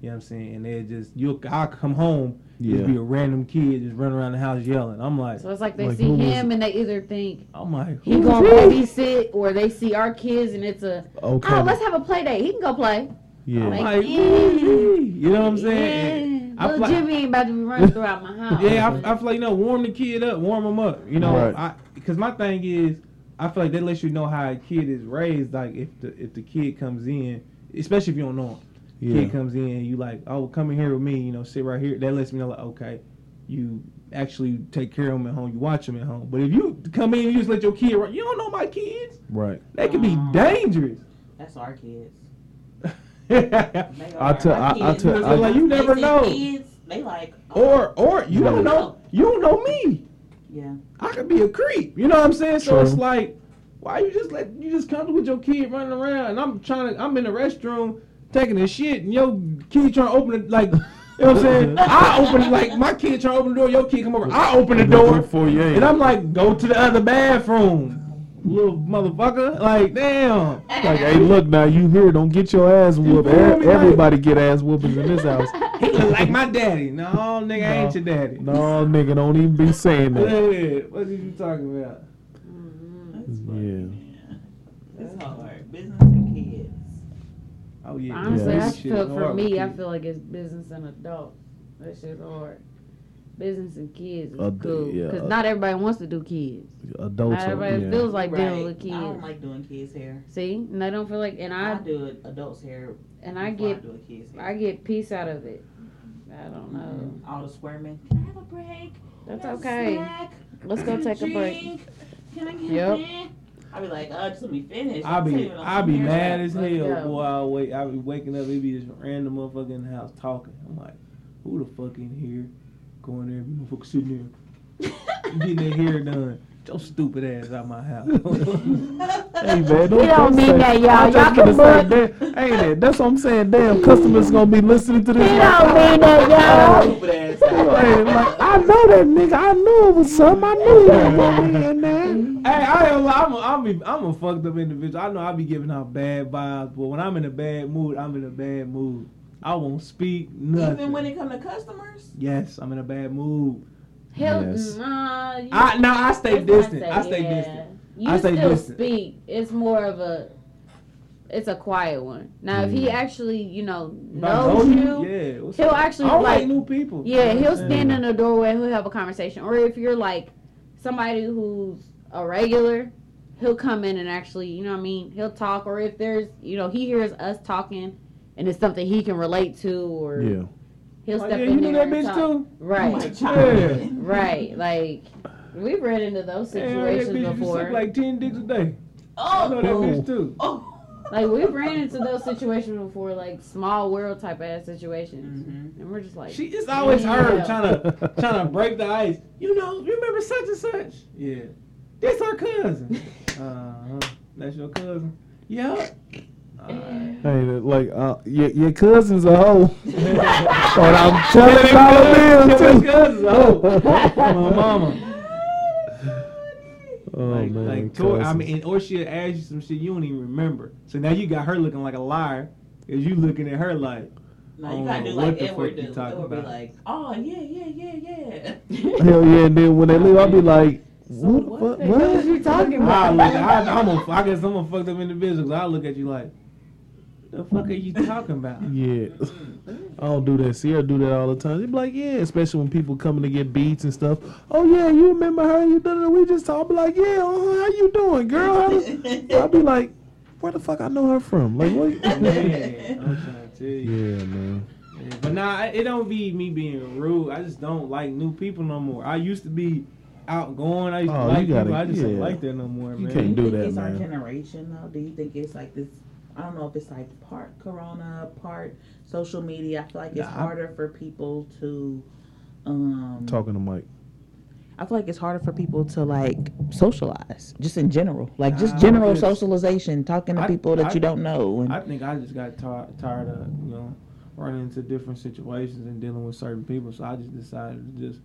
You know what I'm saying? And they'll just you I come home, yeah. just be a random kid just running around the house yelling. I'm like, So it's like they Like, see him and they either think I'm like, he gonna this? babysit or they see our kids and it's a Okay. oh let's have a play date. He can go play. yeah. I'm Like, like, yeah. who is he? You know what I'm saying? Yeah, little fly- Jimmy ain't about to be running throughout my house. Yeah, I, I feel like you know, warm the kid up, warm him up. You know, Right. I because my thing is, I feel like that lets you know how a kid is raised. Like if the if the kid comes in, especially if you don't know him, Yeah. kid comes in, you like, oh, come in here with me. You know, sit right here. That lets me know like, okay, you actually take care of them at home. You watch them at home. But if you come in and you just let your kid, run, you don't know my kids. Right. They can be Oh. dangerous. That's our kids. or They I are tell- our I- I tell- I- like, you never know. Kids, they like. oh, or you don't know you don't know me. Yeah. I could be a creep. You know what I'm saying? So it's like, why you just let you just come with your kid running around and I'm trying to I'm in the restroom taking a shit and your kid trying to open it like you know what I'm saying? I open it like my kid trying to open the door, your kid come over, I open the door for you. and I'm like, go to the other bathroom. Little motherfucker. Like, damn. like, hey, look now, you here? Don't get your ass whooped. feel E- me? Everybody get ass whoopings in this house. He look like my daddy. No, nigga, I ain't your daddy. No, nigga, don't even be saying that. Yeah, what are you talking about? Mm-hmm. That's funny, Yeah. man. It's hard. Business and kids. Oh yeah. Honestly, Yeah. I this shit feel is for me, I feel like it's business and adults. That shit's hard. Business and kids is Ad- cool yeah, because uh, not everybody wants to do kids. Adults. Not Are, everybody yeah. feels like dealing with kids. I don't like doing kids' hair. See, and I don't feel like, and I, I do it adults' hair. and I before get do a kid's hair. I get peace out of it. I don't know. Mhm. All the squirming. Can I have a break? That's Can I a okay. snack? Let's go take a break. Can I get Yep. a drink? I be like, uh, just let me finish. I I'm be saving I some be mad as hell, go. boy. I wake I be waking up, it be just random motherfucker in the house talking. I'm like, who the fuck in here? Going there, motherfucker sitting there, getting their hair done. Your stupid ass out my house. Hey man, don't, We don't mean say- that, y'all. Y'all can say, damn, ain't it? That's what I'm saying. Damn, customers gonna be listening to this. We like, don't mean that, y'all. Stupid ass. Hey, like, I know that nigga. I knew it was something. I knew he was gonna be in there. Hey, I ain't lie, I'm a, I'm, a, I'm a fucked up individual. I know I be giving out bad vibes, but when I'm in a bad mood, I'm in a bad mood. I won't speak nothing. Even when it come to customers. yes, I'm in a bad mood. He'll, Yes. nah, you- I now I stay distant. I stay yeah. distant. You I stay still distant. speak. It's more of a, it's a quiet one. Now, if he actually, you know, I know knows you, yeah. he'll actually like, like new people. Yeah, he'll stand saying? in the doorway. He'll have a conversation. Or if you're like somebody who's a regular, he'll come in and actually, you know what I mean? He'll talk. Or if there's, you know, he hears us talking and it's something he can relate to, or Yeah. He'll Oh, yeah, in you there knew that and bitch talk. too? Right, My Yeah. right. Like we've ran into those Yeah, that situations bitch before. suck like ten dicks a day. I know Oh. that Oh. bitch too. Oh. Like we've ran into those situations before, like small world type ass situations, Mhm. and we're just like, She is always her trying to trying to break the ice. You know, you remember such and such? Yeah. This our cousin. Uh-huh. That's your cousin? Yeah. Alright. Hey, like, uh, your, your cousin's a hoe. but I'm telling dollar bills Tell his too. cousins a hoe. My mama. Oh like, man, like Tor- I mean, or she'll ask you some shit you don't even remember. So now you got her looking like a liar, cause you looking at her like, No, you gotta do what like the Edward fuck you do. talking Edward be about. like, oh yeah, yeah, yeah, yeah. Hell yeah, and then when they leave, I'll be like, what? what What? the what what? are you talking I about? look, I, I'm a, I guess I'm a fucked up individual. 'cause I look at you like, The fuck are you talking about? Yeah. I don't do that. Sierra do that all the time. They be like, yeah, especially when people coming to get beats and stuff. Oh yeah, you remember her? You done it? We just talk. I be like, yeah, uh-huh, how you doing, girl? How does- I be like, where the fuck I know her from? Like what? Man, I'm trying to tell you. yeah, man. Yeah, But nah, it don't be me being rude. I just don't like new people no more. I used to be outgoing. I used to Oh, like you gotta- people. I just don't like that no more, You man. can't do do you think that, it's our generation though? Do you think it's like this? I don't know if it's like part Corona, part social media. I feel like it's Nah, I- harder for people to. Um, Talking to Mike. I feel like it's harder for people to like socialize, just in general, like just Nah, general socialization, talking to I- people that I- you don't know. And, I think I just got tar- tired of you know running into different situations and dealing with certain people. So I just decided to just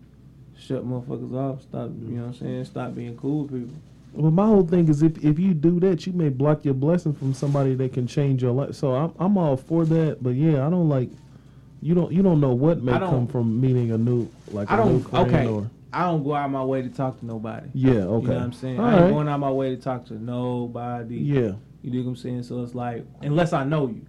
shut motherfuckers off. Stop. You know what I'm saying? Stop being cool with people. Well, my whole thing is if if you do that, you may block your blessing from somebody that can change your life. So I'm I'm all for that. But yeah, I don't like. You don't you don't know what may I don't- come from meeting a new like I a new don't. friend Okay. or I don't go out my way to talk to nobody. yeah okay. You know what I'm saying? All I ain't right. going out my way to talk to nobody. Yeah. You dig what I'm saying? So it's like, unless I know you.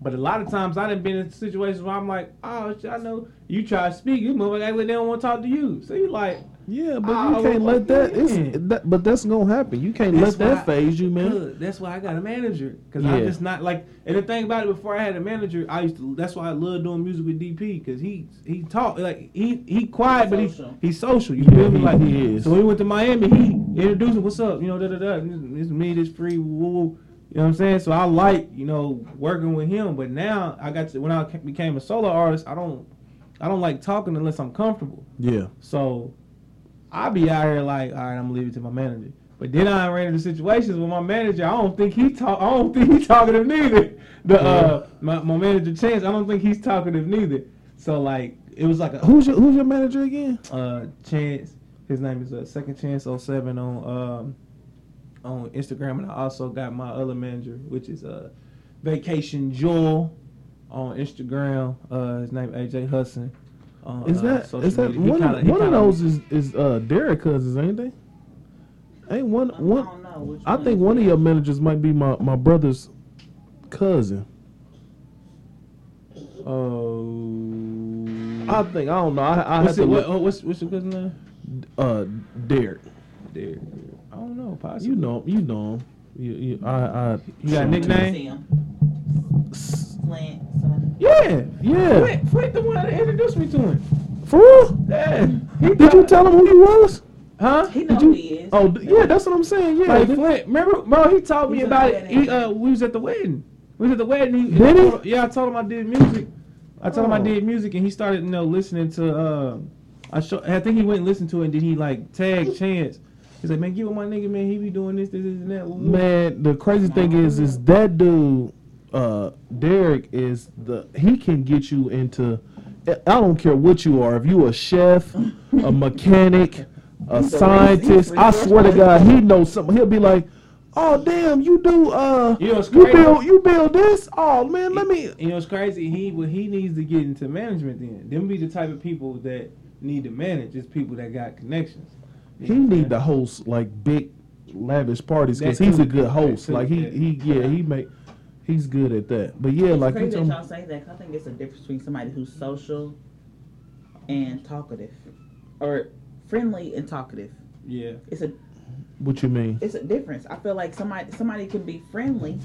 But a lot of times I done been in situations where I'm like, oh, shit, I know you try to speak, you act like they don't want to talk to you. So you like, Yeah, but Oh, you can't let that. It's, that. But that's gonna happen. You can't That's let that why- phase you, man. good. That's why I got a manager. Because I'm just not like, and the thing about it, before I had a manager, I used to, that's why I love doing music with DP. Because he, he talk, like, he, he quiet, but he, Social. he's social. You Yeah, feel me? Like, he is. So when we went to Miami, he introduced me, what's up? You know, da da da. This me, this free, woo woo. You know what I'm saying? So I like, you know, working with him. But now I got to when I became a solo artist, I don't, I don't like talking unless I'm comfortable. Yeah. So I be out here like, all right, I'm gonna leave it to my manager. But then I ran into situations with my manager. I don't think he talk. I don't think he talkative neither. The uh, my, my manager Chance. I don't think he's talkative neither. So like, it was like a Who's your Who's your manager again? uh Chance. His name is uh, Second Chance 07 on um on Instagram, and I also got my other manager, which is uh Vacation Joel on Instagram. Uh, his name AJ Hudson. On, Is uh, that social is that media. One kinda- of one of kinda- those is is uh Derek cousins, ain't they? Ain't one I one. don't know. Which I one think one of your managers might be my my brother's cousin. Oh. I think I don't know. I, I have what's, to it, what, oh, what's what's your cousin name? Uh, Derek. There. I don't know. Possibly. You know him. You know him. You, you, I, I. You got a nickname? See him. Flint, son. Yeah. Yeah. Flint, Flint the one that introduced me to him. For real? Yeah. He Did you tell him who you was? Huh? He know Did who you- he is. Oh, yeah. That's what I'm saying. Yeah. Like Flint, remember, bro? He told me about it. He, uh, we was at the wedding. We was at the wedding. He, Did he? told- Yeah, I told him I did music. I told him I Oh. did music, and he started, you know, listening to. Uh, I show. I think he went and listened to it, and then he like tagged Chance. He's like, man, give him my nigga, man. He be doing this, this, this, and that. Woo, woo." Man, the crazy thing is, is that dude, uh, Derek is the he can get you into. I don't care what you are. If you a chef, a mechanic, a He's scientist, racist I swear to God, he knows something. He'll be like, "Oh damn, you do uh, You know you build you build this? Oh man, let me." You know, it's crazy. He well, he needs to get into management. Then them be the type of people that need to manage. It's people that got connections. He need to host like big, lavish parties because he's a good host. Like he he yeah he make he's good at that. But yeah, It's like you crazy told that y'all say that 'cause I think it's a difference between somebody who's social and talkative, or friendly and talkative. Yeah. It's a what you mean? it's a difference. I feel like somebody somebody can be friendly,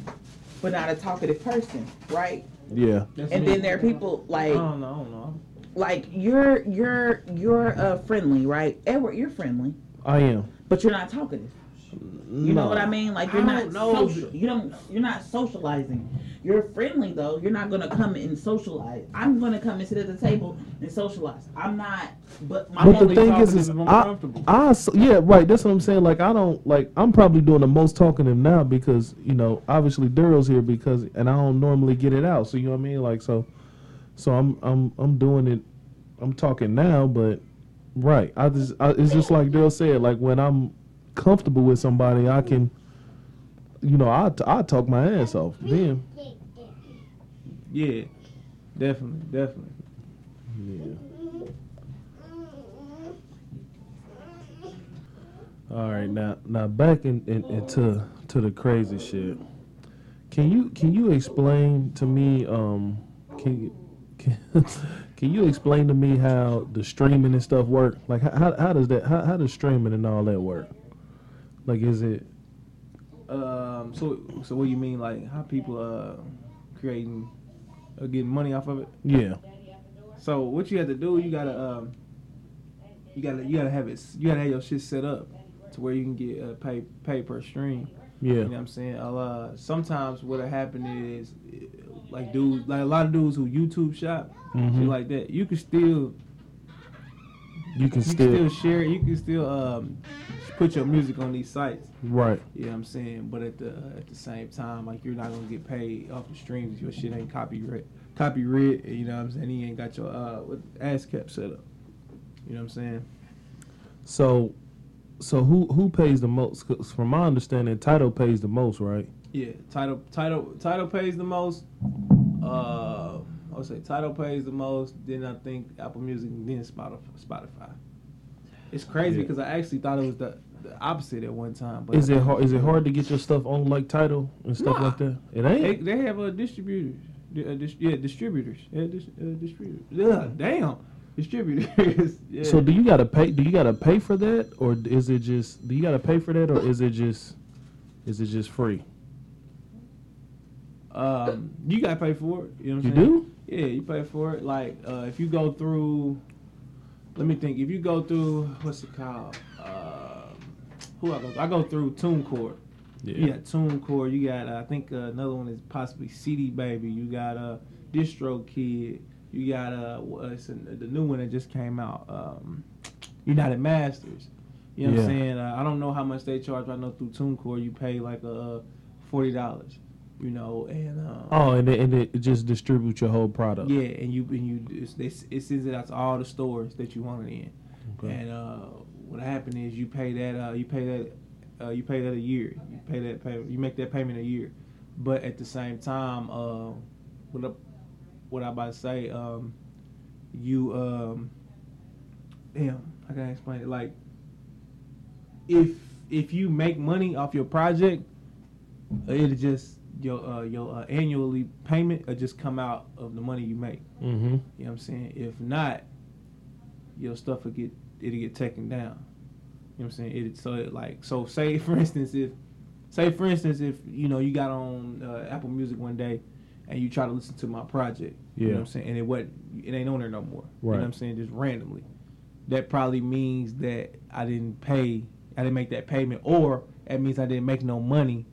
but not a talkative person, right? Yeah. That's And me. then there are people I like don't know. I don't know. like you're you're you're uh friendly, right? Edward, you're friendly, I am. but you're not talkative. You know what I mean? Like you're I not know. social. You don't. You're not socializing. You're friendly though. You're not gonna come and socialize. I'm gonna come and sit at the table and socialize. I'm not. But my But the thing is, is I'm I, comfortable. I, s- yeah, right. That's what I'm saying. Like, I don't like. I'm probably doing the most talking to him now because you know, obviously Daryl's here because, and I don't normally get it out. So you know what I mean? Like, so, so I'm, I'm, I'm doing it. I'm talking now, but right. I just, I, it's just like Daryl said. Like when I'm comfortable with somebody, I can, you know, I, I talk my ass off. Then, Yeah. Definitely. Definitely. yeah. All right, now now back in, in, into to the crazy shit. Can you can you explain to me? Um, can you can, can you explain to me how the streaming and stuff work? Like how how, how does that how, how does streaming and all that work? Like is it Um, so so what do you mean like how people uh creating uh, getting money off of it? yeah So what you have to do, you gotta um, you gotta you gotta have it you gotta have your shit set up to where you can get uh, pay pay per stream. yeah You know what I'm saying? A lot, sometimes what'll happen is like dudes like a lot of dudes who YouTube shop shit Mhm. like that. You can still you can you still, can still share it. You can still um, put your music on these sites. right You know what I'm saying? But at the at the same time, like you're not gonna get paid off the streams. If your shit ain't copyright copyright. You know what I'm saying? You ain't got your uh with ASCAP set up. You know what I'm saying? so so who who pays the most? 'Cause from my understanding, Tidal pays the most, right? Yeah, Tidal Tidal Tidal pays the most. Uh, I would say Tidal pays the most. Then I think Apple Music, and then Spotify. Spotify. It's crazy because I actually thought it was the, the opposite at one time. But Is it hard? Is it hard to get your stuff on like Tidal and stuff Nah. like that? It They, ain't. they have a distributor. Uh, dis- yeah, distributors. Yeah, dis- uh, distributors. Yeah, damn, distributors. yeah. So do you gotta pay? Do you gotta pay for that, or is it just? Do you gotta pay for that, or is it just? Is it just free? um, you gotta pay for it. You know what I'm saying? do? Yeah, you pay for it. Like uh, if you go through, let me think. If you go through, what's it called? Um, who I go? I go through TuneCore. You got TuneCore. You got uh, I think uh, another one is possibly CD Baby. You got a uh, DistroKid. You got uh, wh- it's a, the new one that just came out. Um, United Masters. You know what I'm saying? Uh, I don't know how much they charge. I know through TuneCore you pay like uh, forty dollars. You know, and uh, Oh, and it, and it just distributes your whole product. yeah, and you and you it's, it's, it sends it out to all the stores that you want it in. Okay. And uh, what happened is you pay that uh, you pay that uh, you pay that a year. You pay that pay, you make that payment a year. But at the same time, uh, what I, what I about to say, um, you um, damn, I explain it? Like if if you make money off your project, it'll just your uh, your uh, annually payment will just come out of the money you make. Mm-hmm. You know what I'm saying? If not, your stuff will get it'll get taken down. You know what I'm saying? It so it like so say for instance if say for instance if you know you got on uh, Apple Music one day and you try to listen to my project, Yeah. you know what I'm saying, and it what it ain't on there no more. Right. You know what I'm saying? Just randomly. That probably means that I didn't pay I didn't make that payment or that means I didn't make no money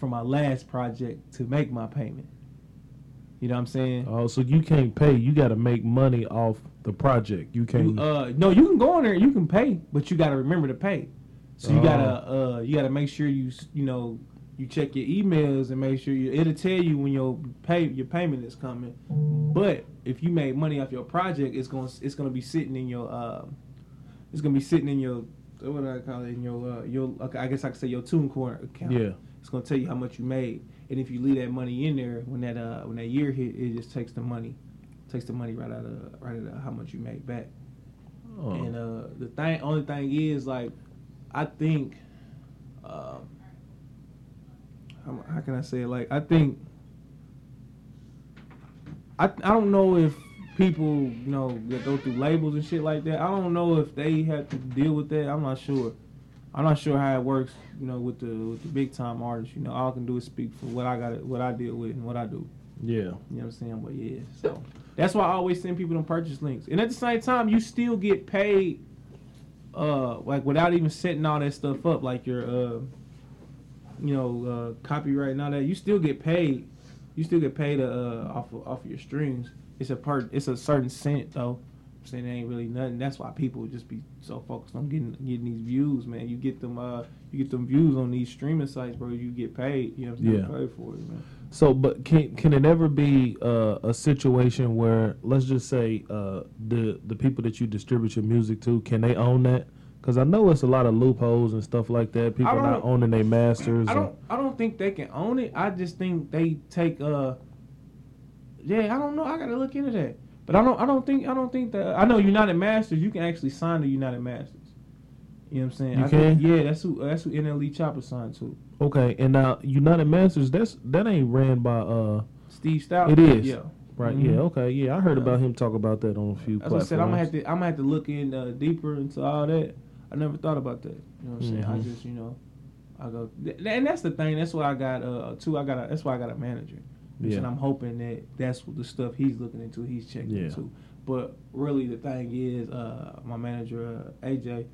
from my last project to make my payment. You know what I'm saying? Oh, so you can't pay. You got to make money off the project. You can't. You, uh, no, you can go on there. You can pay, but you got to remember to pay. So you Oh. gotta uh, you gotta make sure you you know you check your emails and make sure you it'll tell you when your pay your payment is coming. But if you made money off your project, it's gonna it's gonna be sitting in your uh, it's gonna be sitting in your what do I call it in your uh, your I guess I could say your TuneCore account. yeah. It's gonna tell you how much you made, and if you leave that money in there when that uh when that year hit, it just takes the money, takes the money right out of right out of how much you made back. Oh. And uh, the thing, only thing is like, I think, um, how, how can I say it? Like, I think, I I don't know if people you know that go through labels and shit like that. I don't know if they have to deal with that. I'm not sure. I'm not sure how it works. You know, with the with the big time artists. You know, all I can do is speak for what I got, what I deal with, and what I do. yeah. You know what I'm saying? But yeah, so that's why I always send people them purchase links. And at the same time, you still get paid, uh, like without even setting all that stuff up, like your, uh, you know, uh, copyright and all that. You still get paid. You still get paid uh, off of, off of your streams. It's a part. it's a certain cent though. Saying it ain't really nothing. That's why people just be so focused on getting getting these views, man. You get them, uh, you get them views on these streaming sites, bro. You get paid. You know what I'm saying? Yeah. Paid for it, man. So, but can can it ever be uh, a situation where let's just say uh, the the people that you distribute your music to can they own that? Because I know it's a lot of loopholes and stuff like that. People don't- owning their masters. I don't. I don't think they can own it. I just think they take. Uh, yeah, I don't know. I gotta look into that. But I don't. I don't think. I don't think that. I know United Masters. You can actually sign to United Masters. You know what I'm saying? You I think- yeah, that's who that's who NLE Chopper signed to. Okay, and now United Masters, that's that ain't ran by uh Steve Stoute. It is. Yeah. right. Mhm. Yeah, okay, yeah, I heard Yeah. about him talk about that on a few what I said. I'm gonna have to. I'm gonna have to look in uh, deeper into all that. I never thought about that. You know what I'm saying? I Mhm. just, you know, I go, th- and that's the thing. That's why I got uh two. I got. A, that's why I got a manager. Yeah. And I'm hoping that that's what the stuff he's looking into. He's checking Yeah. into. But really, the thing is, uh, my manager uh, AJ.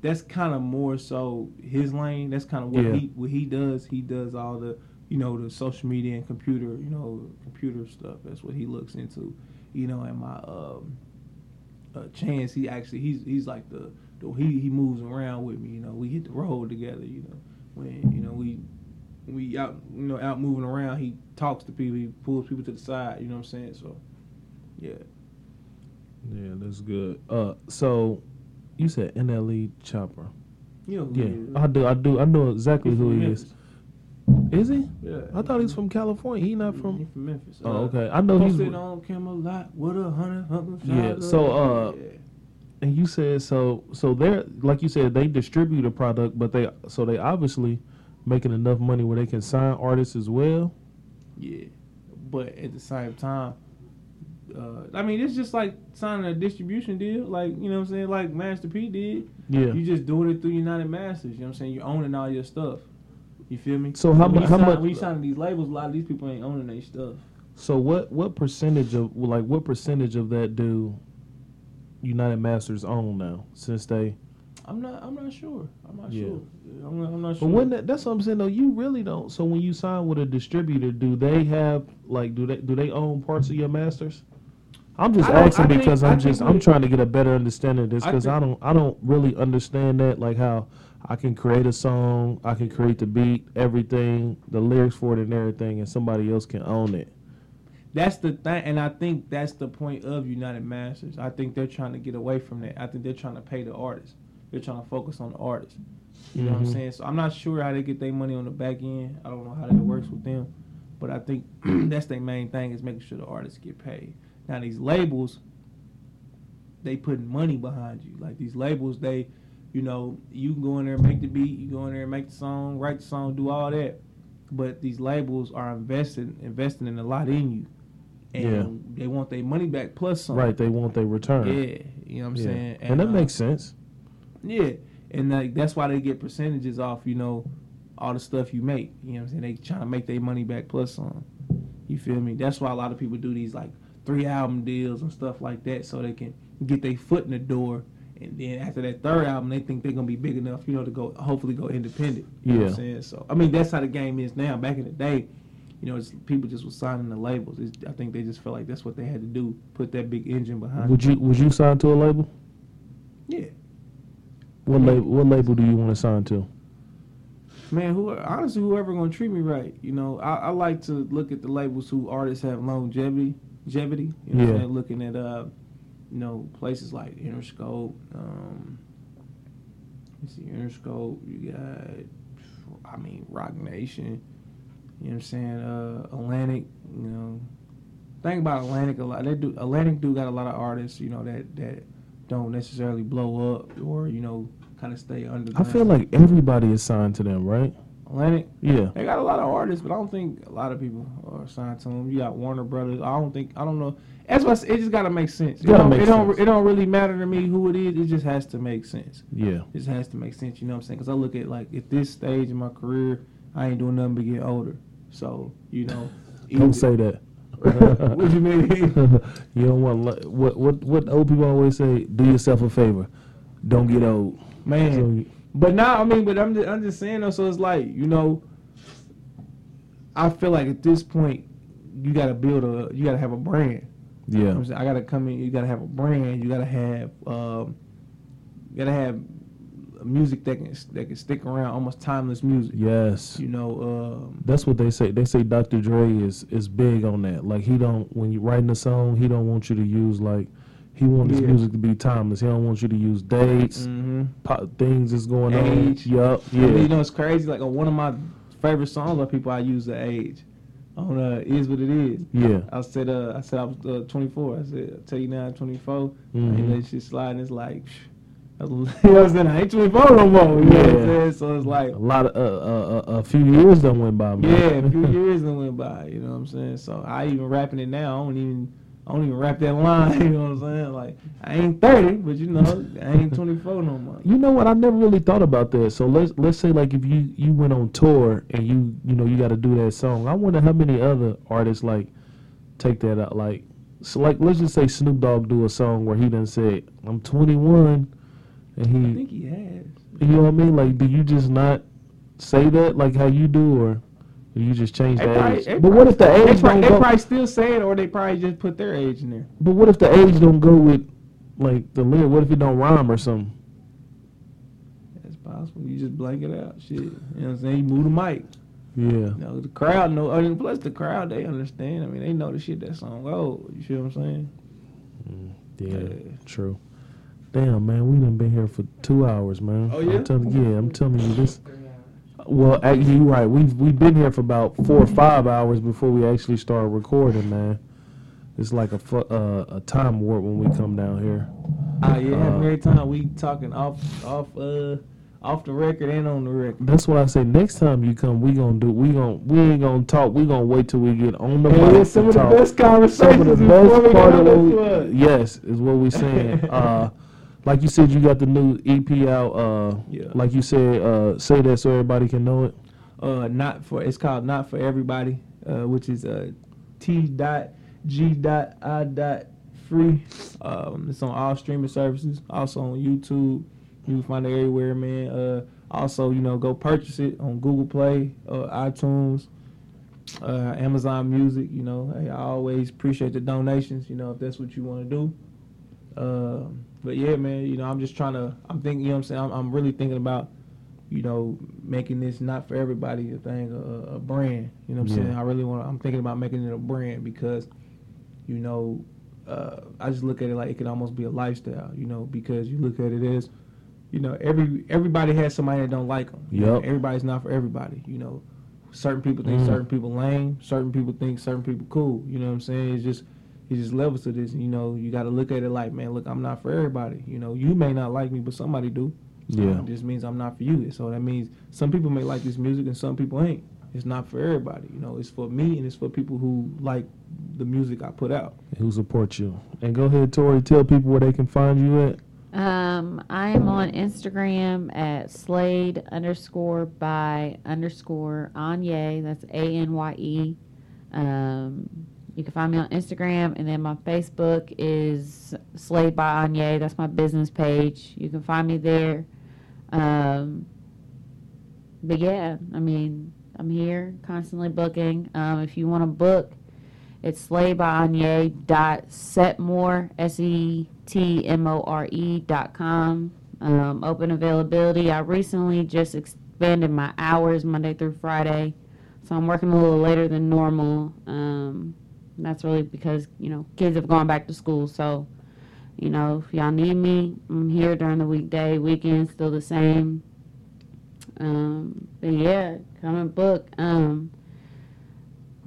That's kind of more so his lane. That's kind of what Yeah. he what he does. He does all the you know the social media and computer you know computer stuff. That's what he looks into. You know, and my um, uh, chance he actually he's he's like the, the he he moves around with me you know we hit the road together you know when you know we we out you know out moving around he talks to people he pulls people to the side you know what i'm saying so yeah Yeah, that's good. Uh, so you said NLE Chopper. you know Yeah, is. I do. I do. I know exactly who he Memphis. is. Is he? yeah I thought he's from California. He not from. he from. memphis Oh, Uh, okay. I know he's. posted on Camelot with a hundred hundred Yeah, so, uh, yeah. And you said so. So they're like you said they distribute a product, but they so they obviously making enough money where they can sign artists as well. Yeah, but at the same time, uh, I mean, it's just like signing a distribution deal, like you know what I'm saying, like Master P did. Yeah. You just doing it through United Masters. You know what I'm saying? You're owning all your stuff. You feel me? So how When mu- you how sign- much- When you signing these labels, a lot of these people ain't owning their stuff. So what what percentage of like what percentage of that do United Masters own now since they? I'm not. I'm not sure. I'm not Yeah. sure. I'm not, I'm not But when that, that's what I'm saying though, you really don't. So when you sign with a distributor, do they have like do they do they own parts of your masters? I'm just I asking I think- because I I'm think just I'm trying to get a better understanding of this because I, think- don't I don't really understand that like how I can create a song, I can create the beat, everything, the lyrics for it and everything, and somebody else can own it. That's the thing, and I think that's the point of United Masters. I think they're trying to get away from that. I think they're trying to pay the artist. They're trying to focus on the artist. You know what I'm Mhm. saying? So I'm not sure how they get their money on the back end. I don't know how that works with them, but I think that's their main thing is making sure the artists get paid. Now these labels, they putting money behind you. Like these labels, they, you know, you can go in there and make the beat, you go in there and make the song, write the song, do all that. But these labels are investing investing in a lot in you, and they want their money back plus some. Right, they want their return. Yeah, you know what I'm Yeah. saying. And, that uh, makes sense. Yeah, and like that's why they get percentages off. You know, all the stuff you make. You know what I'm saying? They trying to make their money back plus some. You feel me? That's why a lot of people do these like three album deals and stuff like that, so they can get their foot in the door. And then after that third album, they think they're gonna be big enough, you know, to go hopefully go independent. You know what I'm saying? So I mean, that's how the game is now. Back in the day, you know, it's, people just was signing the labels. It's, I think they just felt like that's what they had to do, put that big engine behind. Would you would you sign to a label? Yeah. What label what label do you want to sign to? Man, who honestly, whoever gonna treat me right, you know, I, I like to look at the labels who artists have longevity, longevity. You know, what I'm Yeah. saying? looking at uh, you know, places like Interscope. Um, let's see, Interscope. You got, I mean, Roc Nation. You know what I'm saying? Uh, Atlantic. You know, think about Atlantic a lot. They do Atlantic do got a lot of artists. You know that that don't necessarily blow up or you know kind of stay under. I feel like everybody is signed to them, right? Atlantic. Yeah. They got a lot of artists, but I don't think a lot of people are signed to them. You got Warner Brothers. I don't think. I don't know. That's what it just got to make sense. It, Gotta don't, make it don't. It don't really matter to me who it is. It just has to make sense. Yeah. It just has to make sense. You know what I'm saying? Because I look at like at this stage in my career, I ain't doing nothing but get older. So you know. Don't either- say that. what do you mean? you don't want what what what old people always say. Do yourself a favor. Don't get old. Man. So, But now, I mean, but I'm just, I'm just saying though. So it's like you know, I feel like at this point, you got to build a, you got to have a brand. You know yeah. I gotta come in. You gotta have a brand. You gotta have, um, you gotta have music that can that can stick around, almost timeless music. Yes. You know, um, That's what they say. They say Dr. Dre is is big on that. Like he don't when you're writing a song, he don't want you to use like he wants his music to be timeless. He don't want you to use dates, mhm. po- things that's going on. Age. on. Yup. I mean, you know, it's crazy. Like on one of my favorite songs by people, I use the age. On uh, is what it is. Yeah. I said, uh, I said I was uh, 24. I said, I tell you now, I'm 24. Mhm. And that shit sliding. It's like, you know what I'm saying? I ain't 24 no more. You know what I'm Yeah. saying? So it's like, A lot of uh, uh, uh, a few years done went by, man. yeah, a few years done went by. You know what I'm saying? So I even rapping it now. I don't even. I don't even rap that line, you know what I'm saying? Like, I ain't 30, but you know, I ain't 24 no more. You know what? I never really thought about that. So let's let's say like if you you went on tour and you you know you got to do that song. I wonder how many other artists like take that out. Like so like let's just say Snoop Dogg do a song where he done said I'm 21 and I he think he has. you know what I mean? Like do you just not say that like how you do or do you just change They the probably- age? But what if the They, age probably, don't they go? probably still say it, or they probably just put their age in there. But what if the age don't go with like the lyric? What if it don't rhyme or something? That's possible. You just blank it out. Shit. You know what I'm saying? You move the mic. Yeah. You know, the crowd know. I mean, plus the crowd, they understand. I mean, they know the shit that song go. You feel what I'm saying? Mm, yeah, Yeah. true. Damn, man, we done been here for two hours, man. Oh, yeah? I'm telling, yeah, I'm telling you this. Well, actually, you're right. We've we've been here for about four or five hours before we actually start recording, man. It's like a fu- uh, a time warp when we come down here. Ah, yeah. Uh, every time we talking off, off, uh, off the record and on the record. That's what I say. Next time you come, we gonna do. We gonna we ain't gonna talk. We gonna wait till we get on the Yeah, mic. some to of the best conversations. Some of the before best we get part of what we, yes is what we saying. uh, like you said, you got the new EP out. Uh, Yeah. Like you said, uh, say that so everybody can know it. uh not for it's called not for everybody uh which is uh t dot g dot i dot free um it's on all streaming services also on youtube you can find it everywhere man uh also you know go purchase it on google play uh itunes uh amazon music you know hey, i always appreciate the donations you know if that's what you want to do um but yeah man you know i'm just trying to i'm thinking you know what i'm saying i'm, I'm really thinking about you know, making this not for everybody a thing, a, a brand. You know what I'm Yeah. saying? I really want. I'm thinking about making it a brand because, you know, uh, I just look at it like it could almost be a lifestyle. You know, because you look at it as, you know, every everybody has somebody that don't like them. Yep. Everybody's not for everybody. You know, certain people think Mm. certain people lame. Certain people think certain people cool. You know what I'm saying? It's just. It's just levels to this, you know. You got to look at it like, man, look, I'm not for everybody. You know, you may not like me, but somebody do. Yeah. It just means I'm not for you. So that means some people may like this music and some people ain't. It's not for everybody. You know, it's for me and it's for people who like the music I put out. Who support you? And go ahead, Tori. Tell people where they can find you at. Um, I am on Instagram at Slade underscore by underscore Anye. That's A N Y E. Um, you can find me on Instagram, and then my Facebook is Slade by Anye. That's my business page. You can find me there. Um, but yeah, I mean, I'm here constantly booking. Um, if you want to book, it's Slade by Anye dot setmore S E T M O R E dot com. Um, open availability. I recently just expanded my hours Monday through Friday, so I'm working a little later than normal. Um, and that's really because you know kids have gone back to school. So, you know, if y'all need me, I'm here during the weekday. Weekends still the same. Um, but yeah, come and book. Um,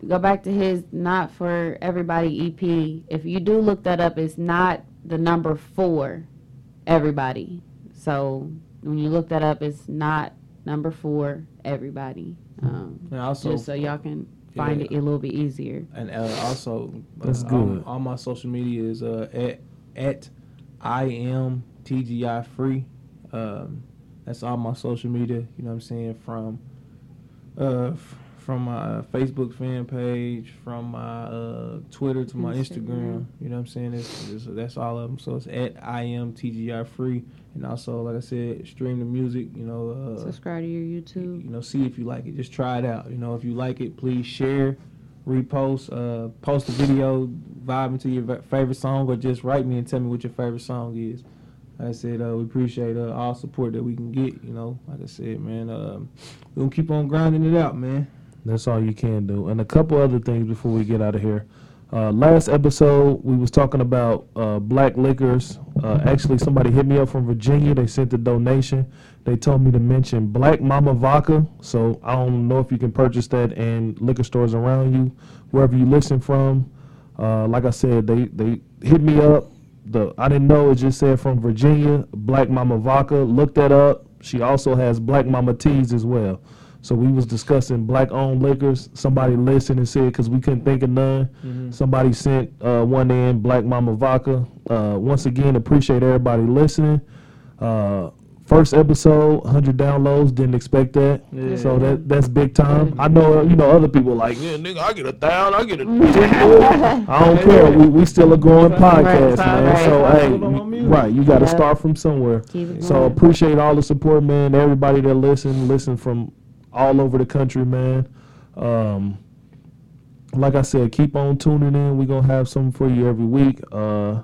go back to his not for everybody EP. If you do look that up, it's not the number four, everybody. So when you look that up, it's not number four everybody. Um, And also, just so y'all can find Yeah. it a little bit easier. and uh, also, That's uh, good. All, all my social media is uh, at at I am TGI free. Um, that's all my social media. You know what I'm saying from uh, f- from my Facebook fan page, from my uh, Twitter to my Instagram. Instagram. You know what I'm saying? It's, it's, that's all of them. So it's at I am TGI free, and also like I said, stream the music. You know, uh, Subscribe to your YouTube. you know, see if you like it. Just try it out. You know, if you like it, please share, repost, uh, post a video, vibe into your favorite song, or just write me and tell me what your favorite song is. Like I said, uh, we appreciate uh, all support that we can get. You know, like I said, man, um, we gonna keep on grinding it out, man. That's all you can do. And a couple other things before we get out of here. Uh, last episode, we was talking about uh, black liquors. Uh, actually, somebody hit me up from Virginia. They sent a donation. They told me to mention Black Mama Vodka. So I don't know if you can purchase that in liquor stores around you, wherever you listen from. Uh, like I said, they they hit me up the I didn't know it just said from Virginia, Black Mama Vodka. Look that up. She also has Black Mama Teas as well. So we was discussing black owned liquors. Somebody listened and said because we couldn't think of none. Mhm. Somebody sent uh, one in Black Mama Vodka. Uh, once again, appreciate everybody listening. Uh, first episode, 100 downloads. Didn't expect that. Yeah. So that that's big time. I know uh, you know other people like yeah, nigga, I get a thousand, I get a. 10. I don't care. We we still a growing podcast, man. right. So hey, right, you got to Yeah. start from somewhere. So appreciate all the support, man. Everybody that listen, listen from all over the country, man. Um, like I said, keep on tuning in. We're gonna have something for you every week. Uh,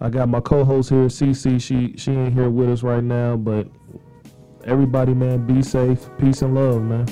I got my co-host here, CC. She she ain't here with us right now, but everybody, man, be safe, peace and love, man.